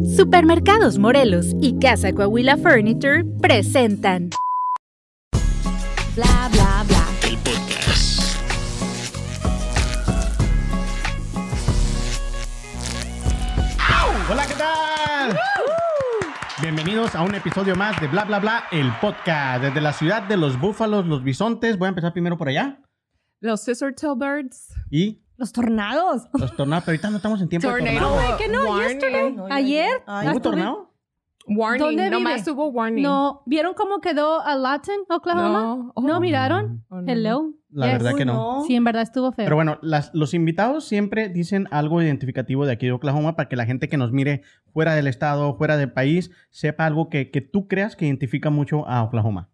Supermercados Morelos y Casa Coahuila Furniture presentan Bla bla bla. El podcast. Hola, ¿qué tal? Bienvenidos a un episodio más de Bla Bla Bla, el podcast. Desde la ciudad de los búfalos, los bisontes. Voy a empezar primero por allá. Los Scissor Tail Birds. Y Los tornados. los tornados, pero ahorita no estamos en tiempo de Tornado. tornado. ¿Qué no? Warning. Yesterday. Ayer. ¿Hubo las tuve- tornado? Warning. ¿Dónde Nomás vive? hubo warning. No, ¿vieron cómo quedó a Latin, Oklahoma? No. ¿No Oh. miraron? Oh, no. Hello. La Yes. verdad que no. Sí, en verdad estuvo feo. Pero bueno, las- los invitados siempre dicen algo identificativo de aquí de Oklahoma para que la gente que nos mire fuera del estado, fuera del país, sepa algo que, que tú creas que identifica mucho a Oklahoma.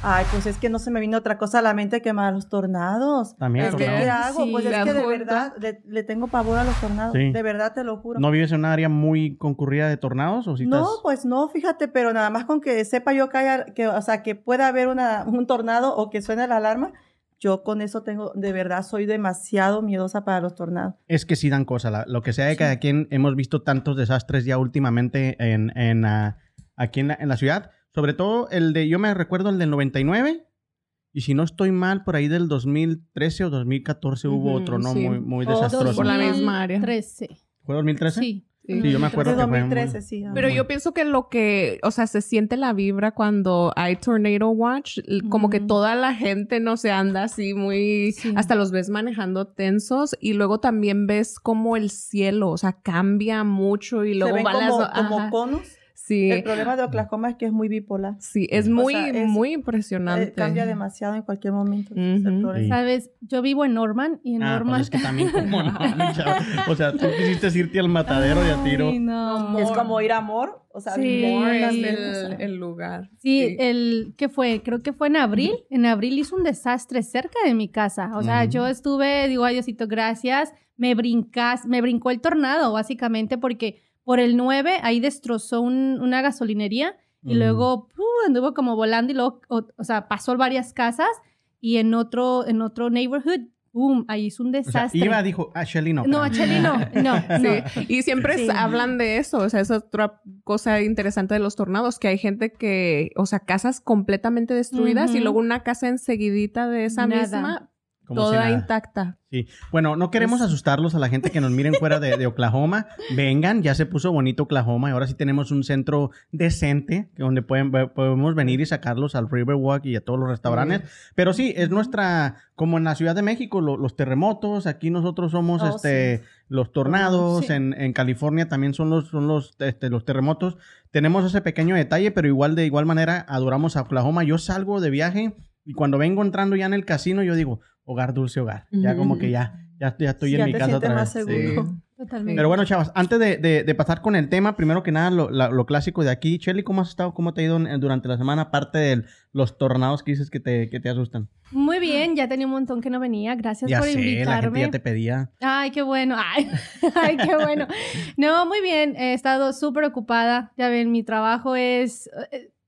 Ay, pues es que no se me vino otra cosa a la mente que más los tornados. También Es que, tornados. ¿Qué hago? Sí, pues es que de junta. verdad le, le tengo pavor a los tornados. Sí. De verdad te lo juro. ¿No vives en una área muy concurrida de tornados o si No, estás- pues no, fíjate, pero nada más con que sepa yo que, haya, que o sea, que pueda haber una, un tornado o que suene la alarma, yo con eso tengo, de verdad, soy demasiado miedosa para los tornados. Es que sí dan cosa. la- lo que sea de cada quien, hemos visto tantos desastres ya últimamente en, en, ah, aquí en la, en la ciudad. Sobre todo el de, yo me recuerdo el del 99. Y si no estoy mal, por ahí del 2013 o 2014 hubo Ujú, otro, ¿no? sí. Muy, muy desastroso. Por la misma área. 13. ¿Fue 2013? Sí. Sí, yo me acuerdo De que fue muy- 2013, sí. ah. Pero yo pienso que lo que, o sea, se siente la vibra cuando hay Tornado Watch, como que toda la gente no se anda así muy, Sí. hasta los ves manejando tensos y luego también ves como el cielo, o sea, cambia mucho y se luego ven van como, las... como conos. Sí, El problema de Oklahoma es que es muy bipolar. sí, es O muy, sea, es- muy Eh, impresionante. cambia demasiado en cualquier momento. Sí. ¿Sabes? Yo vivo en Norman y en Ah, Norman. pues es que también como no. O sea, tú quisiste irte al matadero y a tiro. Ay, no. Es como ir a amor, o sea, Sí. el, el lugar. Sí, el ¿qué fue? Creo que fue en abril. En abril hizo un desastre cerca de mi casa. O sea, yo estuve, digo, ay Diosito, gracias. Me brincas, me brincó el tornado, básicamente, porque por el 9 ahí destrozó un- una gasolinería y Mm. luego anduvo como volando y luego, o, o sea, pasó varias casas y en otro, en otro neighborhood, ¡pum! Ahí hizo un O sea, desastre. iba, dijo, ah, Shelly no. no, a. Chelly no, no, no. Sí, y siempre Sí. hablan de eso, o sea, es otra cosa interesante de los tornados, que hay gente que, o sea, casas completamente destruidas y luego una casa enseguidita de esa Nada. misma, Como si toda nada. intacta. Sí. Bueno, no queremos asustarlos a la gente que nos miren fuera de, de Oklahoma. Vengan, ya se puso bonito Oklahoma y ahora sí tenemos un centro decente donde pueden, podemos venir y sacarlos al Riverwalk y a todos los restaurantes. Pero sí, es nuestra, como en la Ciudad de México, lo- los terremotos, aquí nosotros somos Oh, este, los tornados, Sí. en, en California también son los, son los, este, los terremotos. Tenemos ese pequeño detalle, pero igual de igual manera adoramos a Oklahoma. Yo salgo de viaje y cuando vengo entrando ya en el casino, yo digo, hogar, dulce hogar. Ya como que ya, ya, ya estoy Sí, en ya mi te casa otra más vez. seguro. Sí. Totalmente. Pero bueno, chavas, antes de, de- de pasar con el tema, primero que nada, lo, la- lo clásico de aquí. Shelly, ¿cómo has estado? ¿Cómo te ha ido en- durante la semana? Aparte de los tornados que dices que te, que te asustan. Muy bien, ya tenía un montón que no venía. Gracias Ya por sé, la gente invitarme. ya te pedía. Ay, qué bueno. Ay, ay, qué bueno. No, muy bien. He estado súper ocupada. Ya ven, mi trabajo es...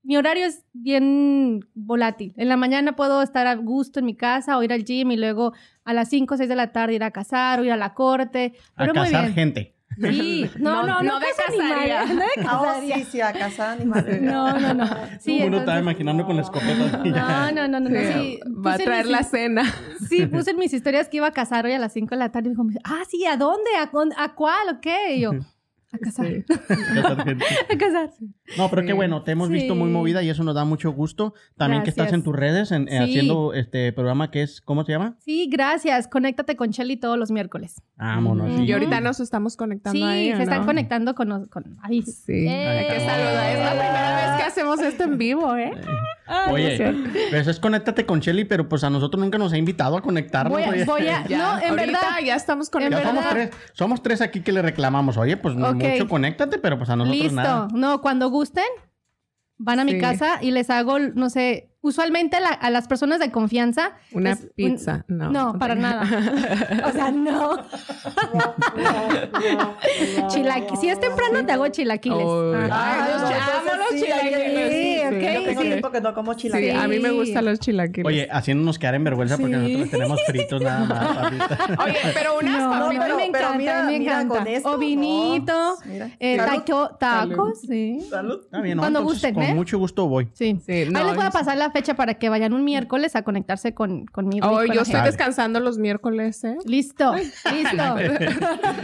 Mi horario es bien volátil. En la mañana puedo estar a gusto en mi casa o ir al gym y luego a las 5 o 6 de la tarde ir a cazar o ir a la corte. A Pero muy cazar bien. gente. Sí, no, no, No, no, no de caza cazaría. animales, no de cazaría. sí, sí, a cazar animales. No, no, no. Sí, Uno entonces- estaba imaginando con la escopeta. No, no, no, no. no, Sí, va a traer mis- la cena. Sí, puse en mis historias que iba a casar hoy a las 5 de la tarde. Y me dijo, ah, sí, ¿a dónde? ¿A, a cuál? ¿O qué? Y yo, a casar. Sí. Cazar gente. A casar. No, pero qué Sí. bueno, te hemos visto muy movida y eso nos da mucho gusto. También que estás en tus redes en- eh, haciendo este programa que es, ¿cómo se llama? Sí, gracias. Conéctate con Shelly todos los miércoles. Vámonos. Sí. Y ahorita nos estamos conectando Sí, ahí, se están ¿no? conectando con... nos- con ahí. Sí. Eh, Ay, qué saluda. Es la primera vez que hacemos esto en vivo, ¿eh? Ay, Oye, pues es conéctate con Shelly, pero pues a nosotros nunca nos ha invitado a conectarnos. Voy a, oye. voy a- Ya, no, en verdad, ya estamos Ya conectados. somos tres, somos tres aquí que le reclamamos. Oye, pues Ok. mucho conéctate, pero pues a nosotros listo. nada. No, cuando gusten, van a mi casa y les hago, no sé, usualmente a, la- a las personas de confianza. Una es un- pizza. No. No, para nada. O sea, no. Chilaqui- Si es temprano, te hago chilaquiles. Oh, los no, chi- amo los sí, chilaquiles. Sí, o ok. Yo tengo sí. tiempo que no como Sí, chilaquiles. a mí me gustan los chilaquiles. Oye, haciéndonos quedar en vergüenza porque Sí. nosotros tenemos fritos nada más. papita. Oye, pero unas No, No, papitas. pero, me pero encanta, mira, me mira encanta. con esto. O vinito, no. Eh, taco- tacos, sí. Salud. Está bien, ¿no? Cuando Entonces, gusten, Con ¿eh? mucho gusto voy. Sí. Sí, Ahí no, les voy a pasar la fecha para que vayan un miércoles a conectarse con, conmigo. y Oh, con yo estoy gente. descansando los miércoles, ¿eh? Listo, listo.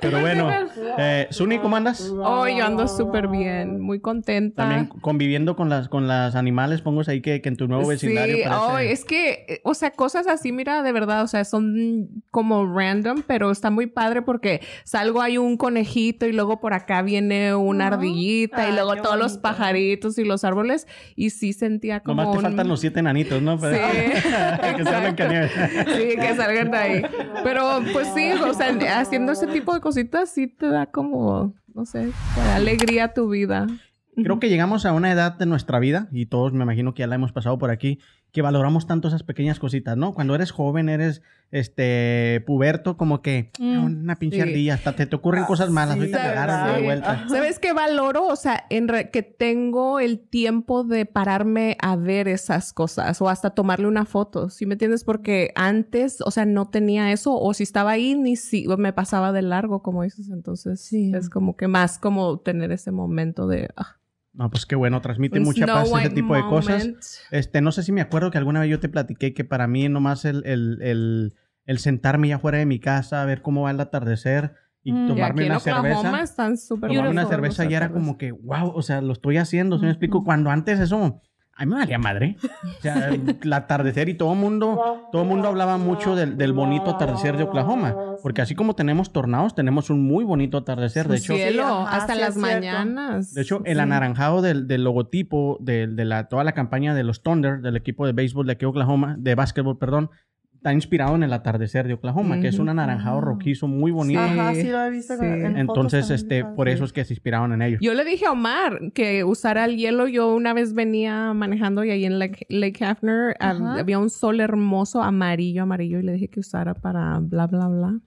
Pero bueno, eh, Suni, ¿cómo andas? Oh, yo ando súper bien, muy contenta. También conviviendo con las con las animales, pongo ahí que, que en tu nuevo vecindario Sí, parece- oh, es que, eh, o sea, cosas así, mira, de verdad, o sea, son como random, pero está muy padre porque salgo hay un conejito y luego por acá viene una ardillita y luego todos los bonito. pajaritos y los árboles y sí sentía como Nomás te un- faltan los siete enanitos, ¿no? Sí, que salgan exacto. cañones. Sí, que salgan de ahí. Pero pues sí, o sea, haciendo ese tipo de cositas sí te da como, no sé, alegría a tu vida. Creo que llegamos a una edad de nuestra vida, y todos me imagino que ya la hemos pasado por aquí, que valoramos tanto esas pequeñas cositas, ¿no? Cuando eres joven, eres este puberto, como que Mm. "Ah, una pinche Sí. ardilla, hasta te, te ocurren Ah, cosas malas, sí, ahorita te agarras y ¿verdad? de vuelta. ¿Sabes qué valoro? O sea, en re- que tengo el tiempo de pararme a ver esas cosas o hasta tomarle una foto, ¿sí me entiendes? Porque antes, o sea, no tenía eso o si estaba ahí ni si me pasaba de largo, como dices, entonces Sí. es como que más como tener ese momento de ah, No, pues qué bueno, transmite un mucha paz ese tipo de cosas. Este, no sé si me acuerdo que alguna vez yo te platiqué que para mí nomás el, el, el, el sentarme ya fuera de mi casa, ver cómo va el atardecer y Mm. Tomarme una cerveza. están Tomarme una cerveza ya era como que, wow, o sea, lo estoy haciendo, ¿sí me explico? Cuando antes eso, a mí me valía madre. O sea, el atardecer y todo mundo, todo mundo hablaba mucho del, del bonito atardecer de Oklahoma. Porque así como tenemos tornados, tenemos un muy bonito atardecer. De hecho, cielo, hasta las mañanas. de hecho, el anaranjado del, del logotipo de, de la, toda la campaña de los Thunder, del equipo de béisbol de aquí Oklahoma, de básquetbol, perdón, está inspirado en el atardecer de Oklahoma, que es un anaranjado Ah. rojizo muy bonito. Ajá, Sí, lo he visto. sí. en Entonces, este, por eso es que se inspiraron en ellos. Yo le dije a Omar que usara el hielo. Yo una vez venía manejando y ahí en Lake, Lake Hafner Ajá. había un sol hermoso, amarillo, amarillo, y le dije que usara para bla, bla, bla.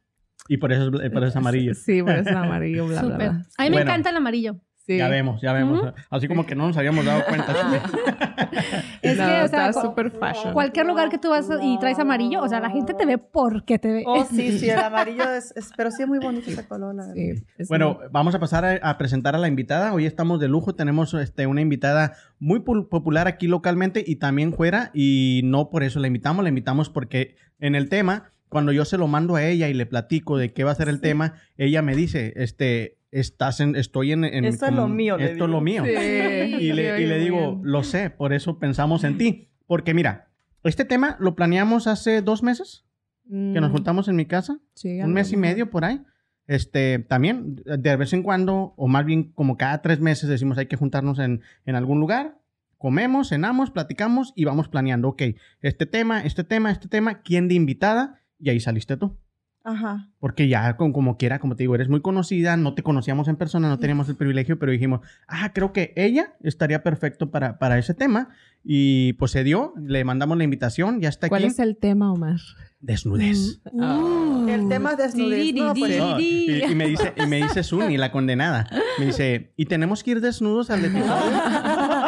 Y por eso es, por eso es amarillo. Sí, por eso es amarillo, bla, bla, bla. A mí me Bueno. encanta el amarillo. Sí. Ya vemos, ya vemos. Así como que no nos habíamos dado cuenta. Es No, que, o está sea, súper fashion. Cualquier lugar que tú vas y traes amarillo, o sea, la gente te ve porque te ve. Oh, sí, sí, el amarillo es, es- pero sí es muy bonito ese color, la verdad. Sí, es Bueno, vamos a pasar a, a presentar a la invitada. Hoy estamos de lujo. Tenemos este, una invitada muy popular aquí localmente y también fuera. Y no por eso la invitamos, la invitamos porque en el tema, cuando yo se lo mando a ella y le platico de qué va a ser el tema, ella me dice, este, estás en, estoy en... en- Esto es lo mío, le Esto es lo mío. Sí. Y le, y le digo, lo sé, por eso pensamos en ti. Porque mira, este tema lo planeamos hace dos meses, que nos Mm, juntamos en mi casa, sí, un mes y medio por ahí. Este, también, de vez en cuando, o más bien como cada tres meses, decimos hay que juntarnos en, en algún lugar, comemos, cenamos, platicamos y vamos planeando, ok, este tema, este tema, este tema, ¿quién de invitada? Y ahí saliste tú. Ajá. Porque ya, con- como quiera, como te digo, eres muy conocida, no te conocíamos en persona, no teníamos el privilegio, pero dijimos, ah, creo que ella estaría perfecto para, para ese tema. Y pues se dio, le mandamos la invitación, ya está ¿Cuál aquí. es el tema, Omar? Desnudez. Ah. El tema es desnudez. No, pues, No, y, y me dice, y me dice Suni, la condenada. Me dice, ¿y tenemos que ir desnudos al episodio?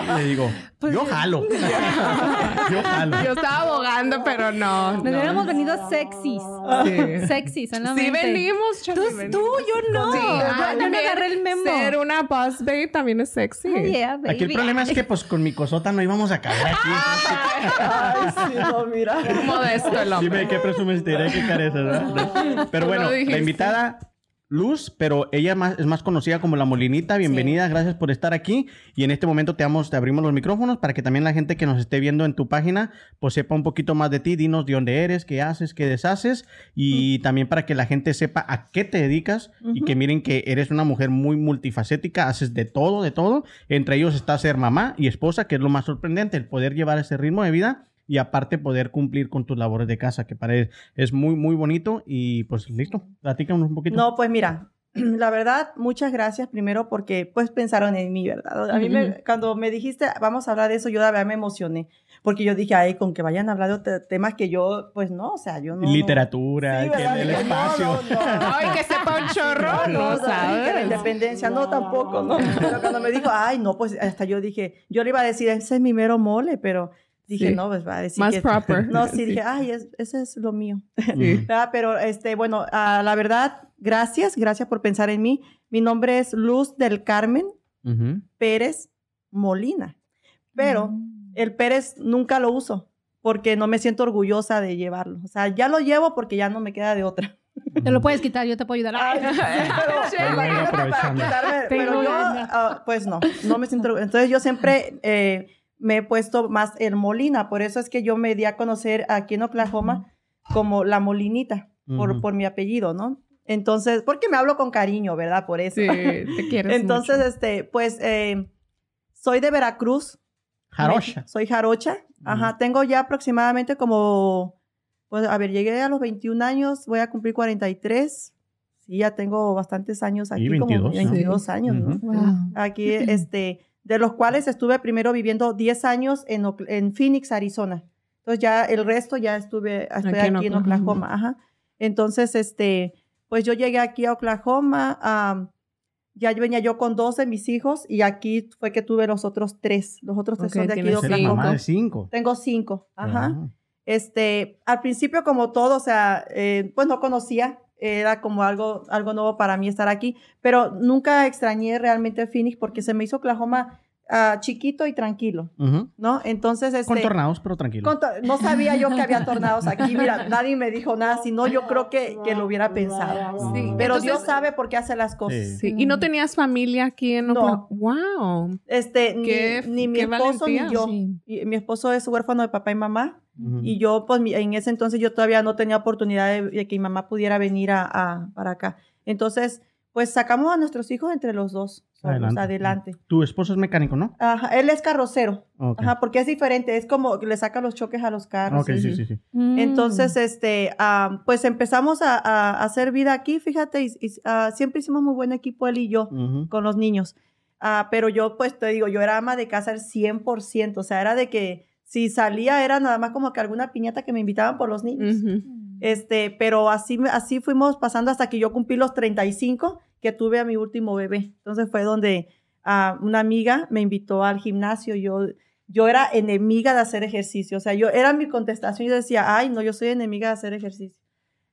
Y le digo, yo jalo. yo jalo. Yo estaba abogando, pero no. Nos no. hubiéramos venido sexys. Sí. Sexys, solamente. Sí venimos, Tú, tú, venimos. yo no. Sí, yo ah, no me agarré el memo. Ser una boss babe también es sexy. Oh, yeah, Aquí el problema es que pues con mi cosota no íbamos a caber aquí. Ay, sí, no, mira. Modesto el hombre. Dime qué presumes, te diré qué careces, ¿verdad? Pero bueno, la invitada Luz, pero ella más, es más conocida como La Molinita. Bienvenida, gracias por estar aquí. Y en este momento te, damos, te abrimos los micrófonos para que también la gente que nos esté viendo en tu página pues sepa un poquito más de ti. Dinos de dónde eres, qué haces, qué deshaces. Y también para que la gente sepa a qué te dedicas y que miren que eres una mujer muy multifacética, haces de todo, de todo. Entre ellos está ser mamá y esposa, que es lo más sorprendente, el poder llevar ese ritmo de vida y aparte poder cumplir con tus labores de casa, que para es muy, muy bonito. Y pues listo, platícanos un poquito. No, pues mira, la verdad, muchas gracias primero porque pues pensaron en mí, ¿verdad? A mí me, cuando me dijiste, vamos a hablar de eso, yo de verdad me emocioné. Porque yo dije, ay, con que vayan a hablar de otros temas que yo, pues no, o sea, yo no. no- Literatura, Sí, que el Dije, no, espacio. no, no. Ay, que sepa un chorro, No, no, no, dije la sabes. independencia, no, tampoco, ¿no? Pero cuando me dijo, ay, no, pues hasta yo dije, yo le iba a decir, ese es mi mero mole, pero dije, Sí. no, pues va a decir Más que... proper. No, sí, Sí. dije, ay, es- ese es lo mío. Ujú. ¿verdad? Pero, este, bueno, ah, la verdad, gracias, gracias por pensar en mí. Mi nombre es Luz del Carmen Ujú. Pérez Molina, pero Mm. el Pérez nunca lo uso porque no me siento orgullosa de llevarlo. O sea, ya lo llevo porque ya no me queda de otra. Te lo puedes quitar, yo te puedo ayudar. Ay, sí, pero, imagínate para quitarme, pero yo, ah, pues no, no me siento. Entonces yo siempre eh, me he puesto más el Molina, por eso es que yo me di a conocer aquí en Oklahoma como la Molinita, por, mi apellido, ¿no? Entonces, porque me hablo con cariño, ¿verdad? Por eso. Sí, te quieres Entonces, mucho. este, pues, eh, soy de Veracruz. Jarocha. Me- Soy jarocha. Ajá. Tengo ya aproximadamente como, pues, a ver, llegué a los 21 años, voy a cumplir 43. Sí, ya tengo bastantes años aquí, Sí, 22, como ¿no? 22 años, ¿no? Ujú. Wow. Aquí, este, de los cuales estuve primero viviendo 10 años en, en Phoenix, Arizona. Entonces ya el resto ya estuve, estoy Aquí aquí, en en Oklahoma. Oklahoma. Ajá. Entonces, este, pues yo llegué aquí a Oklahoma, am, ya venía yo con dos de mis hijos y aquí fue que tuve los otros tres. Los otros tres Ok, son de aquí de Oklahoma. de cinco. Tengo cinco. Ajá. Ah. Este, al principio como todo, o sea, eh, pues no conocía, era como algo, algo nuevo para mí estar aquí, pero nunca extrañé realmente Phoenix porque se me hizo Oklahoma ah, chiquito y tranquilo. ¿no? Entonces, este, Con tornados, pero tranquilo. con to- no sabía yo que había tornados aquí, mira, nadie me dijo nada, sino yo creo que, que lo hubiera pensado. Sí. Pero Entonces- Dios sabe por qué hace las cosas. Sí. Sí, y no tenías familia aquí en No. Oklahoma. Wow. Este, ni, ni mi esposo valentía. ni yo. Sí. Y mi esposo es huérfano de papá y mamá. Ujú. Y yo, pues, en ese entonces yo todavía no tenía oportunidad de, de que mi mamá pudiera venir a, a- para acá. Entonces, pues, sacamos a nuestros hijos entre los dos. Adelante. adelante. Tu esposo es mecánico, ¿no? Ajá, él es carrocero. Ok. Ajá, porque es diferente. Es como que le saca los choques a los carros. Ok, sí, sí, sí. Mm. Entonces, este, ah, pues empezamos a, a- hacer vida aquí, fíjate, y, y, ah, siempre hicimos muy buen equipo él y yo Ujú. con los niños. Ah, pero yo, pues te digo, yo era ama de casa al 100%, o sea, era de que si salía era nada más como que alguna piñata que me invitaban por los niños. Ujú. Este, pero así, me- así fuimos pasando hasta que yo cumplí los 35, que tuve a mi último bebé. Entonces fue donde ah, una amiga me invitó al gimnasio. Yo, yo era enemiga de hacer ejercicio. O sea, yo era mi contestación. Yo decía, ay, no, yo soy enemiga de hacer ejercicio.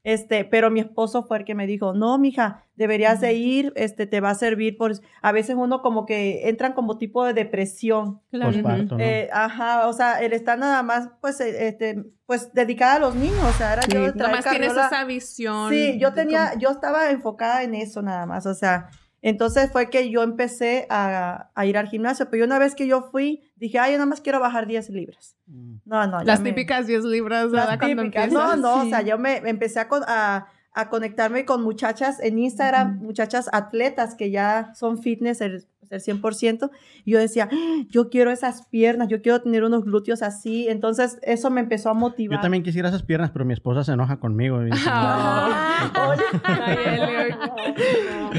Este, pero mi esposo fue el que me dijo, no, mija, deberías de ir, este, te va a servir por, a veces uno como que entran como tipo de depresión, Claro. Posparto, ¿no? eh, ajá, o sea, él está nada más, pues, eh, este, pues, dedicada a los niños, o sea, era Sí, yo traer nomás tienes esa visión. Sí, yo tenía, yo estaba enfocada en eso nada más, o sea, entonces fue que yo empecé a, a ir al gimnasio, pero yo una vez que yo fui, dije, ay, yo nada más quiero bajar 10 libras. Mm. No, no, ya Las me- típicas 10 libras, las ¿verdad? Cuando típicas. empiezas. No, no, Sí. o sea, yo me me empecé a, con- a, a conectarme con muchachas en Instagram, muchachas atletas que ya son fitness el, el 100%. Y yo decía, "Ah, yo quiero esas piernas, yo quiero tener unos glúteos así. Entonces, eso me empezó a motivar. Yo también quisiera esas piernas, pero mi esposa se enoja conmigo. y dice, Ah. Oye.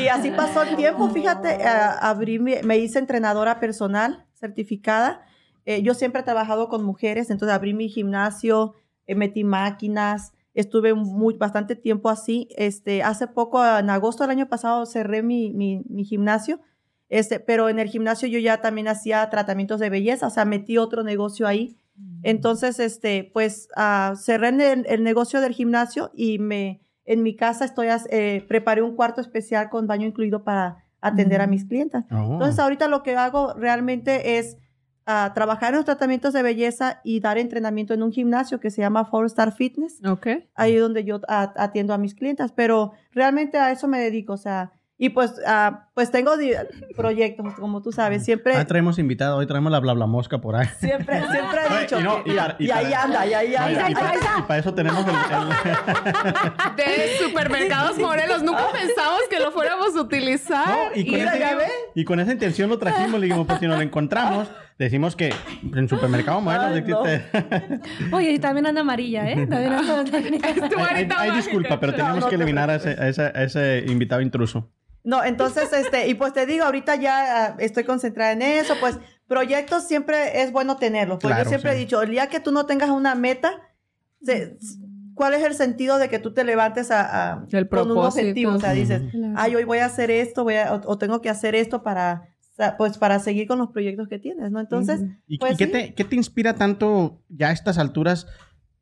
Y así pasó el tiempo, fíjate, eh, abrí mi- me hice entrenadora personal certificada. Eh, yo siempre he trabajado con mujeres, entonces abrí mi gimnasio, eh, metí máquinas, estuve muy, bastante tiempo así. Este, hace poco, en agosto del año pasado, cerré mi, mi, mi gimnasio, este, pero en el gimnasio yo ya también hacía tratamientos de belleza, o sea, metí otro negocio ahí. Entonces, este, pues ah, cerré el, el negocio del gimnasio y me, en mi casa estoy, eh, preparé un cuarto especial con baño incluido para atender a mis clientas. "Oh". Entonces, ahorita lo que hago realmente es ah, trabajar en los tratamientos de belleza y dar entrenamiento en un gimnasio que se llama Four Star Fitness. Ok. Ahí es donde yo a- atiendo a mis clientas, pero realmente a eso me dedico, o sea, y pues, ah, pues tengo proyectos, como tú sabes, siempre, Ah, traemos invitado, hoy traemos la blabla mosca por ahí. siempre, siempre he dicho y no, que- y para- y y ahí anda, y ahí No, anda. y, para, y para eso tenemos el, el- De supermercados Morelos. Nunca pensamos que lo fuéramos a utilizar. No, y, con ese- y con esa intención lo trajimos, le dijimos, pues si nos lo encontramos, decimos que en supermercado Morelos no. existe- Oye, y también anda amarilla, ¿eh? También anda Tu Ay, ay, varita ay, mágica. disculpa, pero No, tenemos no que te eliminar a ese, a ese- a ese invitado intruso. No, entonces, este, y pues te digo, ahorita ya ah, estoy concentrada en eso, pues proyectos siempre es bueno tenerlos. Pues Claro, yo siempre sí. he dicho, el día que tú no tengas una meta, se- ¿cuál es el sentido de que tú te levantes a, a- El con un objetivo? O sea, dices, Claro. ay, hoy voy a hacer esto, voy a- o, o tengo que hacer esto para, pues, para seguir con los proyectos que tienes, ¿no? Entonces. ¿Y, Pues y qué, sí. te, qué te inspira tanto ya a estas alturas?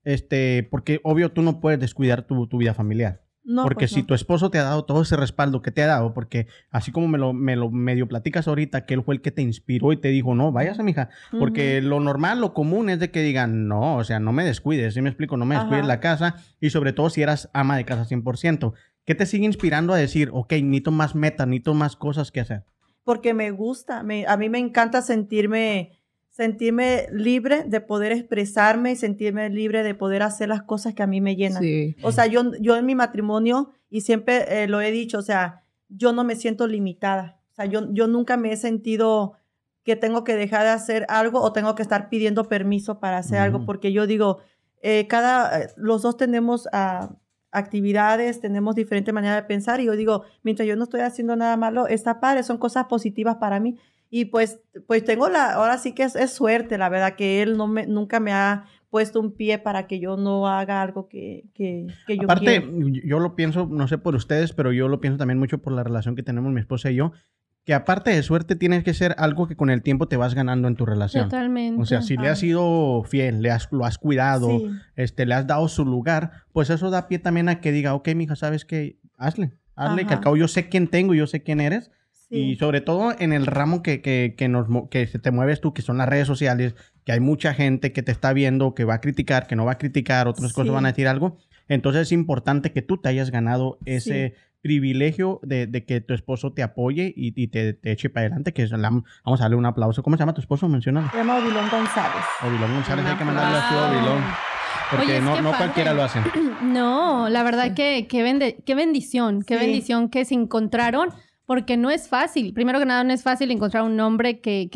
Este, porque obvio tú no puedes descuidar tu, tu vida familiar. No. porque pues, si no. tu esposo te ha dado todo ese respaldo que te ha dado, porque así como me lo, me lo medio platicas ahorita, que él fue el que te inspiró y te dijo, no, váyase, mija. Porque lo normal, lo común es de que digan, no, o sea, no me descuides, ¿sí me explico? No me descuides la casa y sobre todo si eras ama de casa 100%. ¿Qué te sigue inspirando a decir, ok, necesito más metas, necesito más cosas que hacer? porque me gusta, me, a mí me encanta sentirme, sentirme libre de poder expresarme y sentirme libre de poder hacer las cosas que a mí me llenan. Sí. O sea, yo, yo en mi matrimonio, y siempre eh, lo he dicho, o sea, yo no me siento limitada. O sea, yo, yo nunca me he sentido que tengo que dejar de hacer algo o tengo que estar pidiendo permiso para hacer algo, porque yo digo, eh, cada, eh, los dos tenemos ah, actividades, tenemos diferente manera de pensar, y yo digo, mientras yo no estoy haciendo nada malo, está padre, son cosas positivas para mí. Y pues, pues tengo la, ahora sí que es, es suerte, la verdad, que él no me, nunca me ha puesto un pie para que yo no haga algo que, que, que yo Aparte, quiero. yo lo pienso, no sé por ustedes, pero yo lo pienso también mucho por la relación que tenemos mi esposa y yo, que aparte de suerte tienes que ser algo que con el tiempo te vas ganando en tu relación. Totalmente. O sea, si le has sido fiel, le has, lo has cuidado, Sí. este, le has dado su lugar, pues eso da pie también a que diga, ok, mija, ¿sabes qué? Hazle, hazle, que Ajá. al cabo yo sé quién tengo, yo sé quién eres. Sí. Y sobre todo en el ramo que, que, que, nos, mo- que se te mueves tú, que son las redes sociales, que hay mucha gente que te está viendo, que va a criticar, que no va a criticar, otras Sí. cosas van a decir algo. Entonces es importante que tú te hayas ganado ese privilegio de, de que tu esposo te apoye y, y te, te eche para adelante, que es la- vamos a darle un aplauso. ¿Cómo se llama tu esposo? Menciona. Se llama Ovilón González. Ovilón González, hay que mandarle a su aplauso. Ovilón. Porque Oye, no, no cualquiera lo hace. No, la verdad que qué, bende- qué bendición, qué Sí. bendición que se encontraron, porque no es fácil. Primero que nada, no es fácil encontrar un hombre que...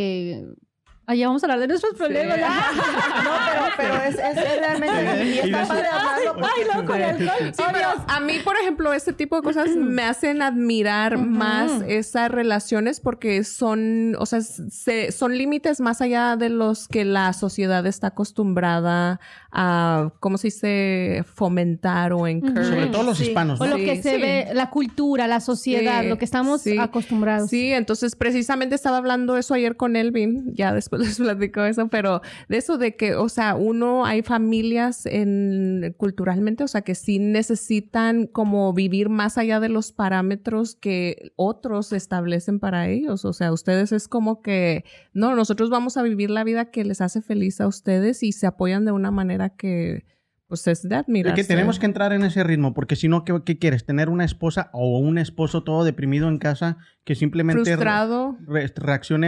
ya vamos a hablar de nuestros problemas. ¡Ah! No, pero, pero es, es, es realmente. Sí, Y está padre hablarlo porque- Ay, loco, el alcohol. Sí, pero a mí, por ejemplo, este tipo de cosas me hacen admirar más esas relaciones porque son, o sea, se- son límites más allá de los que la sociedad está acostumbrada a, ¿cómo se dice? Fomentar o encourage. Sobre todo los Sí. hispanos, lo Sí, que se sí. ve, la cultura, la sociedad, Sí, lo que estamos sí. acostumbrados. Sí, entonces precisamente estaba hablando eso ayer con Elvin, ya después les platico eso, pero de eso de que, o sea, uno, hay familias en, culturalmente, o sea, que sí necesitan como vivir más allá de los parámetros que otros establecen para ellos, o sea, ustedes es como que, no, nosotros vamos a vivir la vida que les hace feliz a ustedes y se apoyan de una manera que, pues es de Es admirar. que tenemos que entrar en ese ritmo, porque si no, ¿qué, qué quieres? ¿Tener una esposa o un esposo todo deprimido en casa que simplemente Frustrado, re- reaccione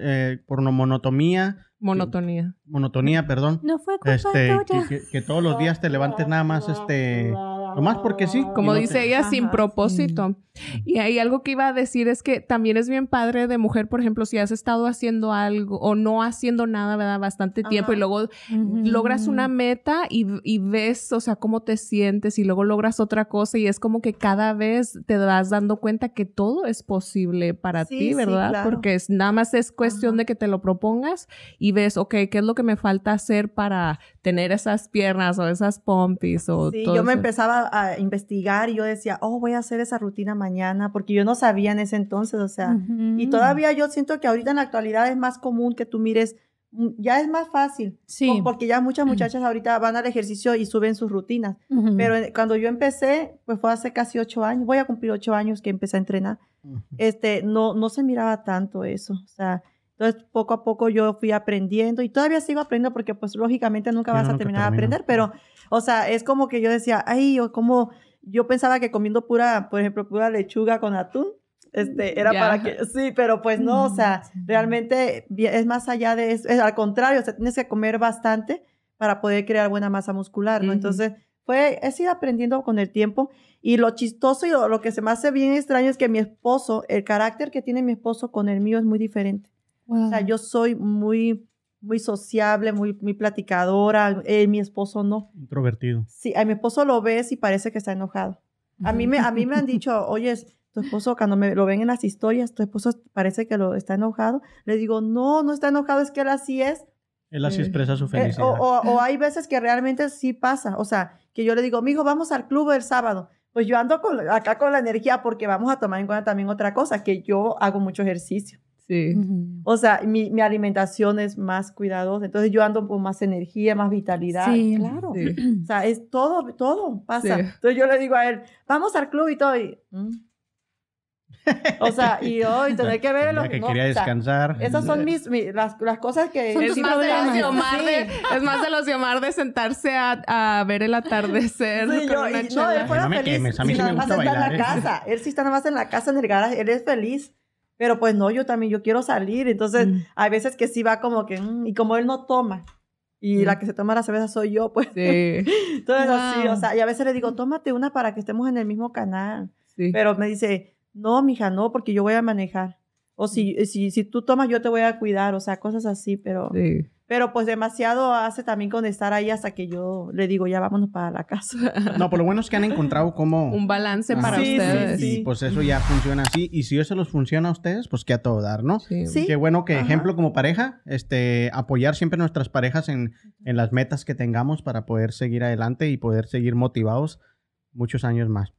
eh, por no- monotomía, monotonía. monotonía, perdón? No fue culpa Este, tuya. que, que- que todos los días te levantes nada más, este, nomás porque sí. Como no dice te- ella, sin propósito. Y hay algo que iba a decir es que también es bien padre de mujer, por ejemplo, si has estado haciendo algo o no haciendo nada, ¿verdad? Bastante tiempo y luego logras una meta y, y ves, o sea, cómo te sientes y luego logras otra cosa y es como que cada vez te vas dando cuenta que todo es posible para Sí, ti, sí, ¿verdad? claro. Porque es, nada más es cuestión Ajá. de que te lo propongas y ves, ok, ¿qué es lo que me falta hacer para tener esas piernas o esas pompis o Sí, todo yo me eso? empezaba a investigar y yo decía, oh, voy a hacer esa rutina mañana, porque yo no sabía en ese entonces, o sea, Ujú. y todavía yo siento que ahorita en la actualidad es más común que tú mires, mm, ya es más fácil, Sí. po- porque ya muchas muchachas ahorita van al ejercicio y suben sus rutinas, Ujú. pero eh, cuando yo empecé, pues fue hace casi ocho años, voy a cumplir ocho años que empecé a entrenar, Ujú. este, no, no se miraba tanto eso, o sea, entonces poco a poco yo fui aprendiendo y todavía sigo aprendiendo porque pues lógicamente nunca vas a terminar de aprender, pero, o sea, es como que yo decía, ay, yo como, yo pensaba que comiendo pura, por ejemplo, pura lechuga con atún, este, era Ya. para que, sí, pero pues no, o sea, realmente es más allá de eso, es al contrario, o sea, tienes que comer bastante para poder crear buena masa muscular, ¿no? Entonces, fue, he ido aprendiendo con el tiempo y lo chistoso y lo, lo que se me hace bien extraño es que mi esposo, el carácter que tiene mi esposo con el mío es muy diferente. Wow. O sea, yo soy muy, muy sociable, muy, muy platicadora, eh, mi esposo no. Introvertido. Sí, a mi esposo lo ves y parece que está enojado. A mí me, a mí me han dicho, oye, tu esposo, cuando me lo ven en las historias, tu esposo parece que lo está enojado. Le digo, no, no está enojado, es que él así es. Él así Sí. expresa su Eh, felicidad. o, o- o hay veces que realmente sí pasa. O sea, que yo le digo, mijo, vamos al club el sábado. Pues yo ando con- acá con la energía porque vamos a tomar en cuenta también otra cosa, que yo hago mucho ejercicio. Sí. O sea, mi, mi alimentación es más cuidadosa. Entonces yo ando con más energía, más vitalidad. Sí. Claro. Sí. O sea, es todo, todo pasa. Sí. Entonces yo le digo a él, vamos al club y todo. y, "Mm". o sea, y hoy tener que ver los que no, quería o sea, esas son mis, mi- las, las cosas que... Son Es más, de de es más de los de Omar de sentarse a, a ver el atardecer Sí, con yo, una y- no, él fuera No me feliz. quemes, a mí si sí me más gusta está en la ¿eh? casa. Él sí está nada más en la casa, en el garaje. Él es feliz. Pero pues no, yo también, yo quiero salir. Entonces, Mm. hay veces que sí va como que, mm, y como él no toma, y Mm. la que se toma la cerveza soy yo, pues. Sí, Entonces, así, Wow. o sea, y a veces le digo, tómate una para que estemos en el mismo canal. sí. Pero me dice, no, mija, no, porque yo voy a manejar. O si, si, si tú tomas, yo te voy a cuidar, o sea, cosas así, pero, sí. Pero pues demasiado hace también con estar ahí hasta que yo le digo, ya vámonos para la casa. No, pero lo bueno es que han encontrado cómo... Un balance Ajá. para Sí, sí, ustedes. sí. Y pues eso ya funciona así. Y si eso los funciona a ustedes, pues que a todo dar, ¿no? Sí. Sí. Qué bueno que, Ajá. ejemplo, como pareja, este, apoyar siempre a nuestras parejas en, en las metas que tengamos para poder seguir adelante y poder seguir motivados muchos años más.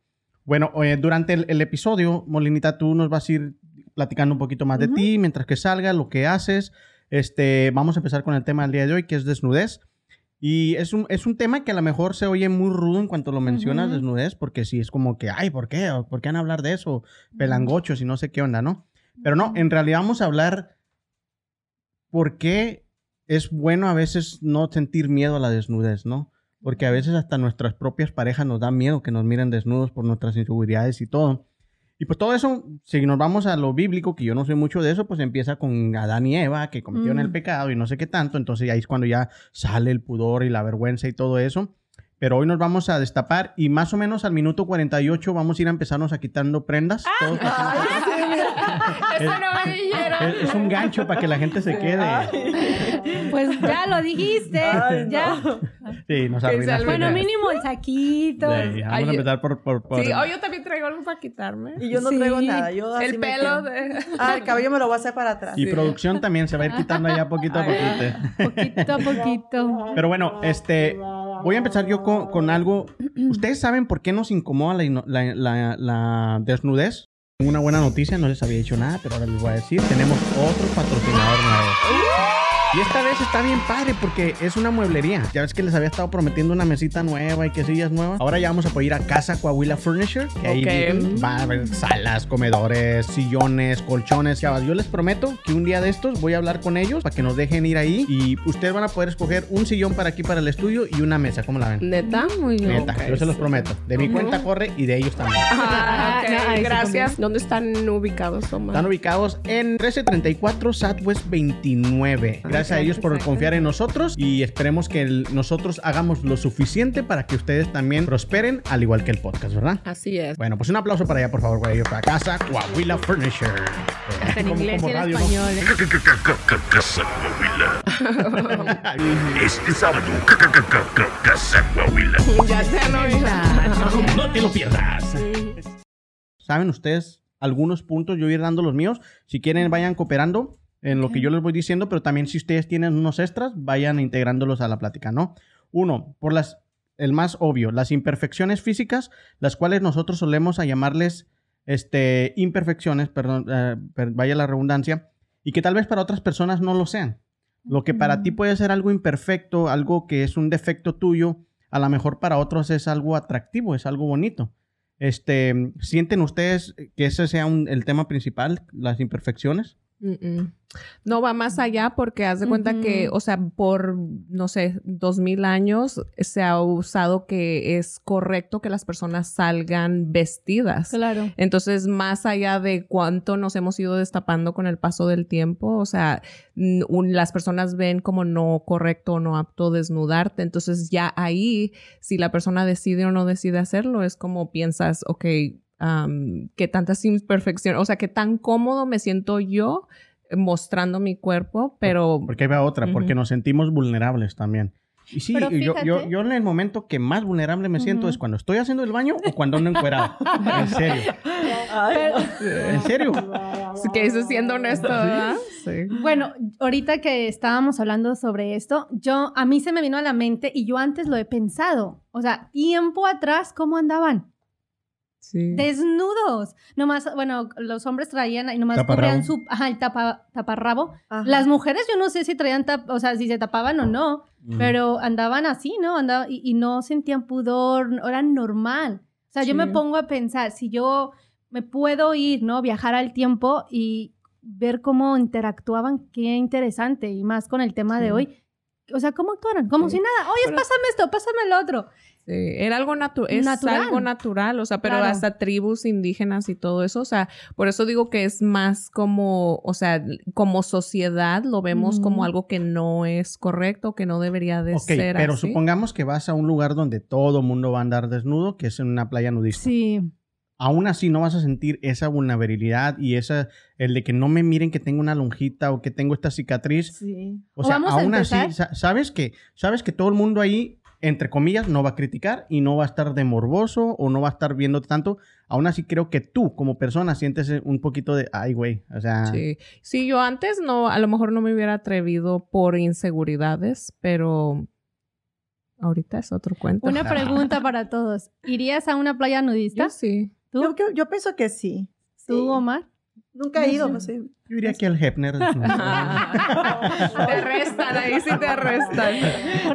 Bueno, eh, durante el, el episodio, Molinita, tú nos vas a ir platicando un poquito más de Ujú. ti, mientras que salga, lo que haces. Este, vamos a empezar con el tema del día de hoy, que es desnudez. Y es un, es un tema que a lo mejor se oye muy rudo en cuanto lo mencionas, desnudez, porque sí es como que, ay, ¿por qué? ¿Por qué van a hablar de eso? Pelangochos y no sé qué onda, ¿no? Pero no, en realidad vamos a hablar por qué es bueno a veces no sentir miedo a la desnudez, ¿no? Porque a veces hasta nuestras propias parejas nos dan miedo que nos miren desnudos por nuestras inseguridades y todo. Y pues todo eso, si nos vamos a lo bíblico, que yo no sé mucho de eso, pues empieza con Adán y Eva, que cometieron Mm. el pecado y no sé qué tanto. Entonces ahí es cuando ya sale el pudor y la vergüenza y todo eso. Pero hoy nos vamos a destapar y más o menos al minuto 48 vamos a ir a empezarnos a quitando prendas. todos Ay, sí, mira. Eso no me dijeron. es, es un gancho para que la gente se quede. Pues ya lo dijiste. Ay, no. ya. Sí, nos el Bueno, mínimo el saquito. Sí, vamos Ay, a empezar por... por, por- Sí, oh, yo también traigo algo para quitarme. Y yo no Sí. traigo nada. Yo así El pelo de... Ah, el cabello me lo voy a hacer para atrás. Y Sí. producción también se va a ir quitando ya poquito a poquito. Poquito a poquito. Pero bueno, este, voy a empezar yo con, con algo. ¿Ustedes saben por qué nos incomoda la, la- la- la desnudez? Una buena noticia, no les había dicho nada, pero ahora les voy a decir, tenemos otro patrocinador nuevo. Y esta vez está bien padre porque es una mueblería. Ya ves que les había estado prometiendo una mesita nueva y que sillas nuevas. Ahora ya vamos a poder ir a Casa Coahuila Furniture. Que ahí va a haber salas, comedores, sillones, colchones. Chavas, yo les prometo que un día de estos voy a hablar con ellos para que nos dejen ir ahí. Y ustedes van a poder escoger un sillón para aquí, para el estudio y una mesa. ¿Cómo la ven? Neta, muy bien. Neta, yo se los prometo. De mi cuenta corre y de ellos también. Ah, ok, Ah, no, ahí sí gracias. ¿Dónde están ubicados, Omar? Están ubicados en 1334 Southwest 29. Gracias a ellos por confiar en nosotros y esperemos que el- nosotros hagamos lo suficiente para que ustedes también prosperen, al igual que el podcast, ¿verdad? Así es. Bueno, pues un aplauso para allá, por favor, para ellos, para casa Coahuila Furniture. Hasta en Como- inglés como y en español. Casa Coahuila. Este sábado, Casa Coahuila. Ya se no. No te lo pierdas. ¿Saben ustedes algunos puntos? Yo voy a ir dando los míos. Si quieren, vayan cooperando en lo que yo les voy diciendo, pero también si ustedes tienen unos extras, vayan integrándolos a la plática, ¿no? Uno, por las, el más obvio, las imperfecciones físicas, las cuales nosotros solemos a llamarles este, imperfecciones, perdón, eh, vaya la redundancia, y que tal vez para otras personas no lo sean. Lo que para ti puede ser algo imperfecto, algo que es un defecto tuyo, a lo mejor para otros es algo atractivo, es algo bonito. Este, ¿sienten ustedes que ese sea un- el tema principal, las imperfecciones? No va más allá porque haz de cuenta que, o sea, por, no sé, dos mil años se ha usado que es correcto que las personas salgan vestidas. Claro. Entonces, más allá de cuánto nos hemos ido destapando con el paso del tiempo, o sea, un- las personas ven como no correcto o no apto desnudarte. Entonces, ya ahí, si la persona decide o no decide hacerlo, es como piensas, ok, am, qué tantas imperfecciones, o sea, qué tan cómodo me siento yo mostrando mi cuerpo, pero Porque ahí va otra, porque Ujú. nos sentimos vulnerables también. Y sí, y yo, yo, fíjate- yo en el momento que más vulnerable me siento Ujú. es cuando estoy haciendo el baño o cuando ando encuerado. en serio. En serio. Que eso siendo honesto, ¿verdad? Sí. Bueno, ahorita que estábamos hablando sobre esto, yo a mí se me vino a la mente y yo antes lo he pensado. O sea, tiempo atrás, ¿cómo andaban? Sí. Desnudos. Nomás, bueno, los hombres traían y nomás Taparrabo. cubrían su, ajá, el tapa, taparrabo. ajá. Las mujeres yo no sé si traían, tap- o sea, si se tapaban o no, Mm. pero andaban así, ¿no? Andaba, y, y no sentían pudor, era normal. O sea, yo me pongo a pensar, si yo me puedo ir, ¿no? Viajar al tiempo y ver cómo interactuaban, qué interesante, y más con el tema de hoy. O sea, ¿cómo actuaron? Como Sí. si nada, oye, Pero- pásame esto, pásame lo otro. Sí, era algo natu- es Natural. algo natural, o sea, pero Claro. hasta tribus indígenas y todo eso, o sea, por eso digo que es más como, o sea, como sociedad lo vemos como algo que no es correcto, que no debería de Ok, ser pero así. supongamos que vas a un lugar donde todo mundo va a andar desnudo, que es en una playa nudista. Sí. Aún así no vas a sentir esa vulnerabilidad y esa, el de que no me miren que tengo una lonjita o que tengo esta cicatriz. Sí. O O sea, aún así, sabes que, sabes que todo el mundo ahí, entre comillas, no va a criticar y no va a estar de morboso o no va a estar viendo tanto. Aún así creo que tú como persona sientes un poquito de, ay, güey, o sea, Sí. sí, yo antes no, a lo mejor no me hubiera atrevido por inseguridades, pero ahorita es otro cuento. Una pregunta para todos. ¿Irías a una playa nudista? Yo sí. ¿Tú? Yo, yo- yo pienso que sí. ¿Tú. Omar? Nunca he ido, pues sí. yo diría que el Hepner. te arrestan, ahí sí te arrestan.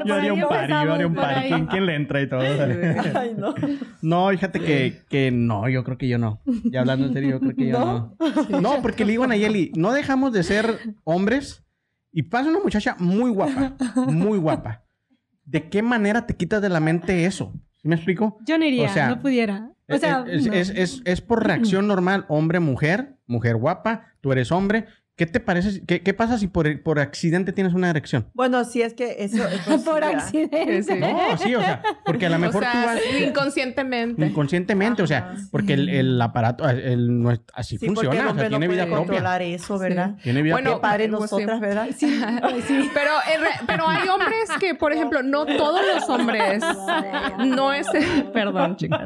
yo haría un party, yo haría un party. ¿Quién, quién le entra y todo? Ay, no. No, fíjate que, que no, yo creo que yo no. Ya hablando en serio, yo creo que yo no. No, porque le digo a Nayeli, no dejamos de ser hombres y pasa una muchacha muy guapa, muy guapa. ¿De qué manera te quitas de la mente eso? ¿Sí me explico? Yo no iría, O sea, no pudiera. O sea, es, no. es, es- es por reacción normal, hombre-mujer, mujer guapa, tú eres hombre. ¿Qué te parece? si- ¿Qué, qué pasa si por, por accidente tienes una erección? Bueno, sí es que eso... pues, por accidente. Sí. No, sí, o sea, porque a lo mejor o tú vas inconscientemente. inconscientemente, o sea, porque el, el aparato, el, no es- así Sí, porque el funciona, o sea, no tiene vida puede propia. controlar eso, ¿verdad? Tiene vida Bueno, padre sí. nosotras, ¿verdad? Pero, en re- pero hay hombres que, por ejemplo, no todos los hombres. No es. Perdón, chicas.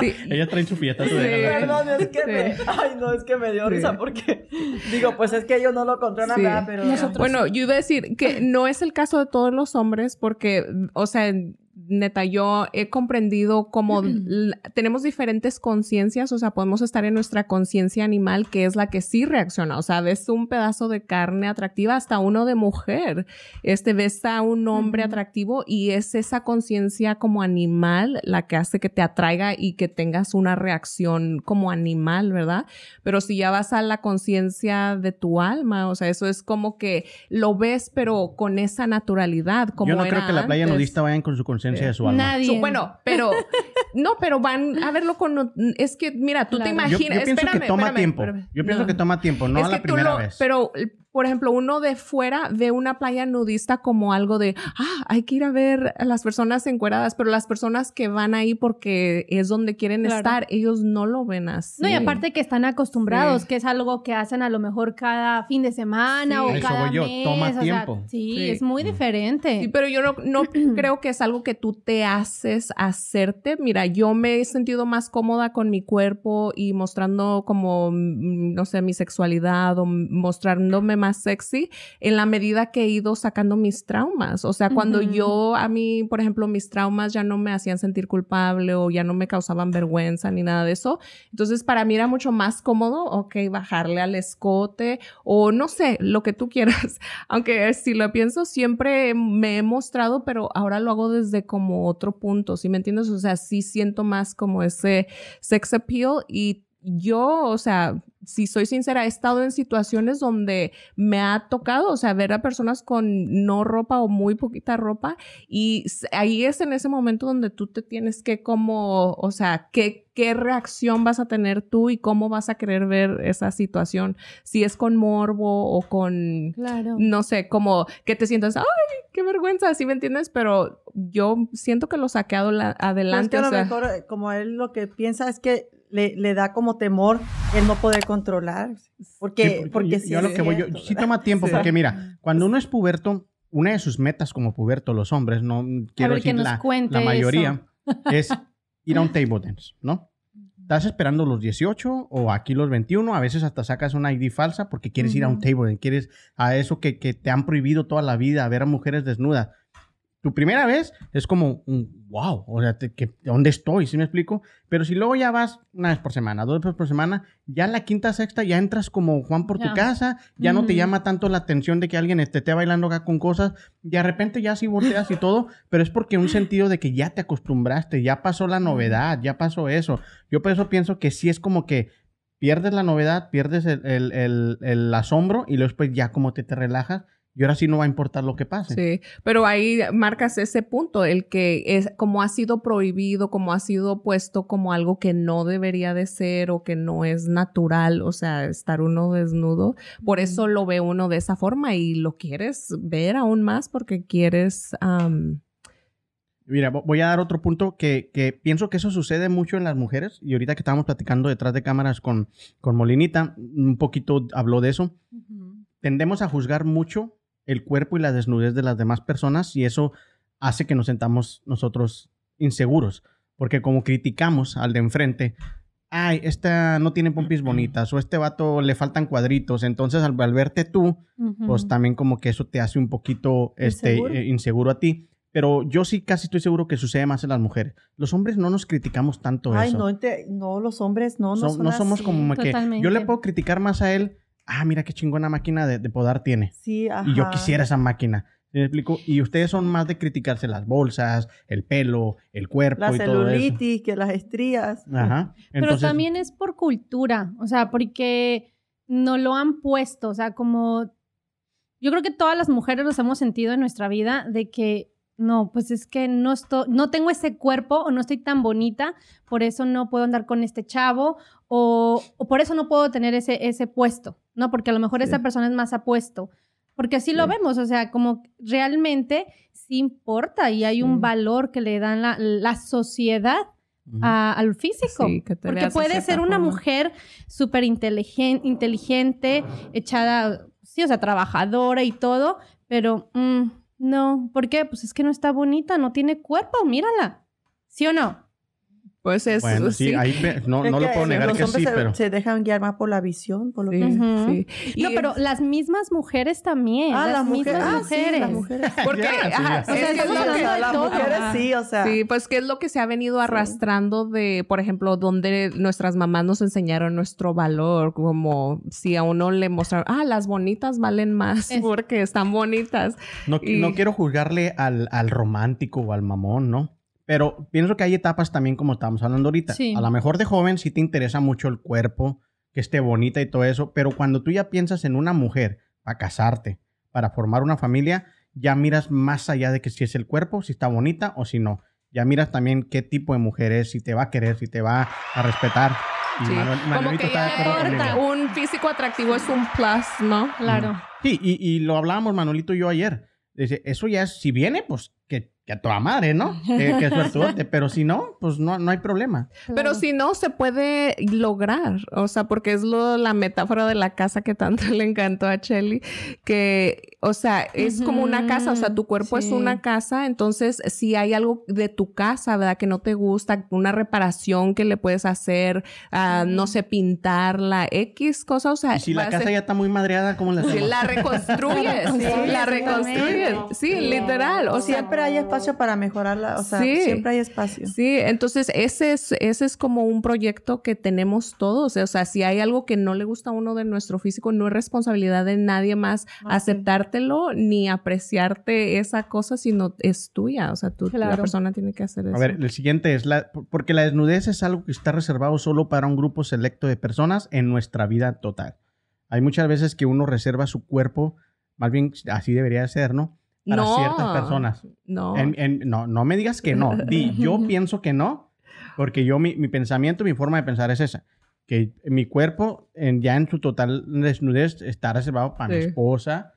Sí. Ellas traen su fiesta. Sí. Perdón, es que me... Sí. Ay, no, es que me dio Sí. risa porque... Digo, pues es que ellos no lo controlan, Sí. ¿verdad? Pero... Bueno, yo iba a decir que no es el caso de todos los hombres porque, o sea, neta, yo he comprendido como l- tenemos diferentes conciencias, o sea, podemos estar en nuestra conciencia animal, que es la que sí reacciona, o sea, ves un pedazo de carne atractiva, hasta uno de mujer, este, ves a un hombre atractivo y es esa conciencia como animal la que hace que te atraiga y que tengas una reacción como animal, ¿verdad? Pero si ya vas a la conciencia de tu alma, o sea, eso es como que lo ves, pero con esa naturalidad, como Yo no era creo que la playa antes. nudista vayan con su conciencia de su alma. Nadie. Su- bueno, pero no, pero van a verlo con es que mira, tú te Claro. Yo, imaginas, yo pienso espérame, que toma espérame, tiempo. espérame. Yo pienso No. que toma tiempo, no Es a la que tú primera lo- vez. Pero, por ejemplo, uno de fuera ve una playa nudista como algo de, ah, hay que ir a ver a las personas encueradas, pero las personas que van ahí porque es donde quieren Claro. estar, ellos no lo ven así. No, y aparte que están acostumbrados, Sí. que es algo que hacen a lo mejor cada fin de semana Sí. o eso cada voy yo, mes. toma o sea, tiempo. sí, Sí. es muy diferente. Sí, pero yo no, no creo que es algo que tú te haces hacerte. Mira, yo me he sentido más cómoda con mi cuerpo y mostrando como, mm, no sé, mi sexualidad o mostrándome más sexy en la medida que he ido sacando mis traumas. O sea, cuando yo, a mí, por ejemplo, mis traumas ya no me hacían sentir culpable o ya no me causaban vergüenza ni nada de eso. Entonces, para mí era mucho más cómodo, ok, bajarle al escote o no sé, lo que tú quieras. Aunque si lo pienso, siempre me he mostrado, pero ahora lo hago desde como otro punto, ¿sí me entiendes? O sea, sí siento más como ese sex appeal y yo, o sea, si soy sincera, he estado en situaciones donde me ha tocado, o sea, ver a personas con no ropa o muy poquita ropa y ahí es en ese momento donde tú te tienes que como, o sea, qué, qué reacción vas a tener tú y cómo vas a querer ver esa situación, si es con morbo o con, Claro. no sé, como que te sientas, ay, qué vergüenza, ¿sí me entiendes? Pero yo siento que lo saqué adelante. que a o lo sea, mejor, eh, como él lo que piensa es que le, le da como temor el no poder controlar. Porque, Sí, porque yo, sí yo lo que voy, yo- sí toma tiempo, Sí. porque mira, cuando uno es puberto, una de sus metas como puberto, los hombres, no quiero ver, que decir nos la, cuente la mayoría, es ir a un table dance, ¿no? Estás esperando los 18 o aquí los 21, a veces hasta sacas una ID falsa porque quieres ir a un table dance, quieres a eso que, que te han prohibido toda la vida, a ver a mujeres desnudas. Tu primera vez es como un wow, o sea, te- que, ¿dónde estoy? ¿Sí me explico? Pero si luego ya vas una vez por semana, dos veces por semana, ya la quinta, sexta ya entras como Juan por tu Ya. casa, ya no te llama tanto la atención de que alguien esté, esté bailando acá con cosas, y de repente ya sí volteas y todo, pero es porque un sentido de que ya te acostumbraste, ya pasó la novedad, ya pasó eso. Yo por eso pienso que sí es como que pierdes la novedad, pierdes el, el- el- el asombro y luego después ya como te, te relajas y ahora sí no va a importar lo que pase. Sí, pero ahí marcas ese punto, el que es como ha sido prohibido, como ha sido puesto como algo que no debería de ser o que no es natural, o sea, estar uno desnudo. Por eso lo ve uno de esa forma y lo quieres ver aún más porque quieres... am, Mira, vo- voy a dar otro punto que, que pienso que eso sucede mucho en las mujeres y ahorita que estábamos platicando detrás de cámaras con, con Molinita, un poquito habló de eso. Tendemos a juzgar mucho el cuerpo y la desnudez de las demás personas y eso hace que nos sentamos nosotros inseguros, porque como criticamos al de enfrente, ay, esta no tiene pompis bonitas o este vato le faltan cuadritos, entonces al, al verte tú, pues también como que eso te hace un poquito este, Inseguro. eh, inseguro a ti. Pero yo sí casi estoy seguro que sucede más en las mujeres. Los hombres no nos criticamos tanto Ay, eso. no, te- no, los hombres no, no, So- son no somos así. como que Totalmente. yo le puedo criticar más a él. Ah, mira qué chingona máquina de, de podar tiene. Sí, ajá. Y yo quisiera esa máquina. ¿Sí ¿Me explico? Y ustedes son más de criticarse las bolsas, el pelo, el cuerpo La y todo eso. celulitis, que las estrías. Ajá. Pero también es por cultura, o sea, porque no lo han puesto, o sea, como yo creo que todas las mujeres nos hemos sentido en nuestra vida de que no, pues es que no estoy, no tengo ese cuerpo o no estoy tan bonita, por eso no puedo andar con este chavo o, o por eso no puedo tener ese, ese puesto, ¿no? Porque a lo mejor Sí. esa persona es más apuesto. Porque así lo vemos, o sea, como realmente sí importa y hay Sí. un valor que le dan la, la sociedad a- al físico. Sí, que te Porque puede ser una forma. mujer súper inteligen- inteligente, echada, sí, o sea, trabajadora y todo, pero mm, no, ¿por qué? Pues es que no está bonita, no tiene cuerpo, mírala. ¿Sí o no? Pues es... Bueno, sí, sí. ahí pe- no, Es no lo puedo negar los que hombres sí, se, pero... se dejan guiar más por la visión, por lo Sí, que... Sí. No, pero las mismas mujeres también. Ah, las las mismas mujeres. Ah, mujeres. sí, las mujeres. Porque, sí, ajá. O sea, es que lo que- las mujeres sí, o sea. Sí, pues que es lo que se ha venido arrastrando de, por ejemplo, donde nuestras mamás nos enseñaron nuestro valor, como si a uno le mostraron, ah, las bonitas valen más Es- porque están bonitas. No, Y- no quiero juzgarle al, al romántico o al mamón, ¿no? Pero pienso que hay etapas también como estamos hablando ahorita. Sí. A lo mejor de joven sí te interesa mucho el cuerpo, que esté bonita y todo eso, pero cuando tú ya piensas en una mujer para casarte, para formar una familia, ya miras más allá de que si es el cuerpo, si está bonita o si no. Ya miras también qué tipo de mujer es, si te va a querer, si te va a respetar. Y Sí. Manuel- Como que ya importa, un físico atractivo es un plus, ¿no? Claro. Sí, y, y lo hablábamos Manuelito y yo ayer. Dice, eso ya es, si viene, pues que, que a toda madre, ¿no? Que, que suertudote. Pero si no, pues no, no hay problema. Pero si no, se puede lograr, o sea, porque es lo, la metáfora de la casa que tanto le encantó a Shelly, que, o sea, es como una casa, o sea, tu cuerpo es una casa, entonces si hay algo de tu casa, ¿verdad? Que no te gusta, una reparación que le puedes hacer, ah, no sé, pintarla, X cosa, o sea, Y si la casa ser- ya está muy madreada, ¿cómo la Sí, hacemos? la reconstruyes, Sí, la reconstruyes, sí, literal, o sea, siempre hay espacio para mejorarla, o sea, Sí. siempre hay espacio. Sí, entonces ese es, ese es como un proyecto que tenemos todos. O sea, si hay algo que no le gusta a uno de nuestro físico, no es responsabilidad de nadie más Ah, sí. aceptártelo ni apreciarte esa cosa, sino es tuya. O sea, tú, la persona tiene que hacer eso. A ver, el siguiente es, la, porque la desnudez es algo que está reservado solo para un grupo selecto de personas en nuestra vida total. Hay muchas veces que uno reserva su cuerpo, más bien así debería ser, ¿no? Para no, ciertas personas. No. En- en- no, no me digas que no. Di, yo pienso que no, porque yo, mi, mi pensamiento, mi forma de pensar es esa. Que mi cuerpo, en- ya en su total desnudez, está reservado para mi esposa,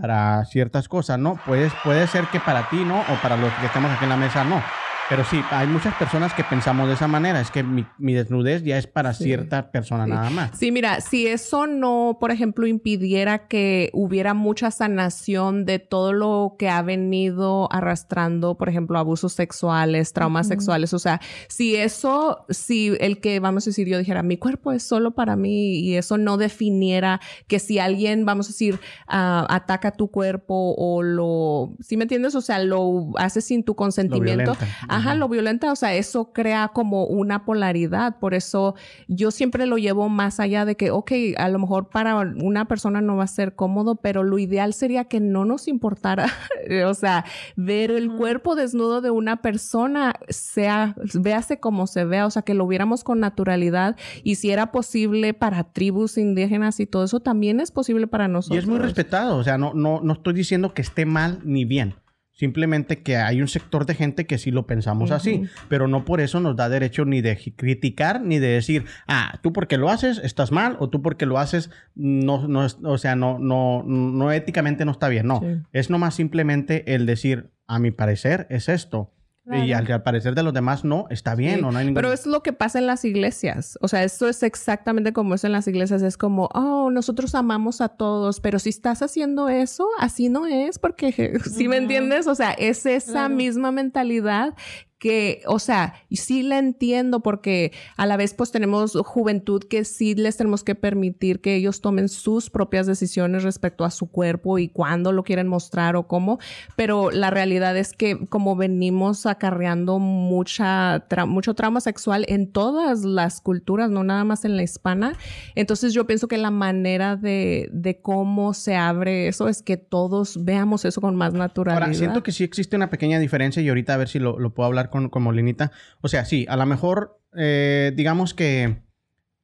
para ciertas cosas, ¿no? Puedes, puede ser que para ti no, o para los que estamos aquí en la mesa no. Pero sí, hay muchas personas que pensamos de esa manera. Es que mi, mi desnudez ya es para Sí. cierta persona Sí. nada más. Sí, mira, si eso no, por ejemplo, impidiera que hubiera mucha sanación de todo lo que ha venido arrastrando, por ejemplo, abusos sexuales, traumas sexuales, o sea, si eso, si el que, vamos a decir, yo dijera, mi cuerpo es solo para mí y eso no definiera que si alguien, vamos a decir, ah, ataca tu cuerpo o lo, ¿sí me entiendes? O sea, lo hace sin tu consentimiento. Ajá, lo violenta, o sea, eso crea como una polaridad. Por eso yo siempre lo llevo más allá de que, ok, a lo mejor para una persona no va a ser cómodo, pero lo ideal sería que no nos importara, o sea, ver el cuerpo desnudo de una persona, sea, véase como se vea, o sea, que lo viéramos con naturalidad y si era posible para tribus indígenas y todo eso, también es posible para nosotros. Y es muy respetado, o sea, no, no, no estoy diciendo que esté mal ni bien. Simplemente que hay un sector de gente que sí lo pensamos así, pero no por eso nos da derecho ni de criticar ni de decir, ah, tú porque lo haces estás mal o tú porque lo haces no, no es- o sea, no, no, no éticamente no está bien. No, Sí. es nomás simplemente el decir, a mi parecer es esto. Y al, al parecer de los demás no, está bien Sí, o no hay ningún... Pero es lo que pasa en las iglesias. O sea, esto es exactamente como es en las iglesias. Es como, oh, nosotros amamos a todos, pero si estás haciendo eso, así no es, porque, ¿sí me entiendes? O sea, es esa Claro. misma mentalidad que, o sea, sí la entiendo porque a la vez pues tenemos juventud que sí les tenemos que permitir que ellos tomen sus propias decisiones respecto a su cuerpo y cuándo lo quieren mostrar o cómo, pero la realidad es que como venimos acarreando mucha tra- mucho trauma sexual en todas las culturas, no nada más en la hispana, entonces yo pienso que la manera de, de cómo se abre eso es que todos veamos eso con más naturalidad. Ahora, siento que sí existe una pequeña diferencia y ahorita a ver si lo, lo puedo hablar con, con Molinita. O sea, sí, a lo mejor, eh, digamos que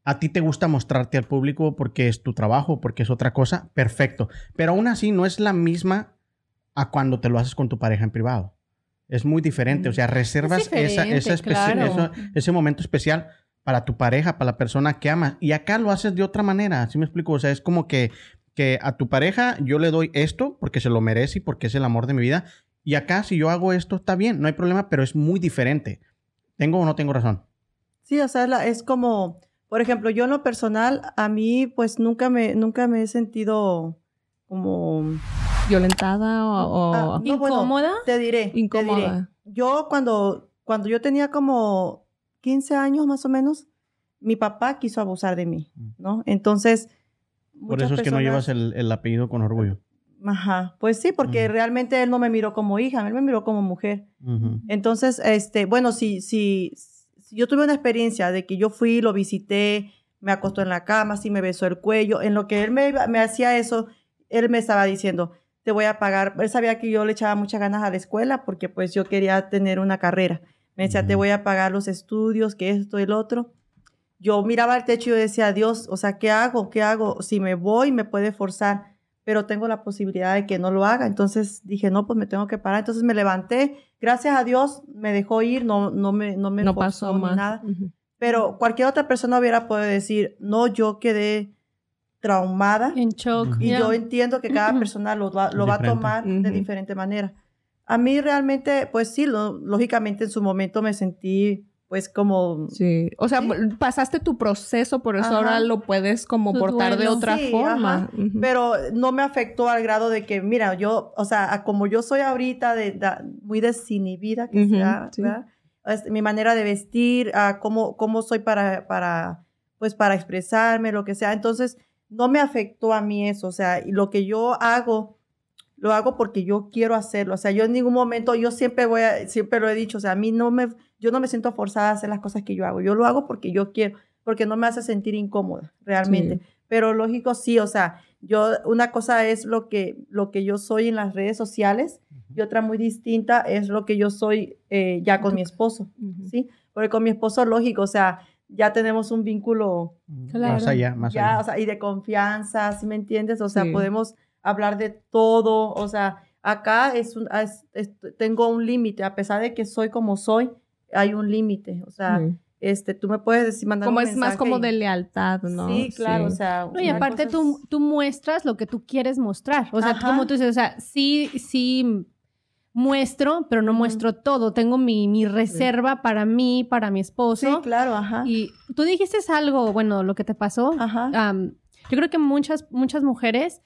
a ti te gusta mostrarte al público porque es tu trabajo, porque es otra cosa, perfecto. Pero aún así no es la misma a cuando te lo haces con tu pareja en privado. Es muy diferente, o sea, reservas esa, esa claro. eso- ese momento especial para tu pareja, para la persona que amas. Y acá lo haces de otra manera, ¿sí me explico? O sea, es como que, que a tu pareja yo le doy esto porque se lo merece y porque es el amor de mi vida. Y acá, si yo hago esto, está bien, no hay problema, pero es muy diferente. ¿Tengo o no tengo razón? Sí, o sea, es la- es como, por ejemplo, yo en lo personal, a mí pues nunca me, nunca me he sentido como... violentada o, o- Ah, no, bueno, ¿Incómoda? te diré, te Incómoda. diré. Yo cuando, cuando yo tenía como 15 años más o menos, mi papá quiso abusar de mí, ¿no? Entonces... Por eso es que no llevas el, el apellido con orgullo. Ajá, pues sí, porque Ujú. realmente él no me miró como hija, él me miró como mujer. Entonces, este, bueno, si, si, si yo tuve una experiencia de que yo fui, lo visité, me acostó en la cama, sí me besó el cuello, en lo que él me, me hacía eso, él me estaba diciendo, te voy a pagar. Él sabía que yo le echaba muchas ganas a la escuela porque pues yo quería tener una carrera. Me decía, te voy a pagar los estudios, que esto el otro. Yo miraba al techo y yo decía, Dios, o sea, ¿qué hago? ¿Qué hago? Si me voy, me puede forzar, pero tengo la posibilidad de que no lo haga. Entonces dije, no, pues me tengo que parar. Entonces me levanté. Gracias a Dios me dejó ir, no, no me, no me no pasó ni más. nada. Pero cualquier otra persona hubiera podido decir, no, yo quedé traumada. En shock. Y yo entiendo que cada persona lo va, lo va a tomar de diferente manera. A mí realmente, pues sí, lo- lógicamente en su momento me sentí pues como... Sí, o sea, Sí. pasaste tu proceso, por eso Ajá. ahora lo puedes como Tu portar de otra Sí, forma. Pero no me afectó al grado de que, mira, yo, o sea, como yo soy ahorita, de, muy desinhibida, que sea, sí. ¿verdad? Este, mi manera de vestir, a cómo, cómo soy para, para, pues, para expresarme, lo que sea. Entonces, no me afectó a mí eso. O sea, lo que yo hago, lo hago porque yo quiero hacerlo. O sea, yo en ningún momento, yo siempre voy a, siempre lo he dicho, o sea, a mí no me, yo no me siento forzada a hacer las cosas que yo hago. Yo lo hago porque yo quiero, porque no me hace sentir incómoda, realmente. Pero lógico, sí, o sea, yo, una cosa es lo que, lo que yo soy en las redes sociales y otra muy distinta es lo que yo soy eh, ya con mi esposo. ¿sí? Porque con mi esposo, lógico, o sea, ya tenemos un vínculo Claro. Más allá, más ya, allá. o sea, y de confianza, ¿sí me entiendes? O sea, Sí. podemos hablar de todo, o sea, acá es un, es- es- tengo un límite, a pesar de que soy como soy, hay un límite, o sea, Sí. este, tú me puedes decir, mandar Como un es más como y- de lealtad, ¿no? Sí, claro, o sea. No, y aparte tú, es- tú muestras lo que tú quieres mostrar. O sea, Ajá. como tú dices, o sea, sí, sí, muestro, pero no muestro todo. Tengo mi, mi reserva para mí, para mi esposo. Sí, claro, ajá. Y tú dijiste algo, bueno, lo que te pasó. Ajá. Yo creo que muchas, muchas mujeres,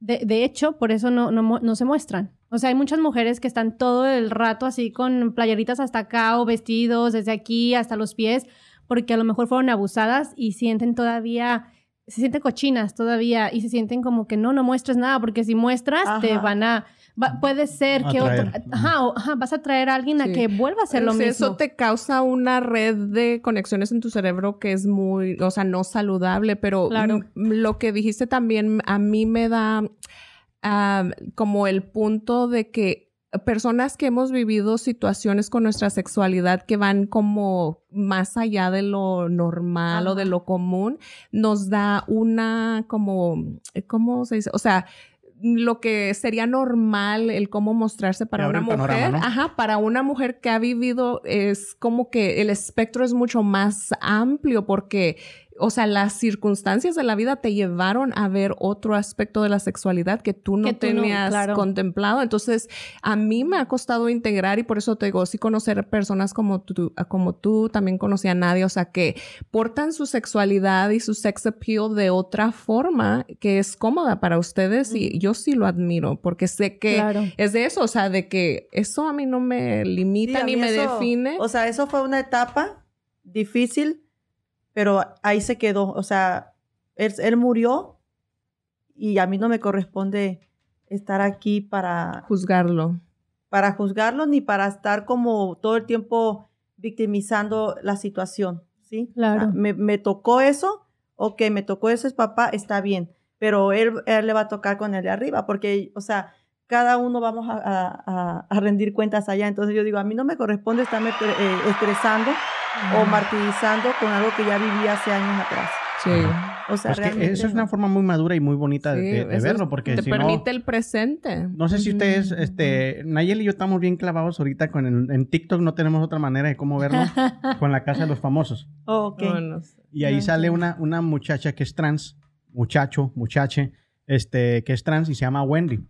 de, de hecho, por eso no, no, no se muestran. O sea, hay muchas mujeres que están todo el rato así con playeritas hasta acá o vestidos desde aquí hasta los pies, porque a lo mejor fueron abusadas y sienten todavía, se sienten cochinas todavía y se sienten como que no, no muestres nada, porque si muestras te van a... va- puede ser que otro, ajá, o- ajá, vas a traer a alguien a Sí. que vuelva a hacer lo Sí, mismo. Eso te causa una red de conexiones en tu cerebro que es muy, o sea, no saludable, pero Claro. lo que dijiste también a mí me da como el punto de que personas que hemos vivido situaciones con nuestra sexualidad que van como más allá de lo normal o de lo común, nos da una como, ¿cómo se dice? O sea, lo que sería normal, el cómo mostrarse para una panorama, mujer, ¿no? ajá, para una mujer que ha vivido es como que el espectro es mucho más amplio porque, o sea, las circunstancias de la vida te llevaron a ver otro aspecto de la sexualidad que tú no Que tú no, tenías claro. contemplado. Entonces, a mí me ha costado integrar y por eso te digo, sí conocer personas como tú, como tú, también conocí a nadie, o sea, que portan su sexualidad y su sex appeal de otra forma que es cómoda para ustedes y yo sí lo admiro porque sé que Claro. es de eso, o sea, de que eso a mí no me limita ni me eso- define. O sea, eso fue una etapa difícil, pero ahí se quedó. O sea, él, él murió y a mí no me corresponde estar aquí para, juzgarlo. para juzgarlo ni para estar como todo el tiempo victimizando la situación, ¿sí? Claro. Sea, me, me tocó eso, ok, me tocó eso, es papá, está bien, pero él, él le va a tocar con el de arriba, porque, o sea, cada uno vamos a, a- a- rendir cuentas allá. Entonces yo digo, a mí no me corresponde estarme eh, estresando o martirizando con algo que ya viví hace años atrás. Sí. O sea, Pues realmente esa es una forma muy madura y muy bonita de- Sí, de, de eso verlo, porque te si no- permite el presente. No sé si ustedes, este, Nayel y yo estamos bien clavados ahorita con el, en TikTok, no tenemos otra manera de cómo verlo, con la casa de los famosos. Oh, no sé. Y ahí Ah, sale una, una muchacha que es trans, muchacho, muchache, este, que es trans y se llama Wendy.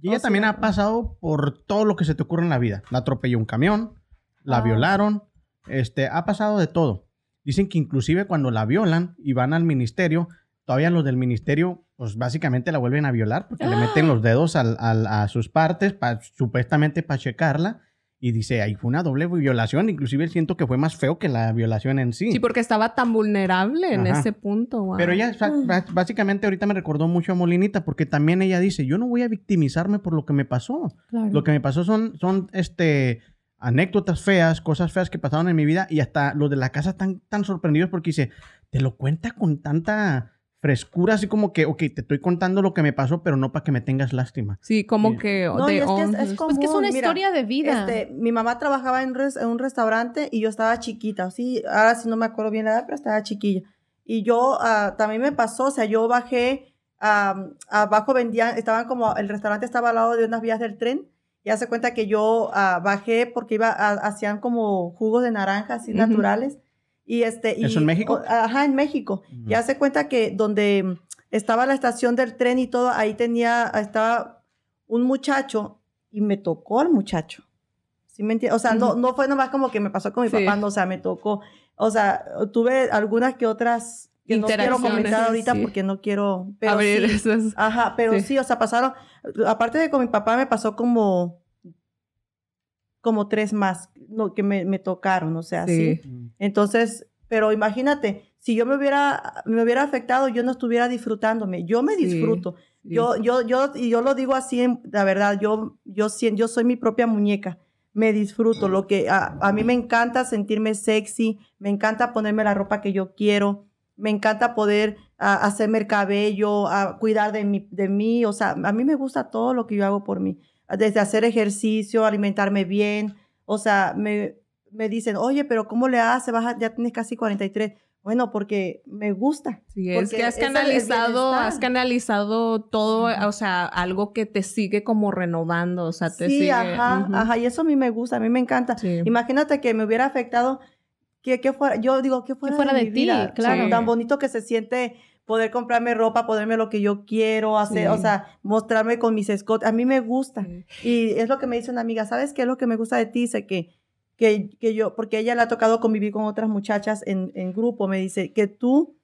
Y ella Oh, también ha pasado por todo lo que se te ocurre en la vida. La atropelló un camión, la Ah. violaron, este, ha pasado de todo. Dicen que inclusive cuando la violan y van al ministerio, todavía los del ministerio, pues básicamente la vuelven a violar porque le meten los dedos al- al- a sus partes, pa- supuestamente para checarla. Y dice, ahí fue una doble violación. Inclusive siento que fue más feo que la violación en sí. Sí, porque estaba tan vulnerable en Ajá. ese punto. wow. Pero ella ba- básicamente ahorita me recordó mucho a Molinita porque también ella dice, yo no voy a victimizarme por lo que me pasó. Claro. Lo que me pasó son, son este, anécdotas feas, cosas feas que pasaron en mi vida y hasta los de la casa están tan sorprendidos porque dice, te lo cuenta con tanta frescura, así como que, ok, te estoy contando lo que me pasó, pero no para que me tengas lástima. Sí, como Sí. que No, de es que es, Pues que es una mira, historia de vida. Este, mi mamá trabajaba en, res- en un restaurante y yo estaba chiquita, sí, ahora sí no me acuerdo bien la edad, pero estaba chiquilla. Y yo ah, también me pasó, o sea, yo bajé, ah, abajo vendían, estaban como, el restaurante estaba al lado de unas vías del tren, y hace cuenta que yo ah, bajé porque iba, a- hacían como jugos de naranja así Ujú. naturales. Y este, y, ¿Eso en México? o- ajá, en México. Ujú. Y hace cuenta que donde estaba la estación del tren y todo, ahí tenía, estaba un muchacho y me tocó el muchacho. ¿Sí me entiendes? O sea, no, no fue nomás como que me pasó con mi Sí. papá, no, o sea, me tocó. O sea, tuve algunas que otras que no quiero comentar ahorita sí. porque no quiero. Pero abrir sí, esas- Ajá, pero Sí. sí. o sea, pasaron, aparte de con mi papá, me pasó como, como tres más no, que me, me tocaron, o sea, sí. Sí. Entonces, pero imagínate, si yo me hubiera, me hubiera afectado, yo no estuviera disfrutándome. Yo me Sí, disfruto. sí. Yo, yo, yo, y yo lo digo así, en- la verdad, yo, yo, yo soy mi propia muñeca. Me disfruto. Lo que a, a mí me encanta sentirme sexy, me encanta ponerme la ropa que yo quiero, me encanta poder hacerme el cabello, ah, cuidar de mí, de mí. O sea, a mí me gusta todo lo que yo hago por mí. Desde hacer ejercicio, alimentarme bien. O sea, me, me dicen, oye, pero ¿cómo le haces? Ya tienes casi 43. Bueno, porque me gusta. Sí, es Porque que has canalizado, has canalizado todo, o sea, algo que te sigue como renovando, o sea, te Sí, sigue. ajá, ajá, y eso a mí me gusta, a mí me encanta. Sí. Imagínate que me hubiera afectado, que, que fuera, yo digo, que fuera, fuera de mi ti, vida? claro. Tan bonito que se siente poder comprarme ropa, ponerme lo que yo quiero hacer, Sí. o sea, mostrarme con mis escotes. A mí me gusta. Sí. Y es lo que me dice una amiga, ¿sabes qué es lo que me gusta de ti? Dice que, que, que yo, porque ella le ha tocado convivir con otras muchachas en, en grupo, me dice que tú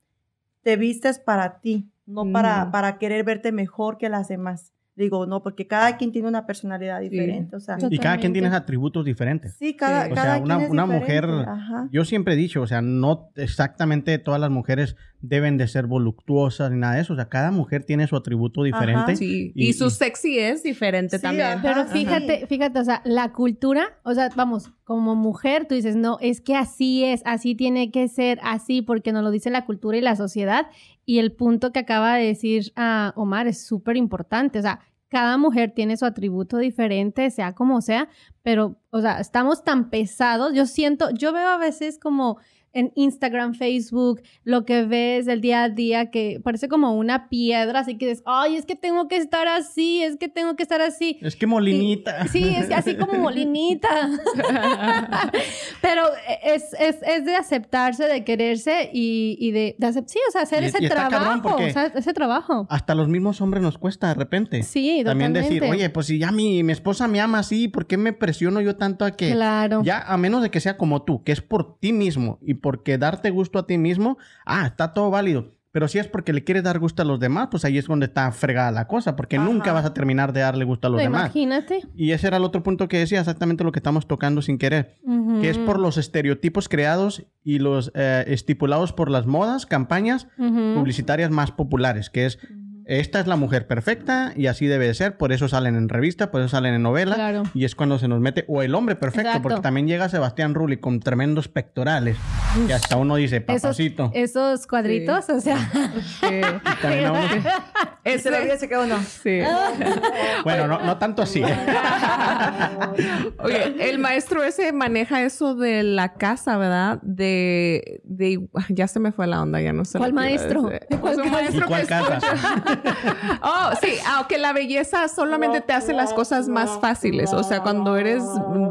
te vistes para ti, no para, Mm. para querer verte mejor que las demás. Digo, no, porque cada quien tiene una personalidad diferente, o sea, Y cada quien tiene atributos diferentes. sí, cada, Sí. O cada sea, quien una, es una diferente, mujer, ajá. yo siempre he dicho, o sea, no exactamente todas las mujeres deben de ser voluptuosas ni nada de eso. O sea, cada mujer tiene su atributo diferente. Ajá. Sí, Y- y, su y- sexy es diferente Sí, también. ajá. Pero Ajá. fíjate, fíjate, o sea, la cultura, o sea, vamos, como mujer, tú dices, no, es que así es, así tiene que ser, así, porque nos lo dice la cultura y la sociedad. Y el punto que acaba de decir ah, Omar es súper importante, o sea, cada mujer tiene su atributo diferente, sea como sea, pero, o sea, estamos tan pesados, yo siento, yo veo a veces como en Instagram, Facebook, lo que ves del día a día que parece como una piedra, así que dices, ay, es que tengo que estar así, es que tengo que estar así. Es que molinita. Sí, es así como molinita. Pero es, es, es de aceptarse, de quererse y, y de, de sí, o sea, hacer Y- ese y trabajo, porque- o sea, ese trabajo. Hasta los mismos hombres nos cuesta de repente. Sí, También decir, oye, pues si ya mi, mi esposa me ama así, ¿por qué me presiono yo tanto a que Claro. ya, a menos de que sea como tú, que es por ti mismo y porque darte gusto a ti mismo, ah, está todo válido. Pero si es porque le quieres dar gusto a los demás, pues ahí es donde está fregada la cosa, porque Ajá. nunca vas a terminar de darle gusto a los demás. imagínate. Y ese era el otro punto que decía, exactamente lo que estamos tocando sin querer, que es por los estereotipos creados y los eh, estipulados por las modas, campañas publicitarias más populares, que es esta es la mujer perfecta y así debe de ser, por eso salen en revista, por eso salen en novela Claro. y es cuando se nos mete o el hombre perfecto, Exacto. porque también llega Sebastián Rulli con tremendos pectorales y hasta uno dice, papacito. esos cuadritos, o sea, Y también a uno- Y se lo Ese- dice que uno. Sí. bueno, no, no tanto así. Oye, el maestro ese maneja eso de la casa, ¿verdad? De, de ya se me fue la onda, ya no sé. ¿Cuál maestro? decir. ¿De cuál Pues? ¿Y maestro cuál casa? Oh, sí, aunque la belleza solamente te hace las cosas más fáciles. O sea, cuando eres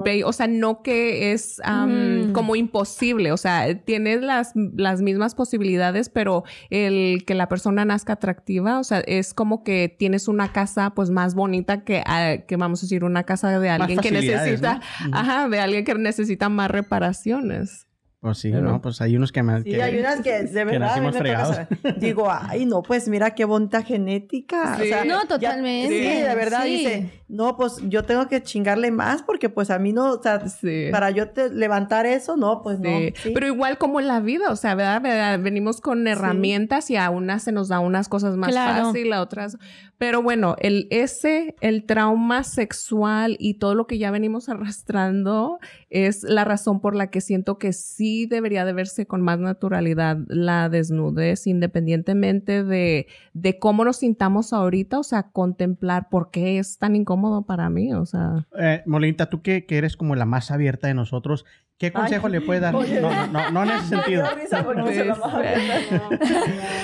bello, o sea, no que es Mm. como imposible. O sea, tienes las, las mismas posibilidades, pero el que la persona nazca atractiva, o sea, es como que tienes una casa pues más bonita que, ah, que vamos a decir, una casa de alguien que necesita, ajá, de alguien que necesita más reparaciones. Pues sí, Pero- no, pues hay unos que me... Sí, que- hay unas que de verdad toca fregados. digo, ay, no, pues mira qué bonita genética. Sí. No, ya- totalmente. sí, de verdad Sí. dice, no, pues yo tengo que chingarle más porque pues a mí no, o sea, Sí. para yo te levantar eso, no, pues no. Pero igual como en la vida, o sea, ¿verdad? ¿verdad? Venimos con herramientas y a unas se nos da unas cosas más Claro. fácil, a otras. Pero bueno, el ese, el trauma sexual y todo lo que ya venimos arrastrando es la razón por la que siento que sí debería de verse con más naturalidad la desnudez, independientemente de, de cómo nos sintamos ahorita, o sea, contemplar por qué es tan incómodo para mí, o sea. Eh, Molinita, tú que, que eres como la más abierta de nosotros, ¿qué consejo le puedes dar? oye. No, no, no, no en ese sentido.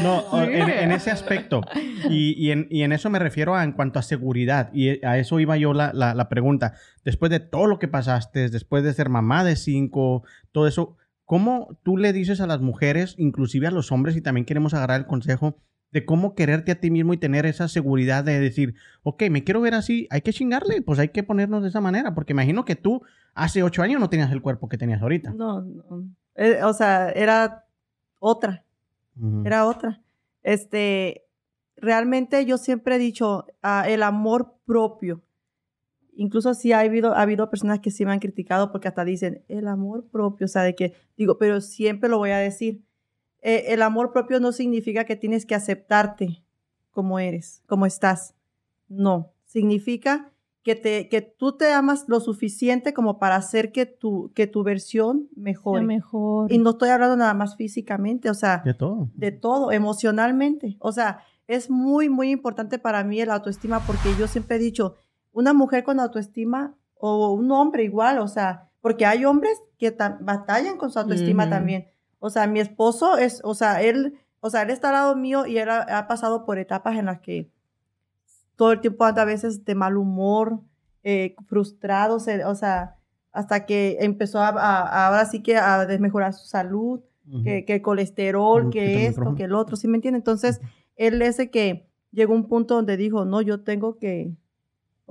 No, Sí. en, en ese aspecto. Y, y en, y en eso me refiero a, en cuanto a seguridad. Y a eso iba yo la, la- la pregunta. Después de todo lo que pasaste, después de ser mamá de cinco, todo eso, ¿cómo tú le dices a las mujeres, inclusive a los hombres, y también queremos agarrar el consejo de cómo quererte a ti mismo y tener esa seguridad de decir, ok, me quiero ver así, hay que chingarle, pues hay que ponernos de esa manera, porque imagino que tú hace ocho años no tenías el cuerpo que tenías ahorita. No, no. Eh, o sea, era otra. Era otra. Este, realmente yo siempre he dicho, ah, el amor propio. Incluso sí ha habido, ha habido personas que sí me han criticado porque hasta dicen, el amor propio, o sea, de que, digo, pero siempre lo voy a decir. Eh, el amor propio no significa que tienes que aceptarte como eres, como estás. No, significa que, te, que tú te amas lo suficiente como para hacer que tu, que tu versión mejore. Mejor. Y no estoy hablando nada más físicamente, o sea, De todo. de todo, emocionalmente. O sea, es muy, muy importante para mí el autoestima porque yo siempre he dicho, una mujer con autoestima o un hombre igual, o sea, porque hay hombres que ta- batallan con su autoestima también. O sea, mi esposo es, o sea, él, o sea, él está al lado mío y él ha, ha pasado por etapas en las que todo el tiempo anda a veces de mal humor, eh, frustrado, o sea, hasta que empezó a, a- ahora sí que a desmejorar su salud. Ujú. que, que el colesterol, que esto, que el otro, ¿sí me entiende? Entonces, él ese que llegó a un punto donde dijo, no, yo tengo que,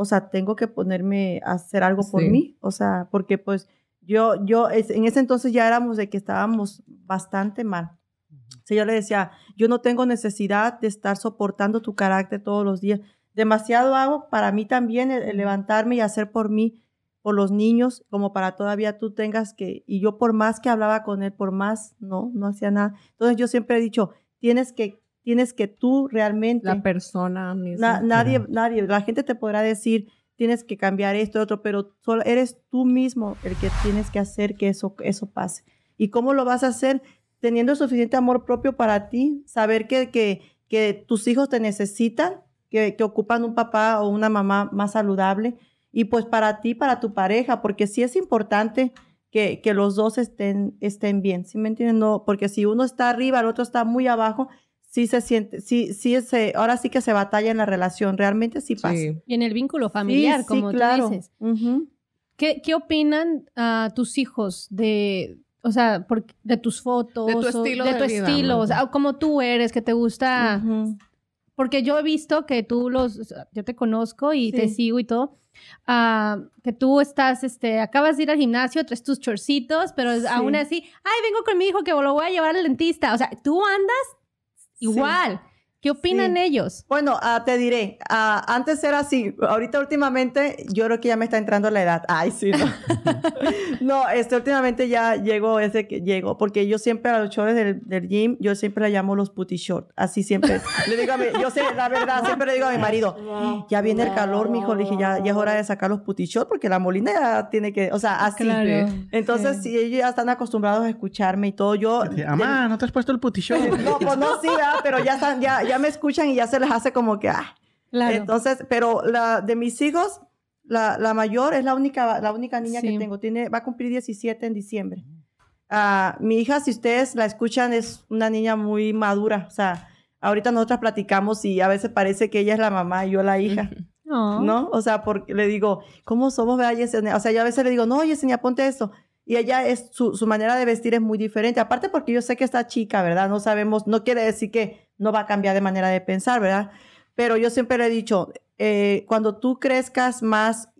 o sea, tengo que ponerme a hacer algo por Sí. mí, o sea, porque pues yo, yo, es- en ese entonces ya éramos de que estábamos bastante mal. O sea, yo le decía, yo no tengo necesidad de estar soportando tu carácter todos los días. Demasiado hago para mí también el, el levantarme y hacer por mí, por los niños, como para todavía tú tengas que, y yo por más que hablaba con él, por más, no, no hacía nada. Entonces yo siempre he dicho, tienes que, tienes que tú realmente, La persona misma. na- nadie, nadie, la gente te podrá decir, tienes que cambiar esto, otro, pero solo eres tú mismo el que tienes que hacer que eso, eso pase. ¿Y cómo lo vas a hacer? Teniendo suficiente amor propio para ti, saber que, que, que tus hijos te necesitan, que, que ocupan un papá o una mamá más saludable, y pues para ti, para tu pareja, porque sí es importante que, que los dos estén, estén bien, ¿sí me entienden? No, porque si uno está arriba, el otro está muy abajo, sí se siente, sí, sí, se, ahora sí que se batalla en la relación, realmente sí pasa. Sí. Y en el vínculo familiar, Sí, sí, como claro. tú dices. Ujú. ¿Qué, qué opinan ah, tus hijos de, o sea, por- de tus fotos? De tu o estilo de de tu vida, estilo, o sea, como tú eres, que te gusta. Ujú. Porque yo he visto que tú los, o sea, yo te conozco y te Sí. sigo y todo. ah, que tú estás, este, acabas de ir al gimnasio, traes tus chorcitos, pero Sí. aún así, ay, vengo con mi hijo que lo voy a llevar al dentista. O sea, tú andas igual. ¿Qué opinan Sí. ellos? Bueno, ah, te diré, ah, antes era así, ahorita últimamente yo creo que ya me está entrando la edad. Ay, sí, no. no, este, últimamente ya llegó ese que llegó, porque yo siempre a los shorts del, del gym, yo siempre le llamo los putty short, así siempre. le digo a mi, yo sé, la verdad, siempre le digo a mi marido, ya viene el calor, mijo, le dije, ya, ya es hora de sacar los putty short, porque la molina ya tiene que, o sea, así. Entonces, si ellos ya están acostumbrados a escucharme y todo, yo... Sí, Amá, ¿no te has puesto el puti show? No, pues no, sí, ¿verdad? Pero ya, están, ya, ya me escuchan y ya se les hace como que, ah. Claro. Entonces, pero la de mis hijos, la, la mayor es la única, la única niña Sí. que tengo. Tiene, va a cumplir 17 en diciembre. Ah, mi hija, si ustedes la escuchan, es una niña muy madura. O sea, ahorita nosotras platicamos y a veces parece que ella es la mamá y yo la hija. No. ¿no? O sea, porque le digo, ¿cómo somos, verdad, Yesenia? O sea, yo a veces le digo, no, Yesenia, ponte esto. Y ella es, su, su manera de vestir es muy diferente. Aparte porque yo sé que está chica, ¿verdad? No sabemos, no quiere decir que no va a cambiar de manera de pensar, ¿verdad? Pero yo siempre le he dicho, eh, cuando tú crezcas más,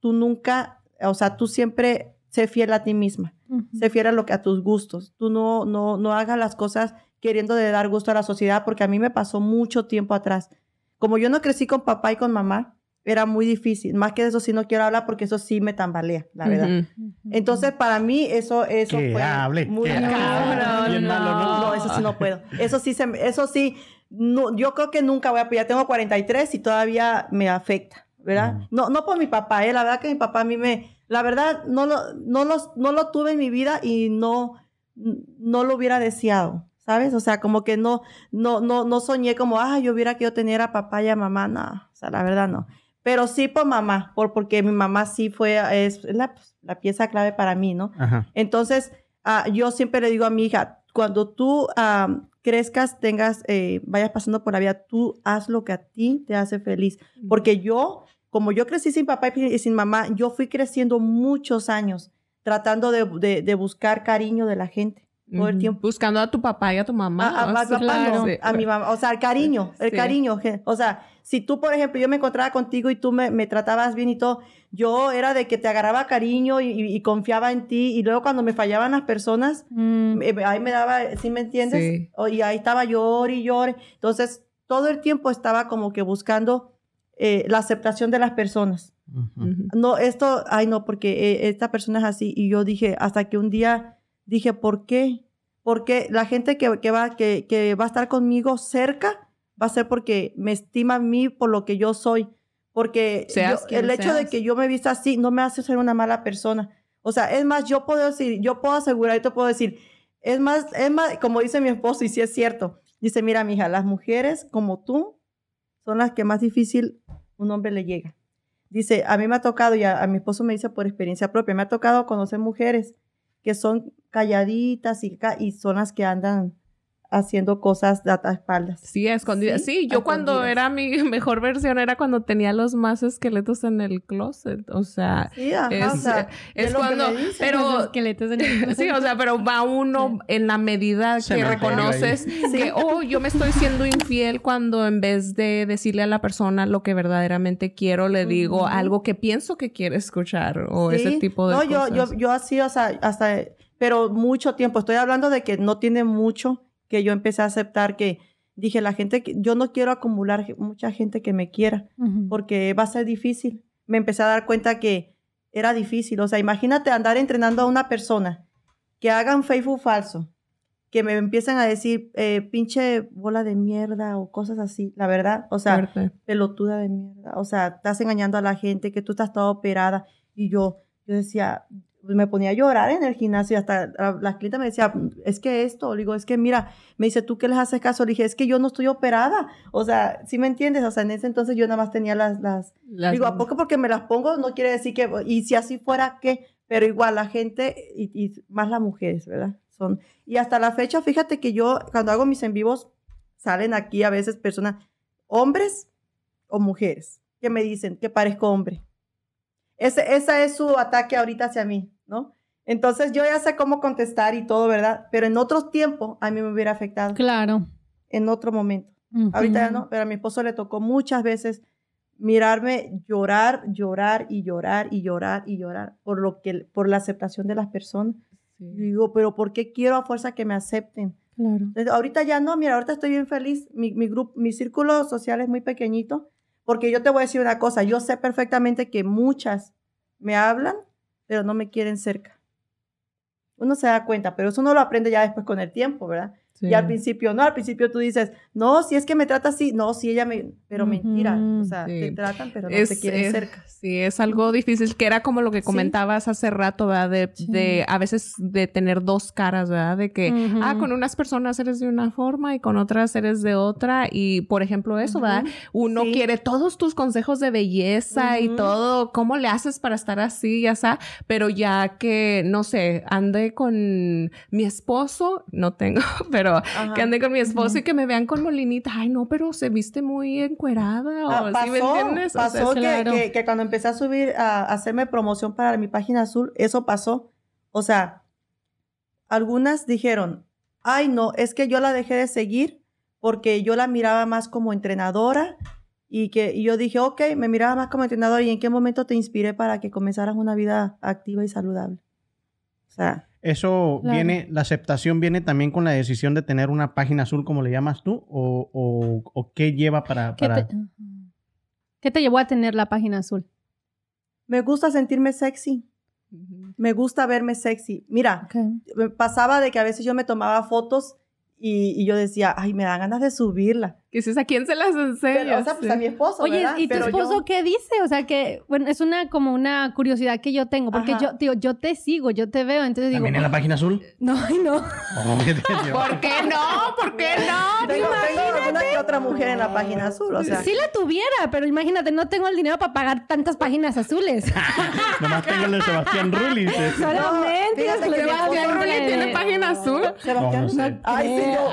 tú nunca, o sea, tú siempre sé fiel a ti misma. Ujú. Sé fiel a, lo que, a tus gustos. Tú no, no, no hagas las cosas queriendo de dar gusto a la sociedad, porque a mí me pasó mucho tiempo atrás. Como yo no crecí con papá y con mamá, era muy difícil. Más que de eso sí no quiero hablar porque eso sí me tambalea, la verdad. Ujú. Entonces, para mí, eso, eso Que fue hable, muy que difícil. hable. No, no, ¿no? eso sí no puedo. Eso sí, se, me- eso sí, no, yo creo que nunca voy a, ya tengo 43 y todavía me afecta, ¿verdad? Ujú. No, no por mi papá, ¿eh? La verdad que mi papá a mí me, la verdad, no lo, no los, no lo tuve en mi vida y no, no lo hubiera deseado. ¿Sabes? O sea, como que no, no, no, no soñé como, ah, yo hubiera que yo tener a papá y a mamá, no, o sea, la verdad no. Pero sí por mamá, por, porque mi mamá sí fue, es la, la pieza clave para mí, ¿no? Ajá. Entonces, ah, yo siempre le digo a mi hija, cuando tú ah, crezcas, tengas, eh, vayas pasando por la vida, tú haz lo que a ti te hace feliz. Porque yo, como yo crecí sin papá y y sin mamá, yo fui creciendo muchos años tratando de, de- de buscar cariño de la gente. Todo el tiempo. Buscando a tu papá y a tu mamá. A, a- a papá no, sí. a mi mamá. O sea, el cariño, el Sí. cariño. O sea, si tú, por ejemplo, yo me encontraba contigo y tú me, me tratabas bien y todo, yo era de que te agarraba cariño y, y- y confiaba en ti. Y luego cuando me fallaban las personas, Mm. me- ahí me daba, ¿sí me entiendes? Sí. O- y ahí estaba llore y llore. Entonces, todo el tiempo estaba como que buscando eh, la aceptación de las personas. Ujú. Ujú. No, esto, ay no, porque eh, esta persona es así. Y yo dije, hasta que un día dije, ¿por qué? Porque la gente que, que va, que, que va a estar conmigo cerca va a ser porque me estima a mí por lo que yo soy. Porque Seas yo- el hecho de que yo me vista así no me hace ser una mala persona. O sea, es más, yo puedo decir, yo puedo asegurar y te puedo decir, es más, es más, como dice mi esposo, y sí es cierto, dice, mira, mija, las mujeres como tú son las que más difícil un hombre le llega. Dice, a mí me ha tocado, y a, a mi esposo me dice por experiencia propia, me ha tocado conocer mujeres que son calladitas y, ca- y son las que andan haciendo cosas de a espaldas. Sí, escondidas. Sí, Sí, yo cuando era mi mejor versión era cuando tenía los más esqueletos en el closet. O sea, Sí, ajá, es, o sea, es cuando. dicen, Pero. Los esqueletos en el- Sí, o sea, pero va uno en la medida Se que me reconoces que, oh, yo me estoy siendo infiel cuando en vez de decirle a la persona lo que verdaderamente quiero, le digo algo que pienso que quiere escuchar o ese tipo de no, cosas. yo, yo, yo así, o sea, hasta, pero mucho tiempo. Estoy hablando de que no tiene mucho que yo empecé a aceptar que dije, la gente, que yo no quiero acumular mucha gente que me quiera, porque va a ser difícil. Me empecé a dar cuenta que era difícil. O sea, imagínate andar entrenando a una persona que haga un Facebook falso, que me empiezan a decir, eh, pinche bola de mierda o cosas así, la verdad. O sea, Fuerte. pelotuda de mierda. O sea, estás engañando a la gente, que tú estás toda operada. Y yo, yo decía, me ponía a llorar en el gimnasio y hasta la, la clienta me decía, es que esto, le digo, es que mira, me dice, ¿tú qué les haces caso? Le dije, es que yo no estoy operada. O sea, ¿sí me entiendes? O sea, en ese entonces yo nada más tenía las, las, Las- digo, ¿a poco porque me las pongo no quiere decir que, y si así fuera, ¿qué? Pero igual la gente, y, y más las mujeres, ¿verdad? Son, y hasta la fecha, fíjate que yo, cuando hago mis en vivos, salen aquí a veces personas, hombres o mujeres, que me dicen que parezco hombre. Ese, ese es su ataque ahorita hacia mí, ¿no? Entonces yo ya sé cómo contestar y todo, ¿verdad? Pero en otros tiempos a mí me hubiera afectado, Claro. en otro momento. Ahorita ya no, pero a mi esposo le tocó muchas veces mirarme llorar, llorar y llorar y llorar y llorar por lo que por la aceptación de las personas. Sí. Y digo, pero ¿por qué quiero a fuerza que me acepten? Claro. Entonces, ahorita ya no, mira, ahorita estoy bien feliz. Mi, mi grupo, mi círculo social es muy pequeñito, porque yo te voy a decir una cosa, yo sé perfectamente que muchas me hablan, pero no me quieren cerca. Uno se da cuenta, pero eso uno lo aprende ya después con el tiempo, ¿verdad? Sí. Y al principio, no, al principio tú dices, no, si es que me trata así, no, si ella me, pero mentira, o sea, sí. te tratan, pero no es, te quieren es- cerca. Sí, es algo difícil, que era como lo que Sí. comentabas hace rato, ¿verdad? De, de a veces de tener dos caras, ¿verdad? De que, ah, con unas personas eres de una forma y con otras eres de otra. Y, por ejemplo, eso, ¿verdad? Uno quiere todos tus consejos de belleza y todo, cómo le haces para estar así, ya está. Pero ya que, no sé, ande con mi esposo, no tengo, pero Ajá. que ande con mi esposo Ujú. y que me vean con molinita, ay, no, pero se viste muy encuerada. Ah, o, pasó, ¿sí me entiendes? O sea, pasó que, claro. que- que cuando empecé a subir, a, a hacerme promoción para mi página azul, eso pasó. O sea, algunas dijeron, ay no, es que yo la dejé de seguir porque yo la miraba más como entrenadora y que y yo dije, ok, me miraba más como entrenadora y en qué momento te inspiré para que comenzaras una vida activa y saludable. O sea, Eso Claro. viene, la aceptación viene también con la decisión de tener una página azul, como le llamas tú, o, o, o qué lleva para... ¿Qué para... te. ¿Qué te llevó a tener la página azul? me gusta sentirme sexy, me gusta verme sexy. Mira, Ok. me pasaba de que a veces yo me tomaba fotos y, y yo decía, ay, me dan ganas de subirla. Que dices, ¿a quién se las enseñas? Pero, o sea, pues a mi esposo, Oye, ¿verdad? ¿y tu Pero esposo yo- qué dice? O sea, que, bueno, es una como una curiosidad que yo tengo, porque Ajá. yo, tío, yo te sigo, yo te veo, entonces digo, ¿También en la página azul? no, ay, no. Oh, ¿qué te- ¿Por qué no? ¿Por qué no? Tengo, tengo alguna que otra mujer en la página azul, o sea. Sí la tuviera, pero imagínate, no tengo el dinero para pagar tantas páginas azules. Nomás tengo el de Sebastián Rulli. Solamente. que mi Sebastián Rulli ¿Rulli tiene página azul? Sebastián. No, no sé. Ay, sí, yo.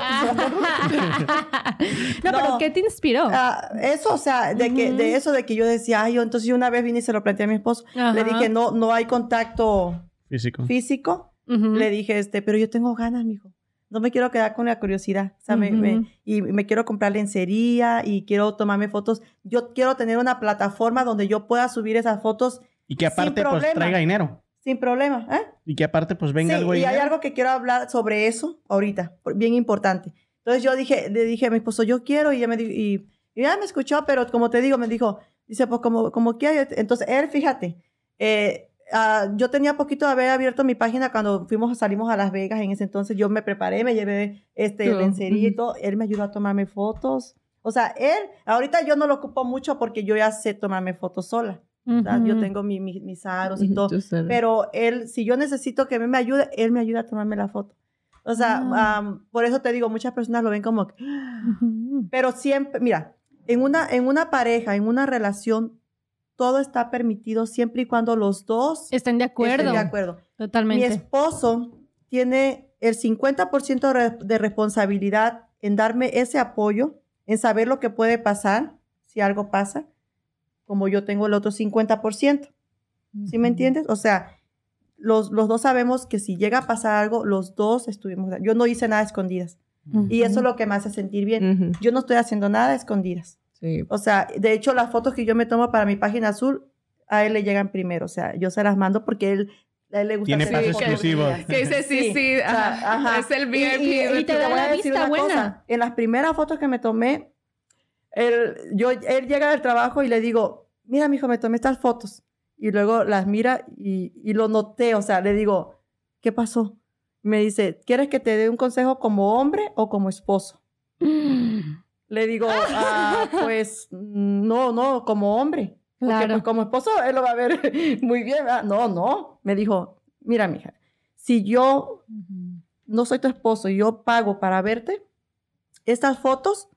no, pero No. ¿qué te inspiró? Ah, eso, o sea, de, que, de eso de que yo decía, ay, yo entonces yo una vez vine y se lo planteé a mi esposo. Ajá. Le dije, no, no hay contacto Físico. físico. Ujú. Le dije, este, pero yo tengo ganas, mijo. No me quiero quedar con la curiosidad. O sea, me- me- y me quiero comprar lencería y quiero tomarme fotos. Yo quiero tener una plataforma donde yo pueda subir esas fotos Y que aparte pues problema. traiga dinero. sin problema. ¿eh? Y que aparte pues venga sí, algo y hay dinero. algo que quiero hablar sobre eso ahorita, bien importante. Entonces yo dije, le dije a mi esposo, yo quiero, y ella me, di- y, y ella me escuchó, pero como te digo, me dijo, dice, pues como, como. Entonces él, fíjate, eh, ah, yo tenía poquito de haber abierto mi página cuando fuimos, salimos a Las Vegas, en ese entonces yo me preparé, me llevé este, Tú, lencería y todo, él me ayudó a tomarme fotos. O sea, él, ahorita yo no lo ocupo mucho porque yo ya sé tomarme fotos sola. Sea, Yo tengo mi- mi- mis aros y todo. Pero él, si yo necesito que me ayude, él me ayuda a tomarme la foto. O sea, Ah. am, por eso te digo, muchas personas lo ven como... que-. Pero siempre, mira, en una, en una pareja, en una relación, todo está permitido siempre y cuando los dos Estén de estén acuerdo. de acuerdo. Mi Totalmente. esposo tiene el 50% re- de responsabilidad en darme ese apoyo, en saber lo que puede pasar si algo pasa, como yo tengo el otro 50%. ¿Sí me entiendes? O sea, los, los dos sabemos que si llega a pasar algo, los dos estuvimos. Yo no hice nada a escondidas. Y eso es lo que me hace sentir bien. Yo no estoy haciendo nada a escondidas. Sí. O sea, de hecho, las fotos que yo me tomo para mi página azul, a él le llegan primero. O sea, yo se las mando porque él, a él le gusta Tiene hacer paso exclusivo. Que dice, sí, sí, ajá. ajá. Es el VIP. y- y te da voy a la decir vista una cosa. buena. En las primeras fotos que me tomé, él, yo, él llega del trabajo y le digo, mira, mijo, me tomé estas fotos. Y luego las mira y, y lo noté. O sea, le digo, ¿qué pasó? Me dice, ¿quieres que te dé un consejo como hombre o como esposo? Le digo, ah, pues no, no, como hombre. Porque Claro. pues, como esposo él lo va a ver muy bien. ¿verdad? No, no. Me dijo, mira, mija, si yo no soy tu esposo y yo pago para verte, estas fotos,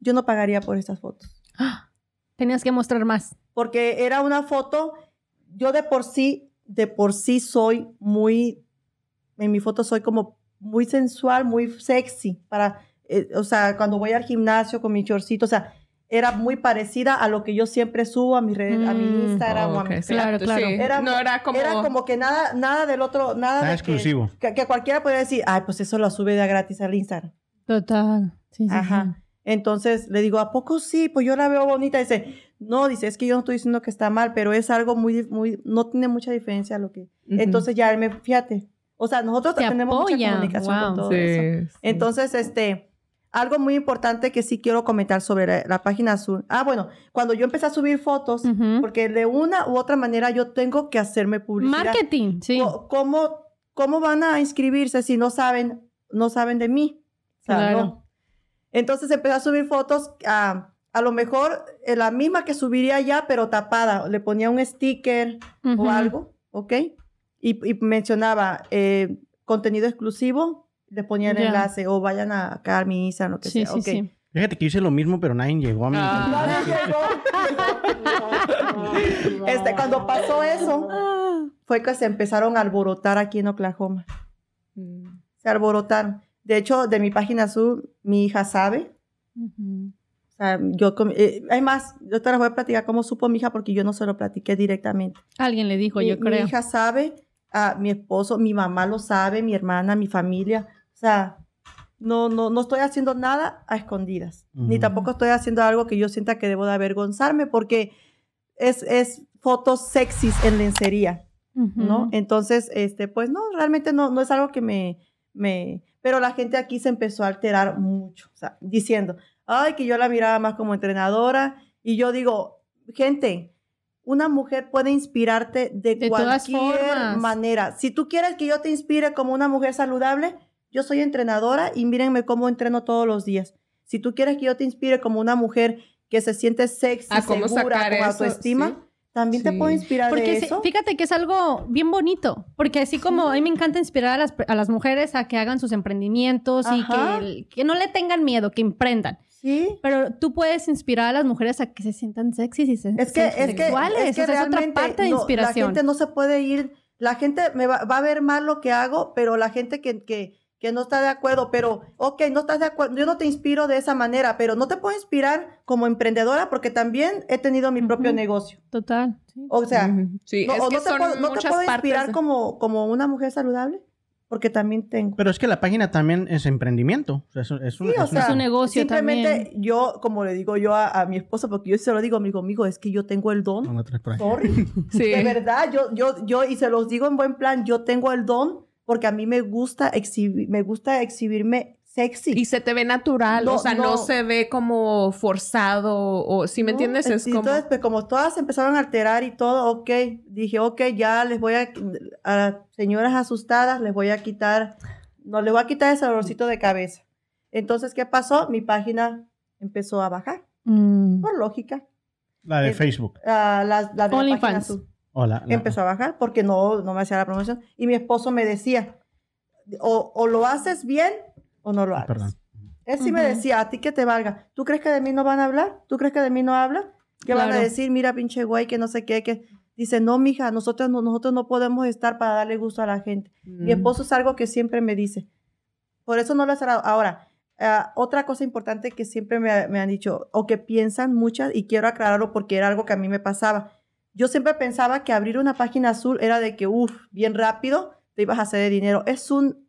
yo no pagaría por estas fotos. Tenías que mostrar más. Porque era una foto, yo de por sí, de por sí soy muy, en mi foto soy como muy sensual, muy sexy, para, eh, o sea, cuando voy al gimnasio con mi chorcito, o sea, era muy parecida a lo que yo siempre subo a mi red, a mi Mm. Instagram o a mi sí, Claro, sí. claro. Era- no era como... Era como que nada, nada del otro, nada Nada de exclusivo. Que, que, que cualquiera podía decir, ay, pues eso lo sube de gratis al Instagram. Total. Sí, sí, Ajá. Entonces le digo, ¿a poco sí? Pues yo la veo bonita. Dice, no, dice, es que yo no estoy diciendo que está mal, pero es algo muy, muy, no tiene mucha diferencia lo que. Entonces ya él me, fíjate. O sea, nosotros Te tenemos apoya, mucha comunicación wow. con todo Sí, eso. sí. Entonces, este, algo muy importante que sí quiero comentar sobre la, la página azul. Ah, bueno, cuando yo empecé a subir fotos, porque de una u otra manera yo tengo que hacerme publicidad. Marketing, sí. ¿Cómo, ¿Cómo van a inscribirse si no saben, no saben de mí? O sea, Claro. no. Entonces empecé a subir fotos, a, a lo mejor eh, la misma que subiría ya, pero tapada. Le ponía un sticker o algo, ¿ok? Y, y mencionaba eh, contenido exclusivo, le ponía el enlace o vayan a acá a mi Instagram, lo que Sí, sea. sí, ok. sí. Fíjate que hice lo mismo, pero nadie llegó a mí. Ah. Este, cuando pasó eso, fue que se empezaron a alborotar aquí en Oklahoma. Mm. se alborotaron. De hecho, de mi página azul, mi hija sabe. O sea, yo, eh, hay más, yo te las voy a platicar cómo supo mi hija porque yo no se lo platiqué directamente. Alguien le dijo, mi, yo mi creo. hija sabe, a mi esposo, mi mamá lo sabe, mi hermana, mi familia. O sea, no, no, no estoy haciendo nada a escondidas. Ni Ujú. tampoco estoy haciendo algo que yo sienta que debo de avergonzarme porque es, es fotos sexys en lencería. ¿no? Entonces, este, pues no, realmente no, no es algo que me, me, pero la gente aquí se empezó a alterar mucho, o sea, diciendo, ay, que yo la miraba más como entrenadora, y yo digo, gente, una mujer puede inspirarte de, De cualquier manera. Si tú quieres que yo te inspire como una mujer saludable, yo soy entrenadora y mírenme cómo entreno todos los días. Si tú quieres que yo te inspire como una mujer que se siente sexy, ¿cómo segura, con eso? autoestima, Sí. También te puedo inspirar Porque de eso. fíjate que es algo bien bonito, porque así como a mí me encanta inspirar a las, a las mujeres a que hagan sus emprendimientos Ajá. y que, que no le tengan miedo, que emprendan. Sí. Pero tú puedes inspirar a las mujeres a que se sientan sexys y se, Es que, se- es que, sexuales. es que o sea, es otra parte de no, inspiración. la gente no se puede ir, la gente me va, va a ver mal lo que hago, pero la gente que, que, que no está de acuerdo, pero, ok, no estás de acuerdo, yo no te inspiro de esa manera, pero no te puedo inspirar como emprendedora porque también he tenido mi propio Ujú. negocio. Total. sí. O sea, Ujú. Sí, no, es o que no te son puedo, no te puedo inspirar de- como, como una mujer saludable porque también tengo. Pero es que la página también es emprendimiento. O sea, es, un- es un- Sí, o es sea, una- un negocio simplemente también. yo, como le digo yo a, a mi esposo, porque yo se lo digo, amigo, amigo, es que yo tengo el don. no ahí. Sorry. Sí. De verdad, yo, yo, yo, y se los digo en buen plan, yo tengo el don porque a mí me gusta exhibir, me gusta exhibirme sexy. Y se te ve natural, No, o sea, no. no. se ve como forzado, o si me ¿no? entiendes, es como... Entonces, pues como todas empezaron a alterar y todo, ok, dije, ok, ya les voy a, a las señoras asustadas, les voy a quitar, no, les voy a quitar ese dolorcito de cabeza. Entonces, ¿qué pasó? Mi página empezó a bajar, Mm. por lógica. La de Eh, Facebook. Ah, la, la de OnlyFans. Hola. la- empezó a bajar porque no, no me hacía la promoción. Y mi esposo me decía, o, o lo haces bien o no lo hagas. Perdón. Él sí me decía, a ti que te valga. ¿Tú crees que de mí no van a hablar? ¿Tú crees que de mí no hablan? ¿Qué van a decir? Mira, pinche güey, que no sé qué, que... Dice, no, mija, nosotros no, nosotros no podemos estar para darle gusto a la gente. Mm. Mi esposo es algo que siempre me dice. Por eso no lo he cerrado. Ahora, ah, otra cosa importante que siempre me, me han dicho, o que piensan muchas, y quiero aclararlo porque era algo que a mí me pasaba. Yo siempre pensaba que abrir una página azul era de que, uff, bien rápido, te ibas a hacer de dinero. Es un,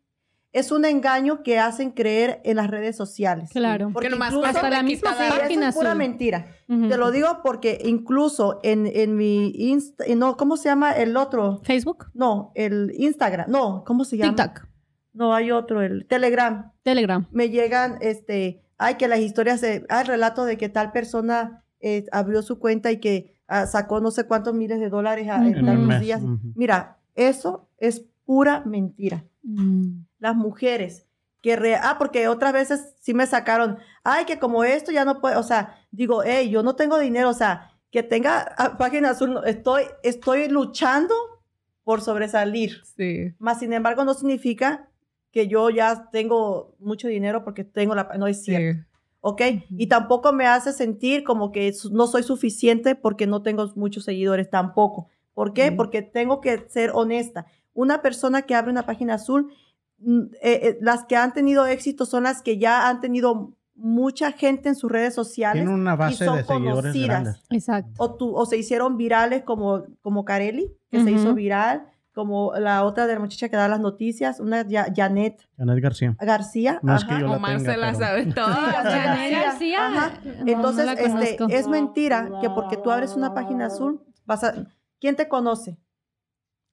es un engaño que hacen creer en las redes sociales. Claro. Porque nomás incluso- Hasta la misma Sí, página es pura azul. mentira. Te lo digo porque incluso en, en mi Insta, no, ¿cómo se llama el otro? Facebook, No, el Instagram. No, ¿cómo se llama? TikTok, No, hay otro, el Telegram. Telegram. Me llegan, este, ay, que las historias, de, el relato de que tal persona eh, abrió su cuenta y que ah, sacó no sé cuántos miles de dólares a- en mes, días. Mira, eso es pura mentira. Mm. Las mujeres que, re- ah, porque otras veces sí me sacaron, ay, que como esto ya no puede, o sea, digo, hey, yo no tengo dinero, o sea, que tenga ah, página azul, estoy, estoy luchando por sobresalir. Sí. Más sin embargo, no significa que yo ya tengo mucho dinero porque tengo la... No es cierto, Sí. ¿Ok? Y tampoco me hace sentir como que no soy suficiente porque no tengo muchos seguidores, tampoco. ¿Por qué? Porque tengo que ser honesta. Una persona que abre una página azul, mm, eh, eh, las que han tenido éxito son las que ya han tenido mucha gente en sus redes sociales una y son de seguidores conocidas. Exacto. O, tu- o se hicieron virales como, como Carelli, que se hizo viral, como la otra de la muchacha que da las noticias, una Ya- Janet Janet García. García. No es ajá. que yo la Omar tenga, se la pero- sabe toda. Janet García. Ajá. Entonces, no este, es mentira que porque tú abres una página azul, vas a... ¿Quién te conoce?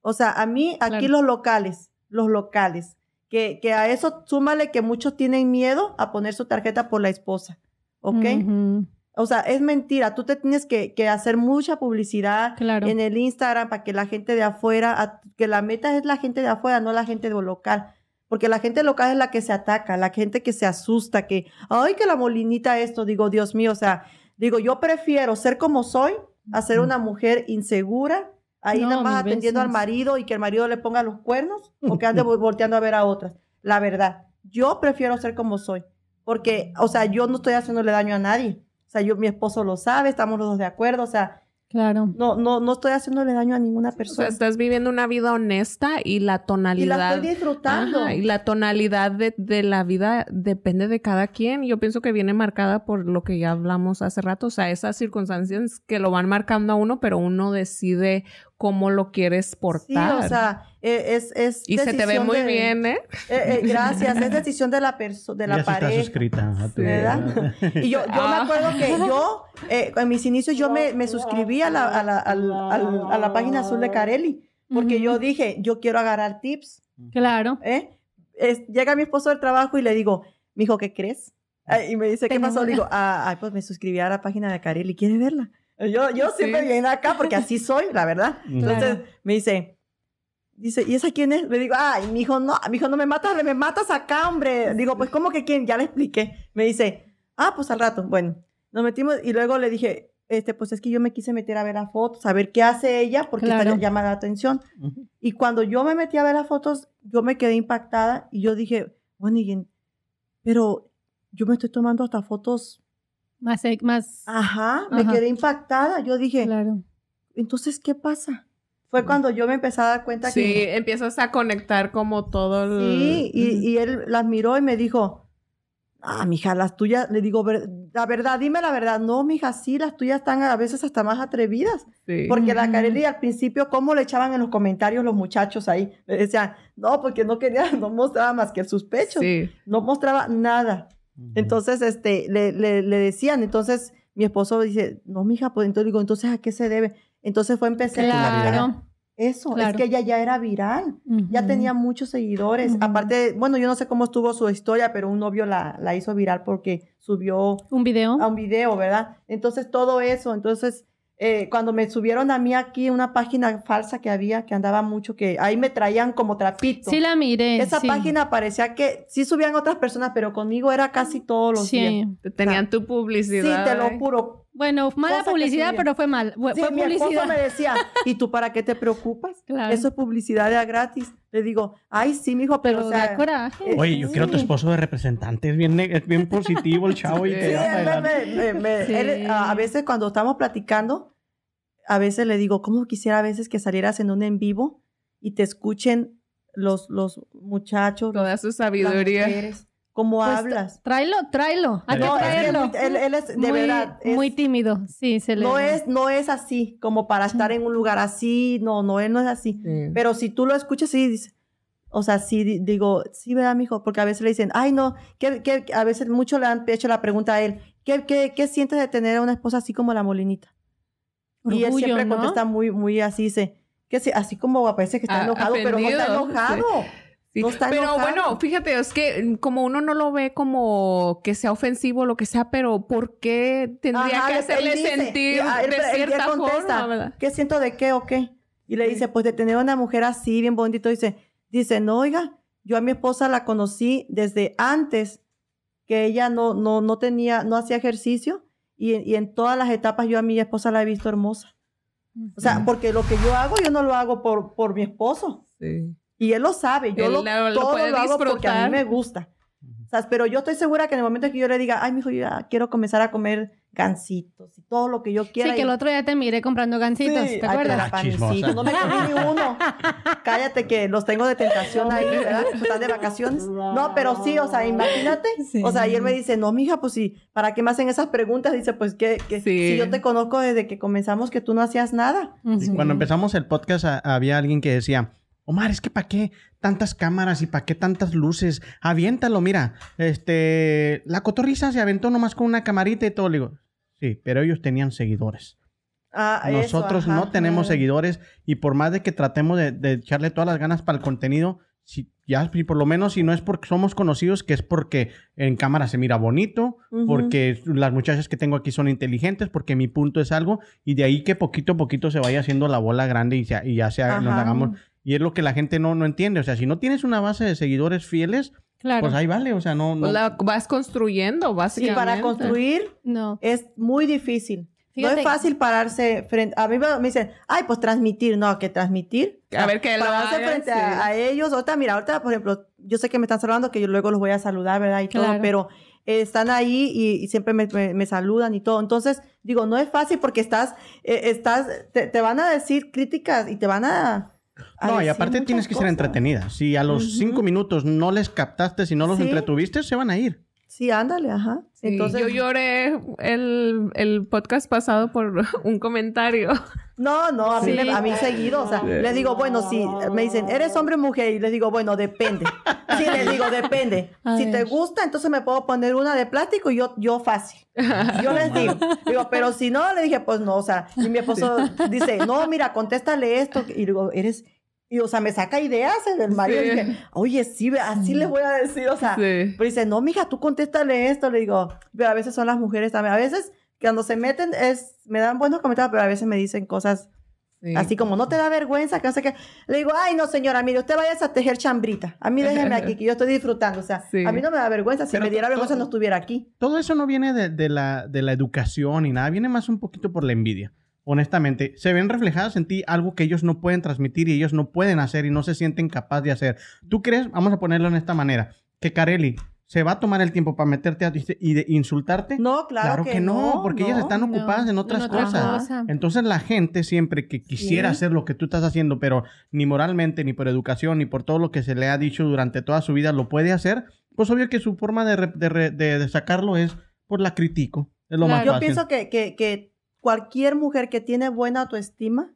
O sea, a mí, aquí Claro. los locales, los locales, que, que a eso súmale que muchos tienen miedo a poner su tarjeta por la esposa, ¿ok? Ujú. O sea, es mentira. Tú te tienes que, que hacer mucha publicidad Claro. en el Instagram para que la gente de afuera, a- que la meta es la gente de afuera, no la gente de lo local. Porque la gente local es la que se ataca, la gente que se asusta, que, ay, que la molinita esto, digo, Dios mío, o sea, digo, yo prefiero ser como soy a ser una mujer insegura, ahí No, nada más atendiendo al marido y que el marido le ponga los cuernos o que ande vol- volteando a ver a otras. La verdad, yo prefiero ser como soy, porque, o sea, yo no estoy haciéndole daño a nadie. O sea, yo, mi esposo lo sabe, estamos los dos de acuerdo, o sea, Claro. no, no, no estoy haciéndole daño a ninguna O sea, persona. estás viviendo una vida honesta y la y la tonalidad. estoy disfrutando. Ajá, y la tonalidad de, de la vida depende de cada quien. Yo pienso que viene marcada por lo que ya hablamos hace rato, o sea, esas circunstancias que lo van marcando a uno, pero uno decide cómo lo quieres Sí, portar. o sea, eh, es, es y se te ve decisión muy de- bien, ¿eh? eh, eh, gracias, es decisión de la persona, de la Ya sí está pareja. suscrita. ¿Verdad? Y yo, yo me Ah. acuerdo que yo, eh, en mis inicios, yo me, me suscribí a la, a, la, a la página azul de Carelli, porque yo dije, yo quiero agarrar tips, Claro. ¿eh? Es- llega mi esposo del trabajo y le digo, mijo, ¿qué crees? Y me dice, ¿qué pasó? Le digo, ah, ay, pues me suscribí a la página de Carelli, ¿quieres verla? Yo, yo siempre viene acá porque así soy, la verdad. Entonces Claro. me dice, dice, ¿y esa quién es? Le digo, ay, mi hijo, no, mi hijo, no me matas, me matas acá, hombre. Digo, pues, ¿cómo que quién? Ya le expliqué. Me dice, ah, pues al rato. Bueno, nos metimos y luego le dije, este, pues es que yo me quise meter a ver las fotos, a ver qué hace ella, porque Claro. está llama la atención. Y cuando yo me metí a ver las fotos, yo me quedé impactada y yo dije, bueno, y en- pero yo me estoy tomando hasta fotos. Más, más. Ajá, me Ajá. quedé impactada. Yo dije, Claro. entonces, ¿qué pasa? Fue cuando yo me empecé a dar cuenta Sí, que... empiezas a conectar como todo el... Sí, y, y él las miró y me dijo, ah, mija, las tuyas, le digo, "Ver- la verdad, dime la verdad. No, mija, sí, las tuyas están a veces hasta más atrevidas. Sí. Porque la. Carelli al principio, ¿cómo le echaban en los comentarios los muchachos ahí? Le decían, no, porque no quería, no mostraba más que el sospecho. Sí. No mostraba nada. Entonces, este, le, le, le decían, entonces mi esposo dice, no, mija, pues entonces digo, entonces, ¿a qué se debe? Entonces fue empecé a Claro. eso, es que ella ya era viral, ya tenía muchos seguidores. Aparte, bueno, yo no sé cómo estuvo su historia, pero un novio la, la hizo viral porque subió Un video. a un video, ¿verdad? Entonces todo eso, entonces eh, cuando me subieron a mí aquí una página falsa que había, que andaba mucho, que ahí me traían como trapito. Sí, la miré. Esa sí. página parecía que sí subían otras personas, pero conmigo era casi todos los días. Sí. Tenían tu Sí, publicidad. te lo juro. Bueno, mala publicidad, pero fue mal. Fue, Sí, fue mi esposo publicidad. me decía, ¿y tú para qué te preocupas? Claro. Eso es publicidad de a gratis. Le digo, ay, sí, mijo, pero, Pero o sea, da coraje. Oye, yo quiero a tu esposo de representante. Es bien, es bien positivo el chavo y Sí, te Sí, da para él me- adelante. me- me- Sí. él, a a veces cuando estamos platicando, a veces le digo, ¿cómo quisiera a veces que salieras en un en vivo y te escuchen los, los muchachos, Toda su sabiduría. cómo Pues, hablas? Tráelo, tráelo. Hay que No, es que él, él es, de muy, verdad, es- muy tímido. Sí, se le no, es, no es así, como para estar en un lugar así, no, no, él no es así. Sí. Pero si tú lo escuchas, sí, dice, o sea, sí, di- digo, sí, ¿verdad, mijo? Porque a veces le dicen, ay, no, ¿qué, qué- a veces muchos le han hecho la pregunta a él, ¿qué, qué, qué sientes de tener a una esposa así como la Molinita? Y él siempre ¿no? contesta muy, muy así, dice, que sí, así como parece que está enojado, pero no está enojado. Sí, No está pero enojado. bueno, fíjate, es que mm, como uno no lo ve como que sea ofensivo o lo que sea, pero ¿por qué tendría Ajá, que le- hacerle dice, sentir ah, él- de él cierta contesta, forma? ¿Qué siento de qué o qué? Y le dice, pues de tener una mujer así, bien bonito, dice, dice, no, oiga, yo a mi esposa la conocí desde antes que ella no, no, no tenía, no hacía ejercicio y, y en todas las etapas yo a mi esposa la he visto hermosa. O sea, porque lo que yo hago, yo no lo hago por, por mi esposo. Sí. Y él lo sabe, yo Él lo, todo lo hago porque a mí me gusta. O sea, pero yo estoy segura que en el momento que yo le diga, ay, mijo, yo ya quiero comenzar a comer gancitos y todo lo que yo quiera. Sí, que el otro día te miré comprando gancitos, Sí, ¿te acuerdas? no me comí ni uno. Cállate que los tengo de tentación ahí, ¿verdad? Están de vacaciones. No, pero sí, o sea, imagínate. Sí. O sea, y él me dice, no, mija, pues sí, ¿para qué me hacen esas preguntas? Dice, pues que, que Sí. si yo te conozco desde que comenzamos que tú no hacías nada. Cuando empezamos el podcast a- había alguien que decía, Omar, es que ¿para qué tantas cámaras y para qué tantas luces? Aviéntalo, mira. Este, la cotorriza se aventó nomás con una camarita y todo. Le digo, sí, pero ellos tenían seguidores. Ah, Nosotros no tenemos seguidores y por más de que tratemos de, de echarle todas las ganas para el contenido, si, ya, si por lo menos si no es porque somos conocidos, que es porque en cámara se mira bonito, porque las muchachas que tengo aquí son inteligentes, porque mi punto es algo, y de ahí que poquito a poquito se vaya haciendo la bola grande y, se- y ya se, nos hagamos. Y es lo que la gente no, no entiende. O sea, si no tienes una base de seguidores fieles, Claro. pues ahí vale. O sea, no. no Pues la vas construyendo, Sí, básicamente. para construir No. es muy difícil. Fíjate- No es fácil pararse frente. A mí me me dicen, ay, pues transmitir. No, que transmitir. A ver que lo Pararse hagan, frente sí. a, a ellos. Ahorita, mira, ahorita, por ejemplo, yo sé que me están saludando, que yo luego los voy a saludar, ¿verdad? Y todo, pero eh, están ahí y, y siempre me, me- me saludan y todo. Entonces, digo, no es fácil porque estás, eh, estás, te, te van a decir críticas y te van a. a No, y aparte tienes que ser cosas. entretenida. Si a los Ujú. cinco minutos no les captaste, si no los Sí. entretuviste, se van a ir. Sí, ándale, ajá. Sí, Entonces, yo lloré el, el podcast pasado por un comentario. No, no, a mí, Sí. me- a mí seguido, o sea, les digo, bueno, si me dicen, ¿eres hombre o mujer? Y les digo, bueno, depende. Sí, les digo, depende. A si te ver. gusta, entonces me puedo poner una de plástico y yo, yo fácil. Yo les digo, digo, pero si no, le dije, pues no, o sea, y mi esposo dice, no, mira, contéstale esto. Y digo, eres, y o sea, me saca ideas en el marido. Sí. Y dije, oye, sí, así les voy a decir, o sea, Sí. pero dice, no, mija, tú contéstale esto. Le digo, pero a veces son las mujeres también. A veces, cuando se meten, es, me dan buenos comentarios, pero a veces me dicen cosas Sí. así como, no te da vergüenza, que no sé qué. Le digo, ay, no, señora, mire, usted vaya a tejer chambrita. A mí déjeme aquí, que yo estoy disfrutando. O sea, Sí. a mí no me da vergüenza. Si Pero me diera vergüenza, no estuviera aquí. Todo eso no viene de, de la, de la educación y nada, viene más un poquito por la envidia. Honestamente, se ven reflejadas en ti algo que ellos no pueden transmitir y ellos no pueden hacer y no se sienten capaz de hacer. ¿Tú crees, vamos a ponerlo en esta manera, que Carelli se va a tomar el tiempo para meterte a ti y de insultarte? No, claro, que, no, porque ellas están no, ocupadas en otras cosas. cosa. Entonces la gente siempre que quisiera Sí. hacer lo que tú estás haciendo, pero ni moralmente, ni por educación, ni por todo lo que se le ha dicho durante toda su vida lo puede hacer, pues obvio que su forma de, re- de re- de- de sacarlo es por la critico. Es lo más Claro. Yo fácil. pienso que, que, que cualquier mujer que tiene buena autoestima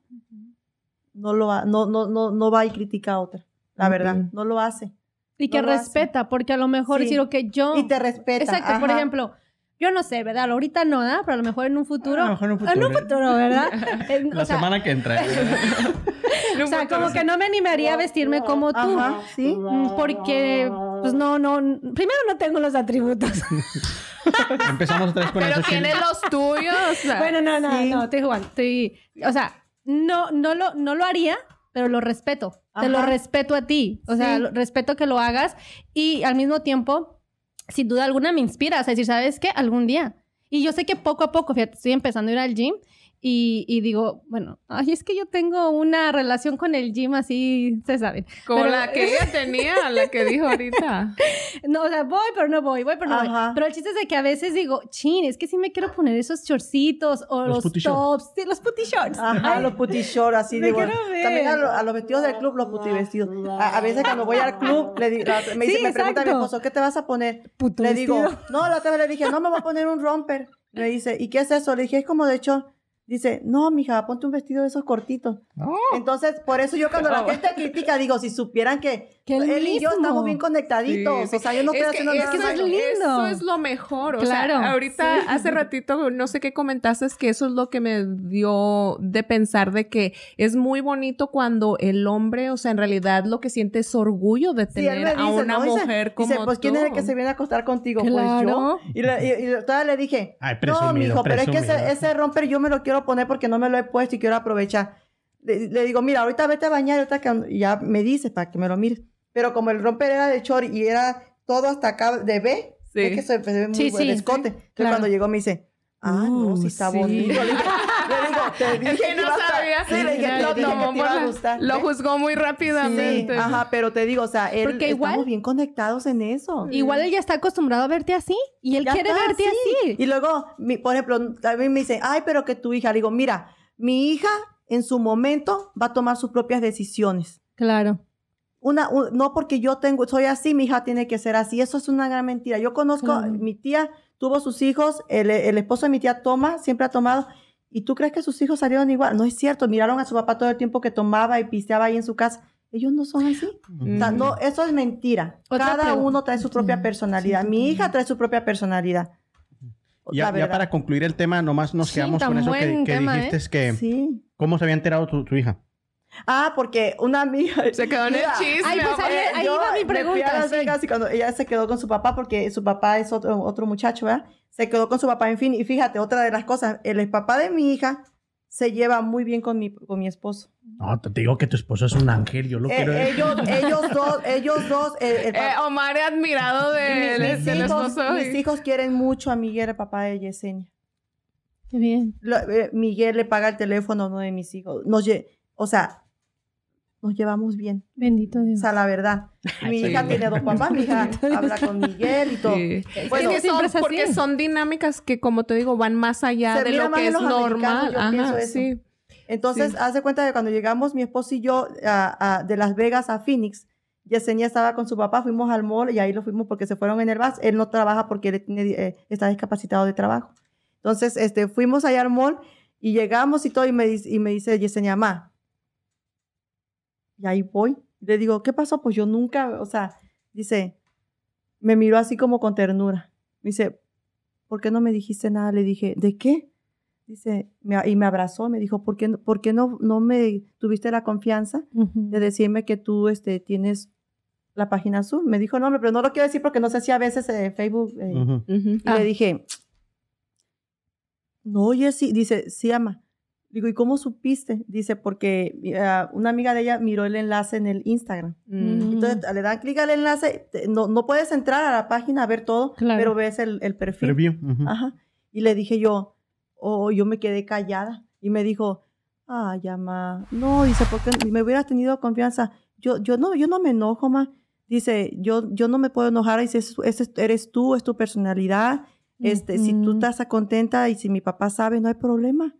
no, lo ha- no, no, no, no va y critica a otra. La verdad, no lo hace. Y que hace. respeta, porque a lo mejor Sí. decir, ok, yo... Y te respeta. Exacto, por ejemplo, yo no sé, ¿verdad? Ahorita no, ¿verdad? Pero a lo mejor en un futuro... A lo mejor en un En un futuro. futuro, ¿verdad? En- La o sea, semana que entra. o sea, como que no me animaría a vestirme como tú. Ajá, sí. Mm, Porque, pues no, no, primero no tengo los atributos. Empezamos otra vez con Pero tienes los tuyos. o sea, bueno, no, no, Sí. no, estoy jugando. Estoy, o sea, no, no, lo, no lo haría, pero lo respeto. Te lo Ajá. respeto a ti. O sea, Sí. lo- respeto que lo hagas y al mismo tiempo, sin duda alguna, me inspiras a decir, ¿sabes qué? Algún día. Y yo sé que poco a poco, fíjate, estoy empezando a ir al gym y, y digo, bueno, ay, es que yo tengo una relación con el gym así, se saben. Como Pero- la que ella tenía, la que dijo ahorita. No, o sea, voy, pero no voy, voy, pero no Ajá. voy. Pero el chiste es de que a veces digo, chin, es que sí me quiero poner esos shortcitos o Los putty tops, sí, los putty shorts. Ajá, Ay, los puti shorts, así digo. También a, lo- a los vestidos del club, los puti vestidos. A, a veces cuando voy al club, le di- la- me, dice, Sí, me pregunta mi esposo, ¿qué te vas a poner? Puto le digo, no, la otra vez le dije, no me voy a poner un romper. Me dice, ¿y qué es eso? Le dije, es como de hecho. Dice, no, mija, ponte un vestido de esos cortitos. Entonces, por eso yo cuando la gente critica, digo, si supieran que Él y yo mismo. estamos bien conectaditos. Sí, sí. O sea, yo no estoy es que, haciendo es nada que eso es lindo. Eso es lo mejor. O Claro, sea, ahorita, sí. hace ratito, no sé qué comentaste, es que eso es lo que me dio de pensar de que es muy bonito cuando el hombre, o sea, en realidad lo que siente es orgullo de Sí, tener a dice, una ¿no? Dice- mujer como Dice, pues, ¿quién es el tú? que se viene a acostar contigo? Pues Claro. yo. Y, le, y, y todavía le dije, Ay, no, presumido, mijo, pero es que ese, presumido. ese romper yo me lo quiero poner porque no me lo he puesto y quiero aprovechar. Le, le digo, mira, ahorita vete a bañar, y ya me dice para que me lo mires. Pero como el romper era de short y era todo hasta acá de B, Sí. es que se, se ve muy Sí, buen sí, escote. Entonces claro. cuando llegó me dice, ah, no, Uh, sí está sí. bonito. Le, digo, te dije Es que no a estar- sabía. Sí, le dije, que te iba a la- gustar. Lo juzgó muy Sí, rápidamente. ajá, pero te digo, o sea, él Porque estamos igual- bien conectados en eso. Igual él ya está acostumbrado a verte así y él Ya quiere está, verte sí. así. Y luego, mi- por ejemplo, también me dicen, ay, pero que tu hija. Le digo, mira, mi hija en su momento va a tomar sus propias decisiones. Claro. Una, un- no porque yo tengo, soy así, mi hija tiene que ser así. Eso es una gran mentira. Yo conozco, mi tía tuvo sus hijos, el, el esposo de mi tía toma, siempre ha tomado. ¿Y tú crees que sus hijos salieron igual? No es cierto. Miraron a su papá todo el tiempo que tomaba y pisteaba ahí en su casa. Ellos no son así. O sea, no, eso es mentira. Otra Cada pregunta. uno trae su propia personalidad. Mi hija trae su propia personalidad. Ya, ya para concluir el tema, nomás nos Sí, quedamos con eso que, buen que tema, dijiste, ¿eh? es que Sí. cómo se había enterado tu, tu hija. Ah, porque una amiga. Se quedó en el chisme. Ay, pues ahí- ahora. ahí yo iba mi me fui a pregunta, Las sí. Vegas y cuando ella se quedó con su papá, porque su papá es otro, otro muchacho, ¿verdad? Se quedó con su papá, en fin. Y fíjate, otra de las cosas, el papá de mi hija se lleva muy bien con mi, con mi esposo. No, te digo que tu esposo es un ángel, yo lo Eh, quiero. ellos, ellos dos, ellos dos, el, el Eh, Omar es admirado de, mi- de- mis, del hijos, esposo. mis hijos quieren mucho a Miguel, el papá de Yesenia. Qué bien. Lo- eh, Miguel le paga el teléfono a uno de mis hijos. Nos o sea, nos llevamos bien. Bendito O Dios. sea, la verdad. Mi Sí. hija tiene dos papás, mi hija habla con Miguel y todo. Sí. Bueno, Es que siempre son, porque son dinámicas que, como te digo, van más allá Se de lo más que en es los normal. americanos, yo pienso Ajá, eso. sí. Entonces, Sí. hace cuenta de cuando llegamos mi esposo y yo a- a- de Las Vegas a Phoenix, Yesenia estaba con su papá, fuimos al mall y ahí lo fuimos porque se fueron en el bus. Él no trabaja porque él tiene, eh, está discapacitado de trabajo. Entonces, este, fuimos allá al mall y llegamos y todo y me, dice- y me dice Yesenia, ma, y ahí voy. Le digo, ¿qué pasó? Pues yo nunca, o sea, dice, me miró así como con ternura. Me dice, ¿por qué no me dijiste nada? Le dije, ¿de qué? Dice, me- y me abrazó, me dijo, ¿por qué, no- por qué no, no me tuviste la confianza de decirme que tú este, tienes la página azul? Me dijo, no, pero no lo quiero decir porque no sé si a veces eh, Facebook... eh, y le dije, no, Jessy, dice, sí, ama. Digo, ¿y cómo supiste? Dice, porque eh, una amiga de ella miró el enlace en el Instagram. Mm. Entonces le dan clic al enlace, te- no, no puedes entrar a la página a ver todo, Claro. pero ves el, el perfil. Preview. ujú. Ajá. Y le dije yo, oh, yo me quedé callada. Y me dijo, ay, ma, no, dice, porque me hubieras tenido confianza. Yo, yo no, yo no me enojo, ma. Dice, yo, yo no me puedo enojar. Dice, "Es- ese eres tú, es tu personalidad. Este, si tú estás contenta y si mi papá sabe, no hay problema.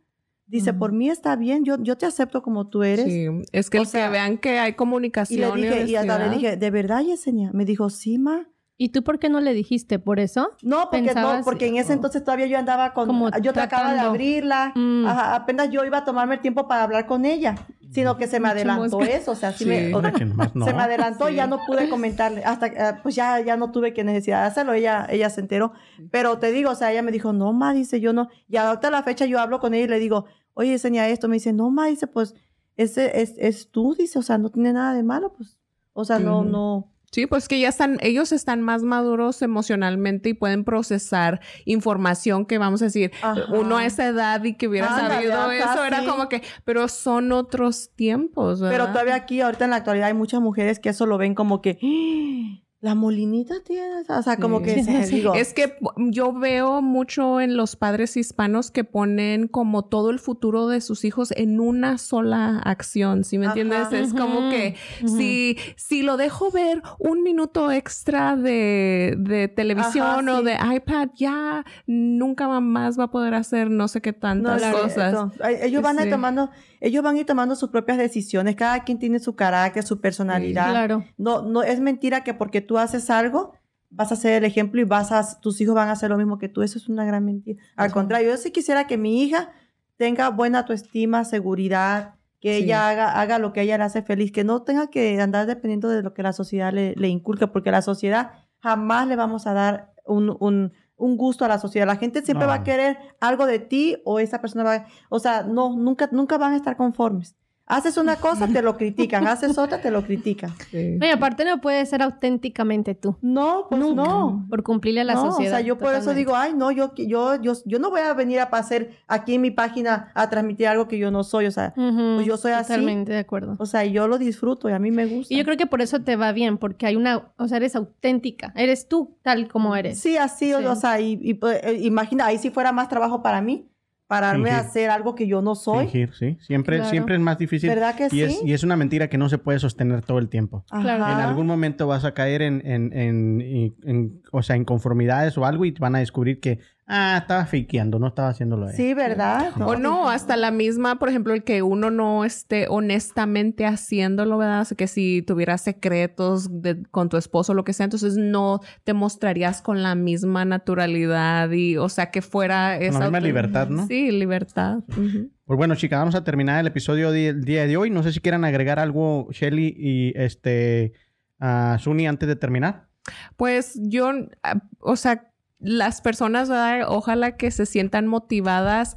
Dice, por mí está bien, yo, yo te acepto como tú eres. Sí, es que O el sea, que vean que hay Y comunicación. le dije, y hasta le dije, ¿de verdad, Yesenia? Me dijo, sí, ma. ¿Y tú por qué no le dijiste? ¿Por eso? No, porque, no, porque en ese entonces todavía yo andaba con... Como yo trataba de abrirla. Mm. Ajá, apenas yo iba a tomarme el tiempo para hablar con ella. Sino que se me adelantó eso. O sea, sí Sí. me... no. Se me adelantó y ya no pude comentarle. Hasta que, ah, pues ya, ya no tuve que necesidad de hacerlo. Ella, ella se enteró. Pero te digo, o sea, ella me dijo, no, ma, dice, yo no. Y hasta la fecha yo hablo con ella y le digo, oye, enseña esto. Me dice, no, ma, dice, pues, ese es, es tú, dice, o sea, no tiene nada de malo, pues. O sea, no, no. Sí, pues que ya están, ellos están más maduros emocionalmente y pueden procesar información que vamos a decir, Ajá. uno a esa edad y que hubiera Ándale, sabido eso, era como que, pero son otros tiempos, ¿verdad? Pero todavía aquí, ahorita en la actualidad, hay muchas mujeres que eso lo ven como que "Ah, la molinita tiene, o sea, como Sí. que se- digo, Es que yo veo mucho en los padres hispanos que ponen como todo el futuro de sus hijos en una sola acción, ¿sí me Ajá. entiendes? Es como que si, si lo dejo ver un minuto extra de, de televisión Ajá, o sí. de iPad, ya nunca más va a poder hacer no sé qué tantas cosas. Ellos van a ir Sí. tomando, ellos van a ir tomando sus propias decisiones. Cada quien tiene su carácter, su personalidad. Claro. No, no es mentira que porque tú haces algo vas a ser el ejemplo y vas a, tus hijos van a hacer lo mismo que tú. Eso es una gran mentira. Al contrario, yo sí quisiera que mi hija tenga buena autoestima, seguridad, que Sí. ella haga, haga lo que a ella le hace feliz, que no tenga que andar dependiendo de lo que la sociedad le, le inculca, porque la sociedad jamás le vamos a dar un, un, un gusto a la sociedad. La gente siempre No. va a querer algo de ti o esa persona va, o sea, no, nunca, nunca van a estar conformes. Haces una cosa, te lo critican, haces otra, te lo critican. Sí. No, y aparte no puedes ser auténticamente tú. No, pues no. Por cumplirle a la no, sociedad. o sea, yo por eso digo, ay, no, yo, yo, yo, yo no voy a venir a hacer aquí en mi página a transmitir algo que yo no soy, o sea, Ujú, pues yo soy así. Totalmente de acuerdo. o sea, yo lo disfruto y a mí me gusta. Y yo creo que por eso te va bien, porque hay una, o sea, eres auténtica, eres tú tal como eres. Sí, así, o- Sí. o sea, y, y, pues, eh, imagina, ahí si fuera más trabajo para mí, pararme a hacer algo que yo no soy. Fingir, sí. Siempre, Claro. siempre es más difícil. ¿Verdad que y, es, y es una mentira que no se puede sostener todo el tiempo. Ajá. En algún momento vas a caer en, en, en- en- en- o sea, inconformidades o algo y te van a descubrir que, ah, estaba fakeando, no estaba haciéndolo. Sí, ¿verdad? No. O no, hasta la misma, por ejemplo, el que uno no esté honestamente haciéndolo, ¿verdad? O sea, que si tuvieras secretos de- con tu esposo o lo que sea, entonces no te mostrarías con la misma naturalidad y, o sea, que fuera Con esa... la misma libertad, ¿no? Sí, libertad. Ujú. Pues bueno, chicas, vamos a terminar el episodio del día de hoy. No sé si quieran agregar algo, Shelly y este a Suni, antes de terminar. Pues yo, ah, o sea, las personas, ¿verdad? ojalá que se sientan motivadas,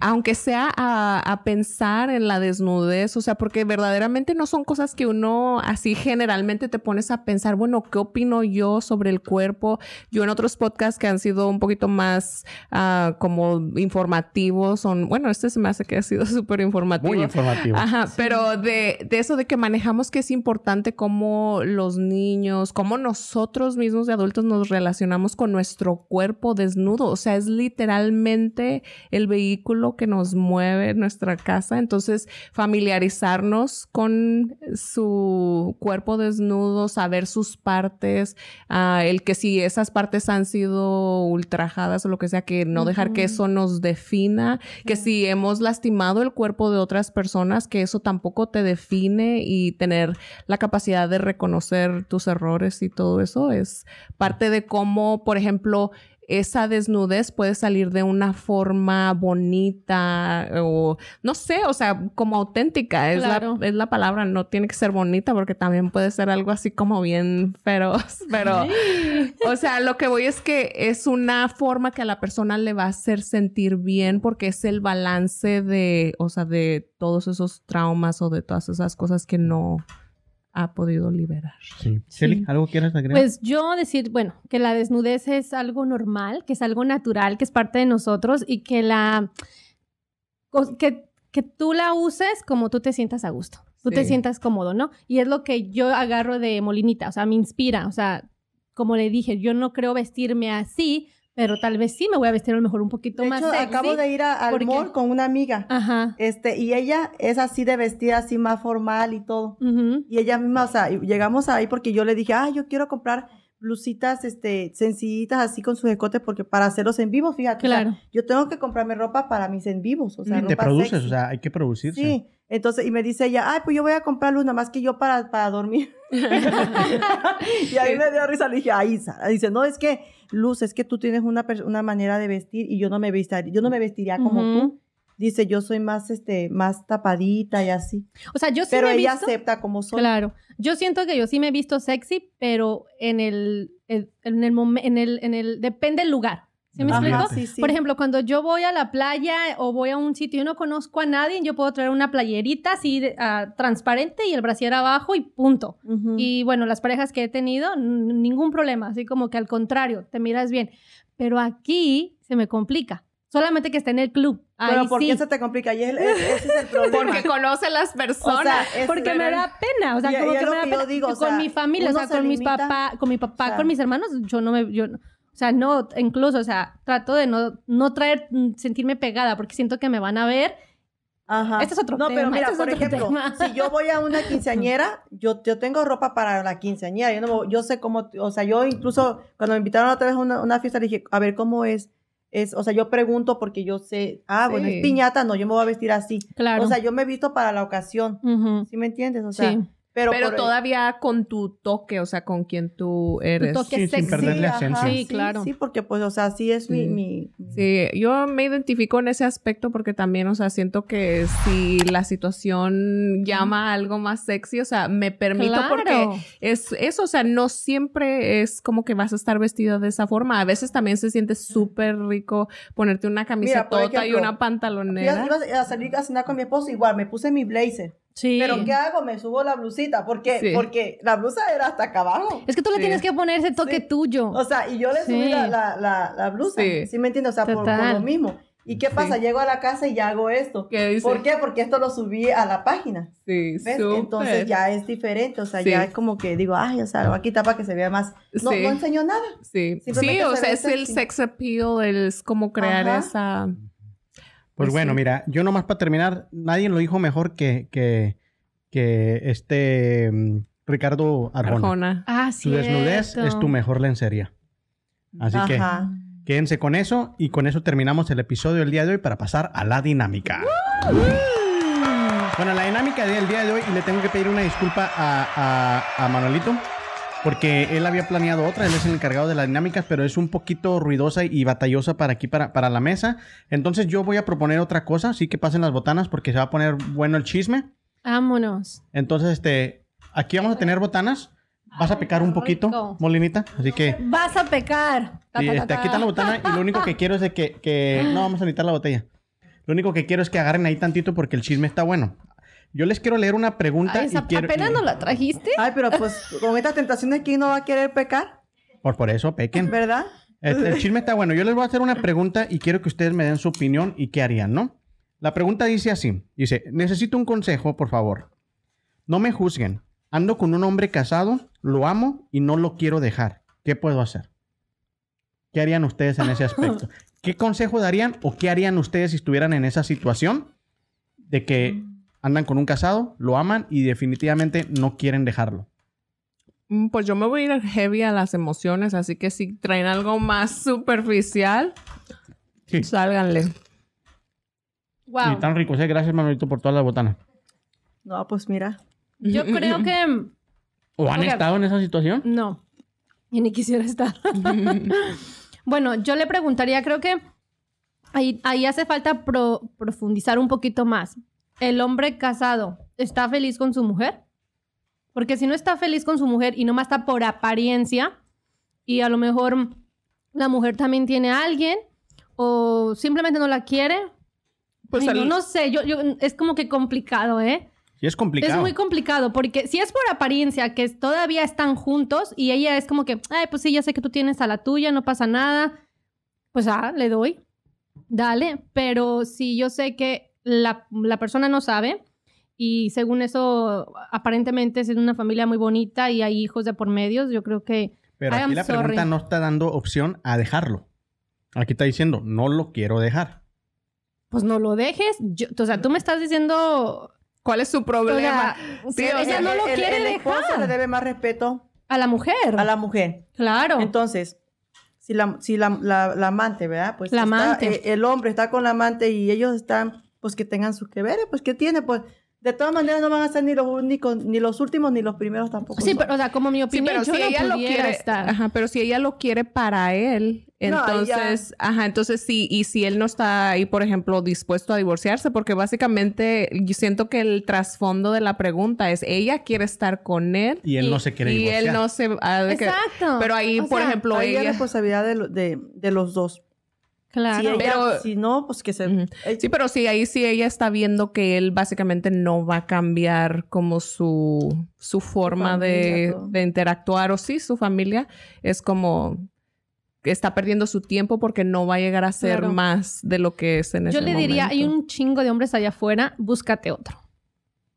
aunque sea a, a pensar en la desnudez, o sea, porque verdaderamente no son cosas que uno así generalmente te pones a pensar, bueno, ¿qué opino yo sobre el cuerpo? Yo en otros podcasts que han sido un poquito más ah, como informativos, son, bueno, este se me hace que ha sido súper informativo. Muy informativo. Ajá, pero de, de eso de que manejamos que es importante cómo los niños, cómo nosotros mismos de adultos nos relacionamos con nuestro cuerpo desnudo. O sea, es literalmente el vehículo que nos mueve nuestra casa. Entonces, familiarizarnos con su cuerpo desnudo, saber sus partes, ah, el que si esas partes han sido ultrajadas o lo que sea, que no dejar que eso nos defina, que si hemos lastimado el cuerpo de otras personas, que eso tampoco te define y tener la capacidad de reconocer tus errores y todo eso es parte de cómo, por ejemplo, esa desnudez puede salir de una forma bonita o no sé, o sea, como auténtica, es, Claro. la, es la palabra, no tiene que ser bonita porque también puede ser algo así como bien feroz, pero o sea, lo que voy es que es una forma que a la persona le va a hacer sentir bien porque es el balance de, o sea, de todos esos traumas o de todas esas cosas que no ha podido liberar. Sí. Shelly, ¿algo quieres agregar? Pues yo decir, bueno, que la desnudez es algo normal, que es algo natural, que es parte de nosotros y que la que, que tú la uses como tú te sientas a gusto, tú te Sí. sientas cómodo, ¿no? Y es lo que yo agarro de Molinita, o sea, me inspira, o sea, como le dije, yo no creo vestirme así, pero tal vez sí me voy a vestir a lo mejor un poquito De más hecho, sexy. acabo de ir a- al porque- mall con una amiga. Ajá. Este, y ella es así de vestir así más formal y todo. ujú. Y ella misma, o sea, llegamos ahí porque yo le dije, ah, yo quiero comprar blusitas, este, sencillitas así con su escote porque para hacerlos en vivo, fíjate. o sea, Claro. yo tengo que comprarme ropa para mis en vivos, o sea, Y te produces, sexy. o sea, hay que producirse. Sí, entonces, y me dice ella, ay, pues yo voy a comprar luz, nada más que yo para, para dormir. y ahí me dio risa, le dije, ay, Sara. Dice, no, es que, Luz, es que tú tienes una, una manera de vestir y yo no me vestiría, yo no me vestiría como Ujú. tú. Dice, yo soy más, este, más tapadita y así. O sea, yo sí Pero me he ella visto- acepta como soy. Claro. Yo siento que yo sí me he visto sexy, pero en el, en en el momento, en el, en el, depende del lugar. ¿Sí me Ajá, explico? sí, sí. Por ejemplo, cuando yo voy a la playa o voy a un sitio y no conozco a nadie, yo puedo traer una playerita así de- ah, transparente y el brasier abajo y punto. Y bueno, las parejas que he tenido, ningún problema, así como que al contrario, te miras bien. Pero aquí se me complica. Solamente que esté en el club. Ahí Pero ¿por sí. qué se te complica? Y es el- es- ese es el problema. Porque conoce las personas. O sea, es- Porque me da pena, o sea, Y- como y que me da pena. digo, o con sea, mi familia, o sea, se con mis limita- papá, con mi papá, o sea- con mis hermanos, yo no me, yo, no- o sea, no, incluso, o sea, trato de no, no traer, mm, sentirme pegada, porque siento que me van a ver. Ajá. Este es otro no, tema, pero mira, este es por ejemplo, tema. si yo voy a una quinceañera, yo, yo tengo ropa para la quinceañera. Yo, no, yo sé cómo, o sea, yo incluso cuando me invitaron otra vez a una, una fiesta, dije, a ver cómo es. Es, o sea, yo pregunto porque yo sé, ah, bueno, es piñata, no, yo me voy a vestir así. Claro. O sea, yo me he visto para la ocasión. Ujú. ¿Sí me entiendes? O sea, Sí. Pero, Pero todavía con tu toque, o sea, con quien tú eres. toque Sí, sin sexy. perder la ajá, esencia. Sí, claro. Sí, porque pues, o sea, así es mi, Sí. mi... Sí, yo me identifico en ese aspecto porque también, o sea, siento que si la situación llama a algo más sexy, o sea, me permito Claro. porque es eso, o sea, no siempre es como que vas a estar vestida de esa forma. A veces también se siente súper rico ponerte una camiseta por y ejemplo, una Fui a, pantalonera. iba a salir a cenar con mi esposo, igual, me puse mi blazer. Sí. Pero ¿qué hago? Me subo la blusita. ¿Por qué? Sí. Porque la blusa era hasta acá abajo. Es que tú le Sí. tienes que poner ese toque Sí. tuyo. O sea, y yo le subí Sí. la, la, la, la blusa. Sí. Sí. me entiendes? O sea, por, lo mismo. ¿Y qué pasa? Sí. Llego a la casa y ya hago esto. ¿Qué dice? ¿Por qué? Porque esto lo subí a la página. Sí, ¿Ves? Entonces ya es diferente. O sea, Sí. ya es como que digo, ay, o sea, lo voy a quitar para que se vea más. No, Sí. no enseño nada. Sí, sí, o se sea, es el sexy. sex appeal, es como crear Ajá. esa... Pues Pues bueno, sí. mira, yo nomás para terminar, nadie lo dijo mejor que, que, que este mm, Ricardo Arjona. Arjona. ah, Tu desnudez es tu mejor lencería. Así que quédense con eso y con eso terminamos el episodio del día de hoy para pasar a la dinámica. Bueno, la dinámica del día de hoy, y le tengo que pedir una disculpa a, a, a Manuelito, porque él había planeado otra, él es el encargado de las dinámicas, pero es un poquito ruidosa y batallosa para aquí, para, para la mesa. Entonces yo voy a proponer otra cosa, así que pasen las botanas porque se va a poner bueno el chisme. Vámonos. Entonces, este, aquí vamos a tener botanas. Vas a picar un poquito. Molinita, así que... Vas a pecar. Sí, este, aquí está la botana y lo único que quiero es de que, que- No, vamos a necesitar la botella. Lo único que quiero es que agarren ahí tantito porque el chisme está bueno. Yo les quiero leer una pregunta Ay, y esa- quiero... apenas y- no la trajiste. Ay, pero pues con estas tentaciones, ¿quién no va a querer pecar? Por, por eso, pequen. ¿Verdad? El, el chisme está bueno. Yo les voy a hacer una pregunta y quiero que ustedes me den su opinión y qué harían, ¿no? La pregunta dice así. Dice, necesito un consejo, por favor. No me juzguen. Ando con un hombre casado, lo amo y no lo quiero dejar. ¿Qué puedo hacer? ¿Qué harían ustedes en ese aspecto? ¿Qué consejo darían o qué harían ustedes si estuvieran en esa situación de que andan con un casado, lo aman y definitivamente no quieren dejarlo? Mm, Pues yo me voy a ir heavy a las emociones, así que si traen algo más superficial, Sí. sálganle. Wow. Y tan ricos, ¿eh? Gracias, Manuelito, por todas las botanas. No, pues mira. Yo creo que ¿O han Ok. estado en esa situación? no. Y ni quisiera estar. bueno, yo le preguntaría, creo que ahí, ahí hace falta pro- profundizar un poquito más. ¿El hombre casado está feliz con su mujer? Porque si no está feliz con su mujer y nomás está por apariencia, y a lo mejor la mujer también tiene a alguien, o simplemente no la quiere, Pues Ay, no, sé, yo, yo, es como que complicado, ¿eh? Sí, es complicado. Es muy complicado porque si es por apariencia que todavía están juntos y ella es como que, ay, pues sí, ya sé que tú tienes a la tuya, no pasa nada, pues ah, le doy, dale, pero si yo sé que la, la persona no sabe y según eso aparentemente es una familia muy bonita y hay hijos de por medios, yo creo que, Pero I aquí la pregunta no está dando opción a dejarlo. Aquí está diciendo, no lo quiero dejar. pues no lo dejes, Yo- o sea, tú me estás diciendo... ¿Cuál es su O problema? sea, Sí, o ella sea, no lo el, quiere el esposo dejar le debe más respeto a la mujer. a la mujer. Claro. Entonces, si la, si la, la- la amante, ¿verdad? Pues La está- amante. eh, el hombre está con la amante y ellos están, pues que tengan sus que veres, pues que tiene, pues de todas maneras no van a ser ni los únicos, ni los últimos, ni los primeros tampoco. sí, son. pero o sea, como mi Sí, opinión, pero yo si no ella lo quiere, estar. ajá, pero si ella lo quiere para él, No, entonces, ajá, entonces sí, y si él no está ahí, por ejemplo, dispuesto a divorciarse, porque básicamente yo siento que el trasfondo de la pregunta es ella quiere estar con él Y él no se quiere y divorciar. él no se que- Exacto. pero ahí, O por sea, ejemplo, Ahí es ella responsabilidad de, de, de los dos. Claro. Si, ella- Pero- si no, pues que se... Sí, pero sí, ahí sí ella está viendo que él básicamente no va a cambiar como su, su forma familia, de, de interactuar, o sí, su familia es como, está perdiendo su tiempo porque no va a llegar a ser Claro. más de lo que es en ese Yo le diría, hay momento. un chingo de hombres allá afuera, búscate otro.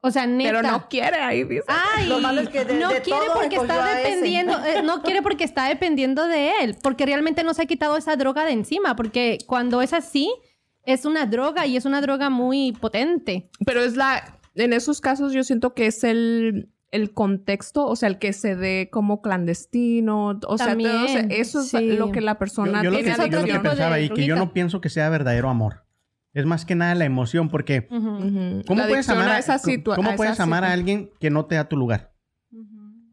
O sea, neta. Pero no quiere ahí, dice. Ay, Lo malo es que de- no de quiere todo porque está dependiendo, eh, no quiere porque está dependiendo de él, porque realmente no se ha quitado esa droga de encima, porque cuando es así, es una droga y es una droga muy potente. Pero es la, en esos casos yo siento que es el, el contexto, o sea, el que se dé como clandestino, o sea, todo eso es sí. lo que la Yo, persona yo lo que, tiene es yo otro lo que tipo adicción. de pensaba ahí, que yo no pienso que sea verdadero amor. Es más que nada la emoción, porque. ¿cómo La puedes amar a, esa situa- ¿cómo a puedes esa amar a situa- alguien que no te da tu lugar?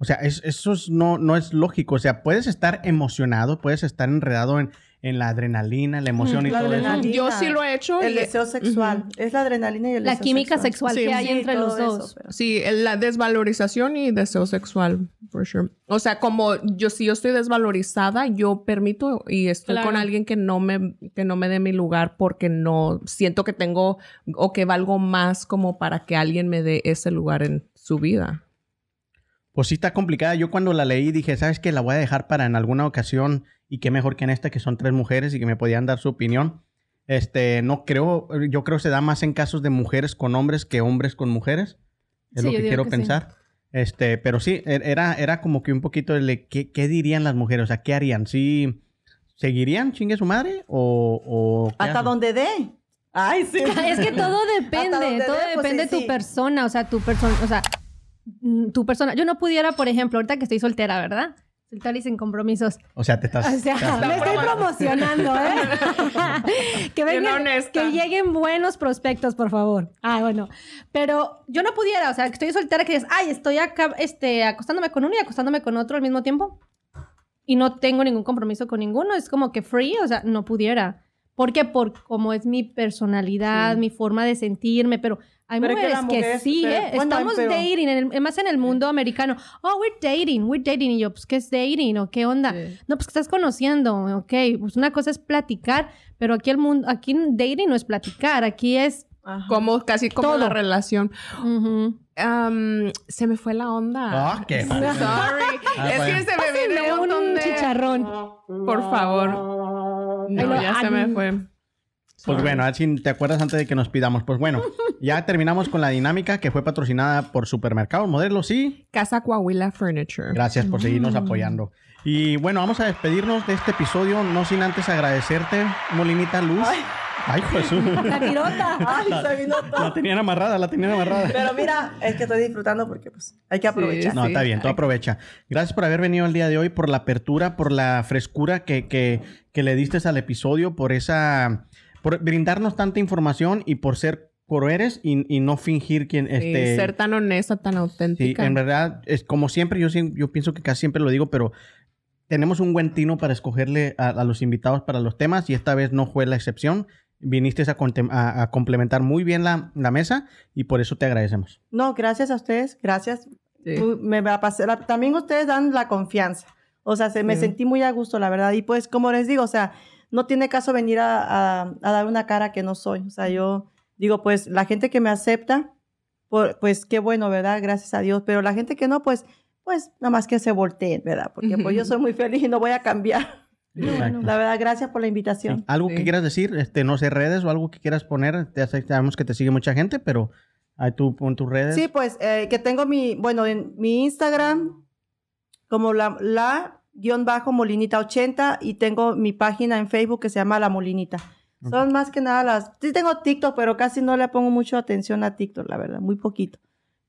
O sea, es- eso es- no, no es lógico. O sea, puedes estar emocionado, puedes estar enredado en, en la adrenalina, la emoción y La todo eso. adrenalina. Yo sí lo he hecho. El y- deseo sexual. Es la adrenalina y el La deseo química sexual Sí, que hay Sí, entre los eso, dos. pero- Sí, la desvalorización y deseo sexual, for sure. O sea, como yo si yo estoy desvalorizada, yo permito y estoy Claro. con alguien que no me que no me dé mi lugar porque no siento que tengo o que valgo más como para que alguien me dé ese lugar en su vida. Pues sí está complicada. Yo cuando la leí dije, ¿sabes qué? La voy a dejar para en alguna ocasión y qué mejor que en esta que son tres mujeres y que me podían dar su opinión. Este, no creo, yo creo que se da más en casos de mujeres con hombres que hombres con mujeres. Es Sí, lo que quiero que sí. pensar. Este, pero sí, e- era, era como que un poquito de ¿qué, qué dirían las mujeres, o sea, ¿qué harían? ¿Sí seguirían, chingue su madre? ¿O, o Hasta hacen? donde dé. Ay, sí. Es que todo depende, todo dé, pues, depende sí, de tu sí. persona, o sea, tu persona, o sea, mm, tu persona. Yo no pudiera, por ejemplo, ahorita que estoy soltera, ¿verdad? Soltera y sin compromisos. O sea, te estás... O sea, estás- me estoy promocionando, ¿eh? que vengan, que lleguen buenos prospectos, por favor. Ah, bueno. Pero yo no pudiera, o sea, que estoy soltera que dices, ay, estoy acá, este, acostándome con uno y acostándome con otro al mismo tiempo. Y no tengo ningún compromiso con ninguno. Es como que free, o sea, no pudiera. ¿Por qué? Por cómo es mi personalidad, Sí. mi forma de sentirme, pero hay Pero es que mujeres que, sí, pero- ¿eh? bueno, Estamos pero- dating, en el- más en el mundo americano. Oh, we're dating, we're dating. Y yo, pues, ¿qué es dating? ¿O qué onda? Sí. No, pues que estás conociendo, ok. Pues una cosa es platicar, pero aquí el mundo, aquí dating no es platicar, aquí es. Ajá. Como casi como Todo. la relación. ujú. Se me fue la onda. Ah, qué Sorry. Ah, es bueno. que se me viene Pásenme un montón un de... chicharrón. Por favor. No, Ay, ya se me fue. Pues Sorry. bueno, a ver si te acuerdas antes de que nos pidamos. Pues bueno, ya terminamos con la dinámica que fue patrocinada por Supermercados Modelos y Casa Coahuila Furniture. gracias por seguirnos Mm. apoyando. Y bueno, vamos a despedirnos de este episodio, no sin antes agradecerte, Molinita Luz. Ay. Ay, Jesús. La pirota. Ay, se vino todo. La tenían amarrada, la tenían amarrada. Pero mira, es que estoy disfrutando porque pues hay que aprovechar. No, Sí. está bien, tú aprovecha. Gracias por haber venido el día de hoy, por la apertura, por la frescura que, que, que le diste al episodio, por esa, por brindarnos tanta información y por ser por eres y, y no fingir quien Sí, este ser tan honesta, tan Sí, auténtica. en verdad, es como siempre, yo, yo pienso que casi siempre lo digo, pero tenemos un buen tino para escogerle a, a los invitados para los temas y esta vez no fue la excepción. Viniste a, a- a complementar muy bien la, la mesa y por eso te agradecemos. No, gracias a ustedes, gracias. Sí. Me va a pasar. También ustedes dan la confianza. O sea, se, me Sí. sentí muy a gusto, la verdad. Y pues, como les digo, o sea, no tiene caso venir a, a- a dar una cara que no soy. O sea, yo digo, pues, la gente que me acepta, por- pues, qué bueno, ¿verdad? Gracias a Dios. Pero la gente que no, pues, pues, nada más que se volteen, ¿verdad? Porque pues yo soy muy feliz y no voy a cambiar. Exacto. La verdad, gracias por la Sí. invitación. Algo Sí. que quieras decir, este, no sé, redes o algo que quieras poner, sé- sabemos que te sigue mucha gente, pero ahí tú pon tus redes. Sí, pues eh, que tengo mi, bueno, en mi Instagram como la, la guion bajo molinita 80 y tengo mi página en Facebook que se llama La Molinita. Son más que nada las, sí tengo TikTok, pero casi no le pongo mucho atención a TikTok, la verdad, muy poquito.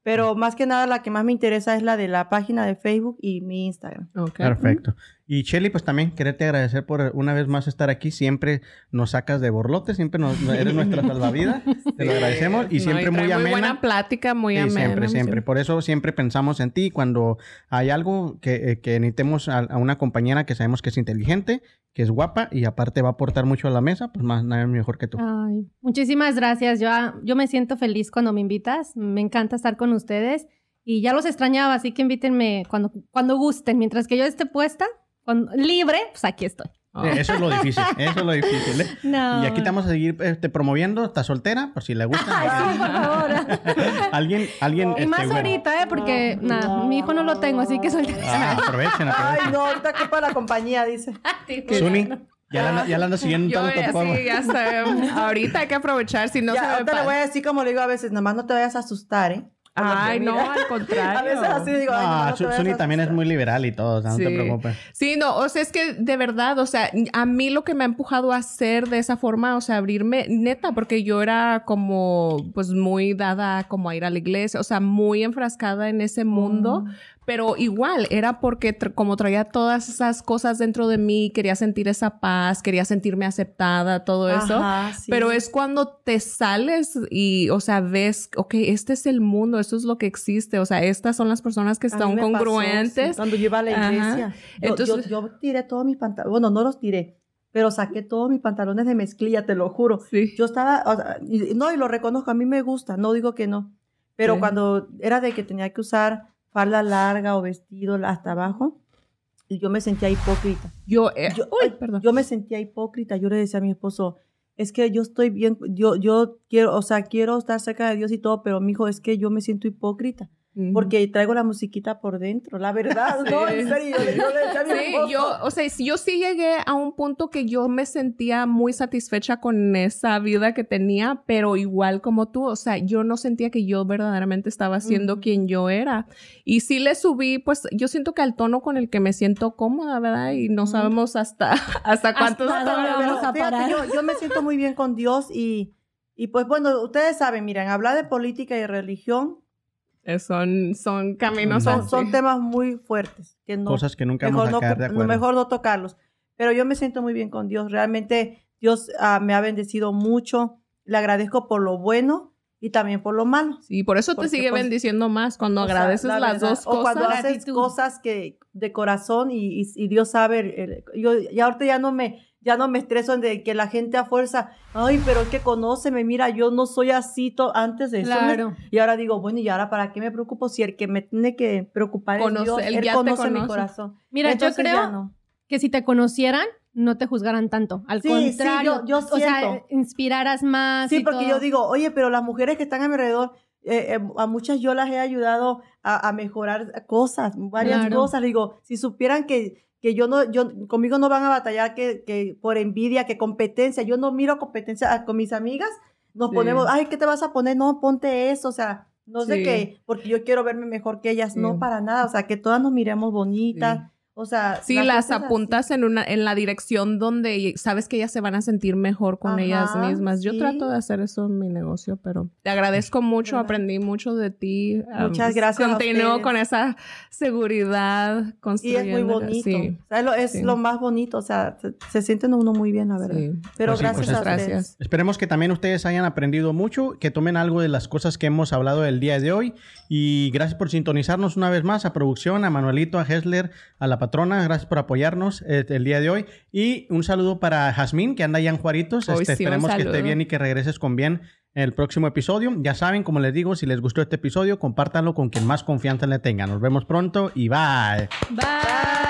Pero más que nada la que más me interesa es la de la página de Facebook y mi Instagram. Ok. Perfecto. Y Shelly, pues también quererte agradecer por una vez más estar aquí. Siempre nos sacas de borlote, siempre nos, eres nuestra salvavidas. Te lo agradecemos y No, siempre trae muy amena. buena plática, muy Sí, amena. siempre, siempre. Por eso siempre pensamos en ti cuando hay algo que, eh, que necesitemos a, a una compañera que sabemos que es inteligente, que es guapa y aparte va a aportar mucho a la mesa, pues más nada mejor que tú. Ay, muchísimas gracias. Yo, yo me siento feliz cuando me invitas. Me encanta estar con ustedes. Y ya los extrañaba, así que invítenme cuando, cuando gusten. Mientras que yo esté puesta, libre, pues aquí estoy. Oh. Eh, Eso es lo difícil, eso es lo difícil. ¿eh? No. Y aquí te vamos a seguir este, promoviendo. ¿Estás soltera? Por si le gusta. Ay, sí, por favor. alguien, alguien. Y este, más bueno. ahorita, ¿eh? Porque, nada, mi hijo no lo tengo, así que soltera. Ah, aprovechen, Ay, no, ahorita culpa la compañía, dice. Suni, ya la, anda- ya la siguiendo en Yo eh, plataformas. sí, ya sé. Ahorita hay que aprovechar, si no ya, se me ahorita le voy a decir como le digo a veces, nomás no te vayas a asustar, ¿eh? Ay, no, al contrario. A veces así digo, ay, No, no te Su- vayas Suni a también es muy liberal y todo, o sea, no te preocupes. Sí, no, o sea, es que de verdad, o sea, a mí lo que me ha empujado a hacer de esa forma, o sea, abrirme, neta, porque yo era como, pues muy dada como a ir a la iglesia, o sea, muy enfrascada en ese mundo, Mm. Pero igual era porque tra- como traía todas esas cosas dentro de mí, quería sentir esa paz, quería sentirme aceptada, todo eso. Ajá, sí. Pero es cuando te sales y, o sea, ves, ok, este es el mundo, esto es lo que existe, o sea, estas son las personas que están pasó, congruentes. sí, cuando yo iba a la iglesia, yo, Entonces- yo, yo tiré todos mis pantalones, bueno, no los tiré, pero saqué todos mis pantalones de mezclilla, te lo juro. Sí. Yo estaba, o sea, y- no, y lo reconozco, a mí me gusta, no digo que no, pero Sí. cuando era de que tenía que usar falda larga o vestido hasta abajo, y yo me sentía hipócrita. Yo, eh, Yo, uy, perdón. yo me sentía hipócrita, yo le decía a mi esposo, es que yo estoy bien, yo, yo quiero, o sea, quiero estar cerca de Dios y todo, pero mi hijo, es que yo me siento hipócrita. Porque traigo la musiquita por dentro, la verdad, no, en serio, yo, le- yo le decía a mi Sí, esposo. yo, o sea, sí- yo sí llegué a un punto que yo me sentía muy satisfecha con esa vida que tenía, pero igual como tú, o sea, yo no sentía que yo verdaderamente estaba siendo Ujú. quien yo era. Y sí le subí, pues yo siento que al tono con el que me siento cómoda, ¿verdad? Y no sabemos hasta, hasta cuántos Hasta dónde vamos a fíjate, parar. Yo, yo me siento muy bien con Dios y, y pues bueno, ustedes saben, miren, hablar de política y religión son, son caminos son, así. son temas muy fuertes, que no, Cosas que nunca mejor, vamos a no, de acuerdo. mejor no tocarlos. Pero yo me siento muy bien con Dios, realmente Dios ah, me ha bendecido mucho, le agradezco por lo bueno y también por lo malo. Sí, por eso te Porque, sigue pues, bendiciendo más cuando O sea, agradeces la las verdad, dos O cuando cosas. haces cosas que de corazón y, y- y Dios sabe, el- yo ya ahorita ya no me ya no me estreso en de que la gente a fuerza, ay, pero es que conóceme, mira, yo no soy así antes de eso. me- Claro. Y ahora digo, bueno, ¿y ahora para qué me preocupo si el que me tiene que preocupar Conoce- es Dios? él Él ya te conoce mi conoce. corazón. Mira, Entonces yo creo no. que si te conocieran, no te juzgaran tanto. Al Sí, sí, contrario, yo- o sea, siento. inspiraras más. Sí, y porque todo. yo digo, oye, pero las mujeres que están a mi alrededor, eh, eh, a muchas yo las he ayudado a, a mejorar cosas, varias Claro. cosas. Digo, si supieran que, que yo no, yo, conmigo no van a batallar que, que por envidia, que competencia. Yo no miro competencia ah, con mis amigas. Nos Sí. ponemos, ay, ¿qué te vas a poner? No, ponte eso. O sea, no sé Sí. qué, porque yo quiero verme mejor que ellas. Sí. No, para nada. O sea, que todas nos miremos bonitas. O sea, Sí, la las es así. apuntas en una en la dirección donde sabes que ellas se van a sentir mejor con Ajá, ellas mismas. Yo sí. trato de hacer eso en mi negocio, pero te agradezco mucho, ¿Verdad? aprendí mucho de ti. Muchas Um, gracias Continúo ustedes. con esa seguridad Y es construyendo. muy bonito. Sí, O sea, lo- es sí. lo más bonito. O sea, se, se siente uno muy bien, la verdad. sí. Pero Pues sí, gracias pues a ustedes. gracias. Esperemos que también ustedes hayan aprendido mucho, que tomen algo de las cosas que hemos hablado el día de hoy. Y gracias por sintonizarnos una vez más a producción, a Manuelito, a Hessler, a la patrona. Gracias por apoyarnos eh, el día de hoy. Y un saludo para Jazmín, que anda allá en Juaritos. Este, sí, esperemos que esté bien y que regreses con bien en el próximo episodio. Ya saben, como les digo, si les gustó este episodio, compártanlo con quien más confianza le tenga. Nos vemos pronto y bye. Bye.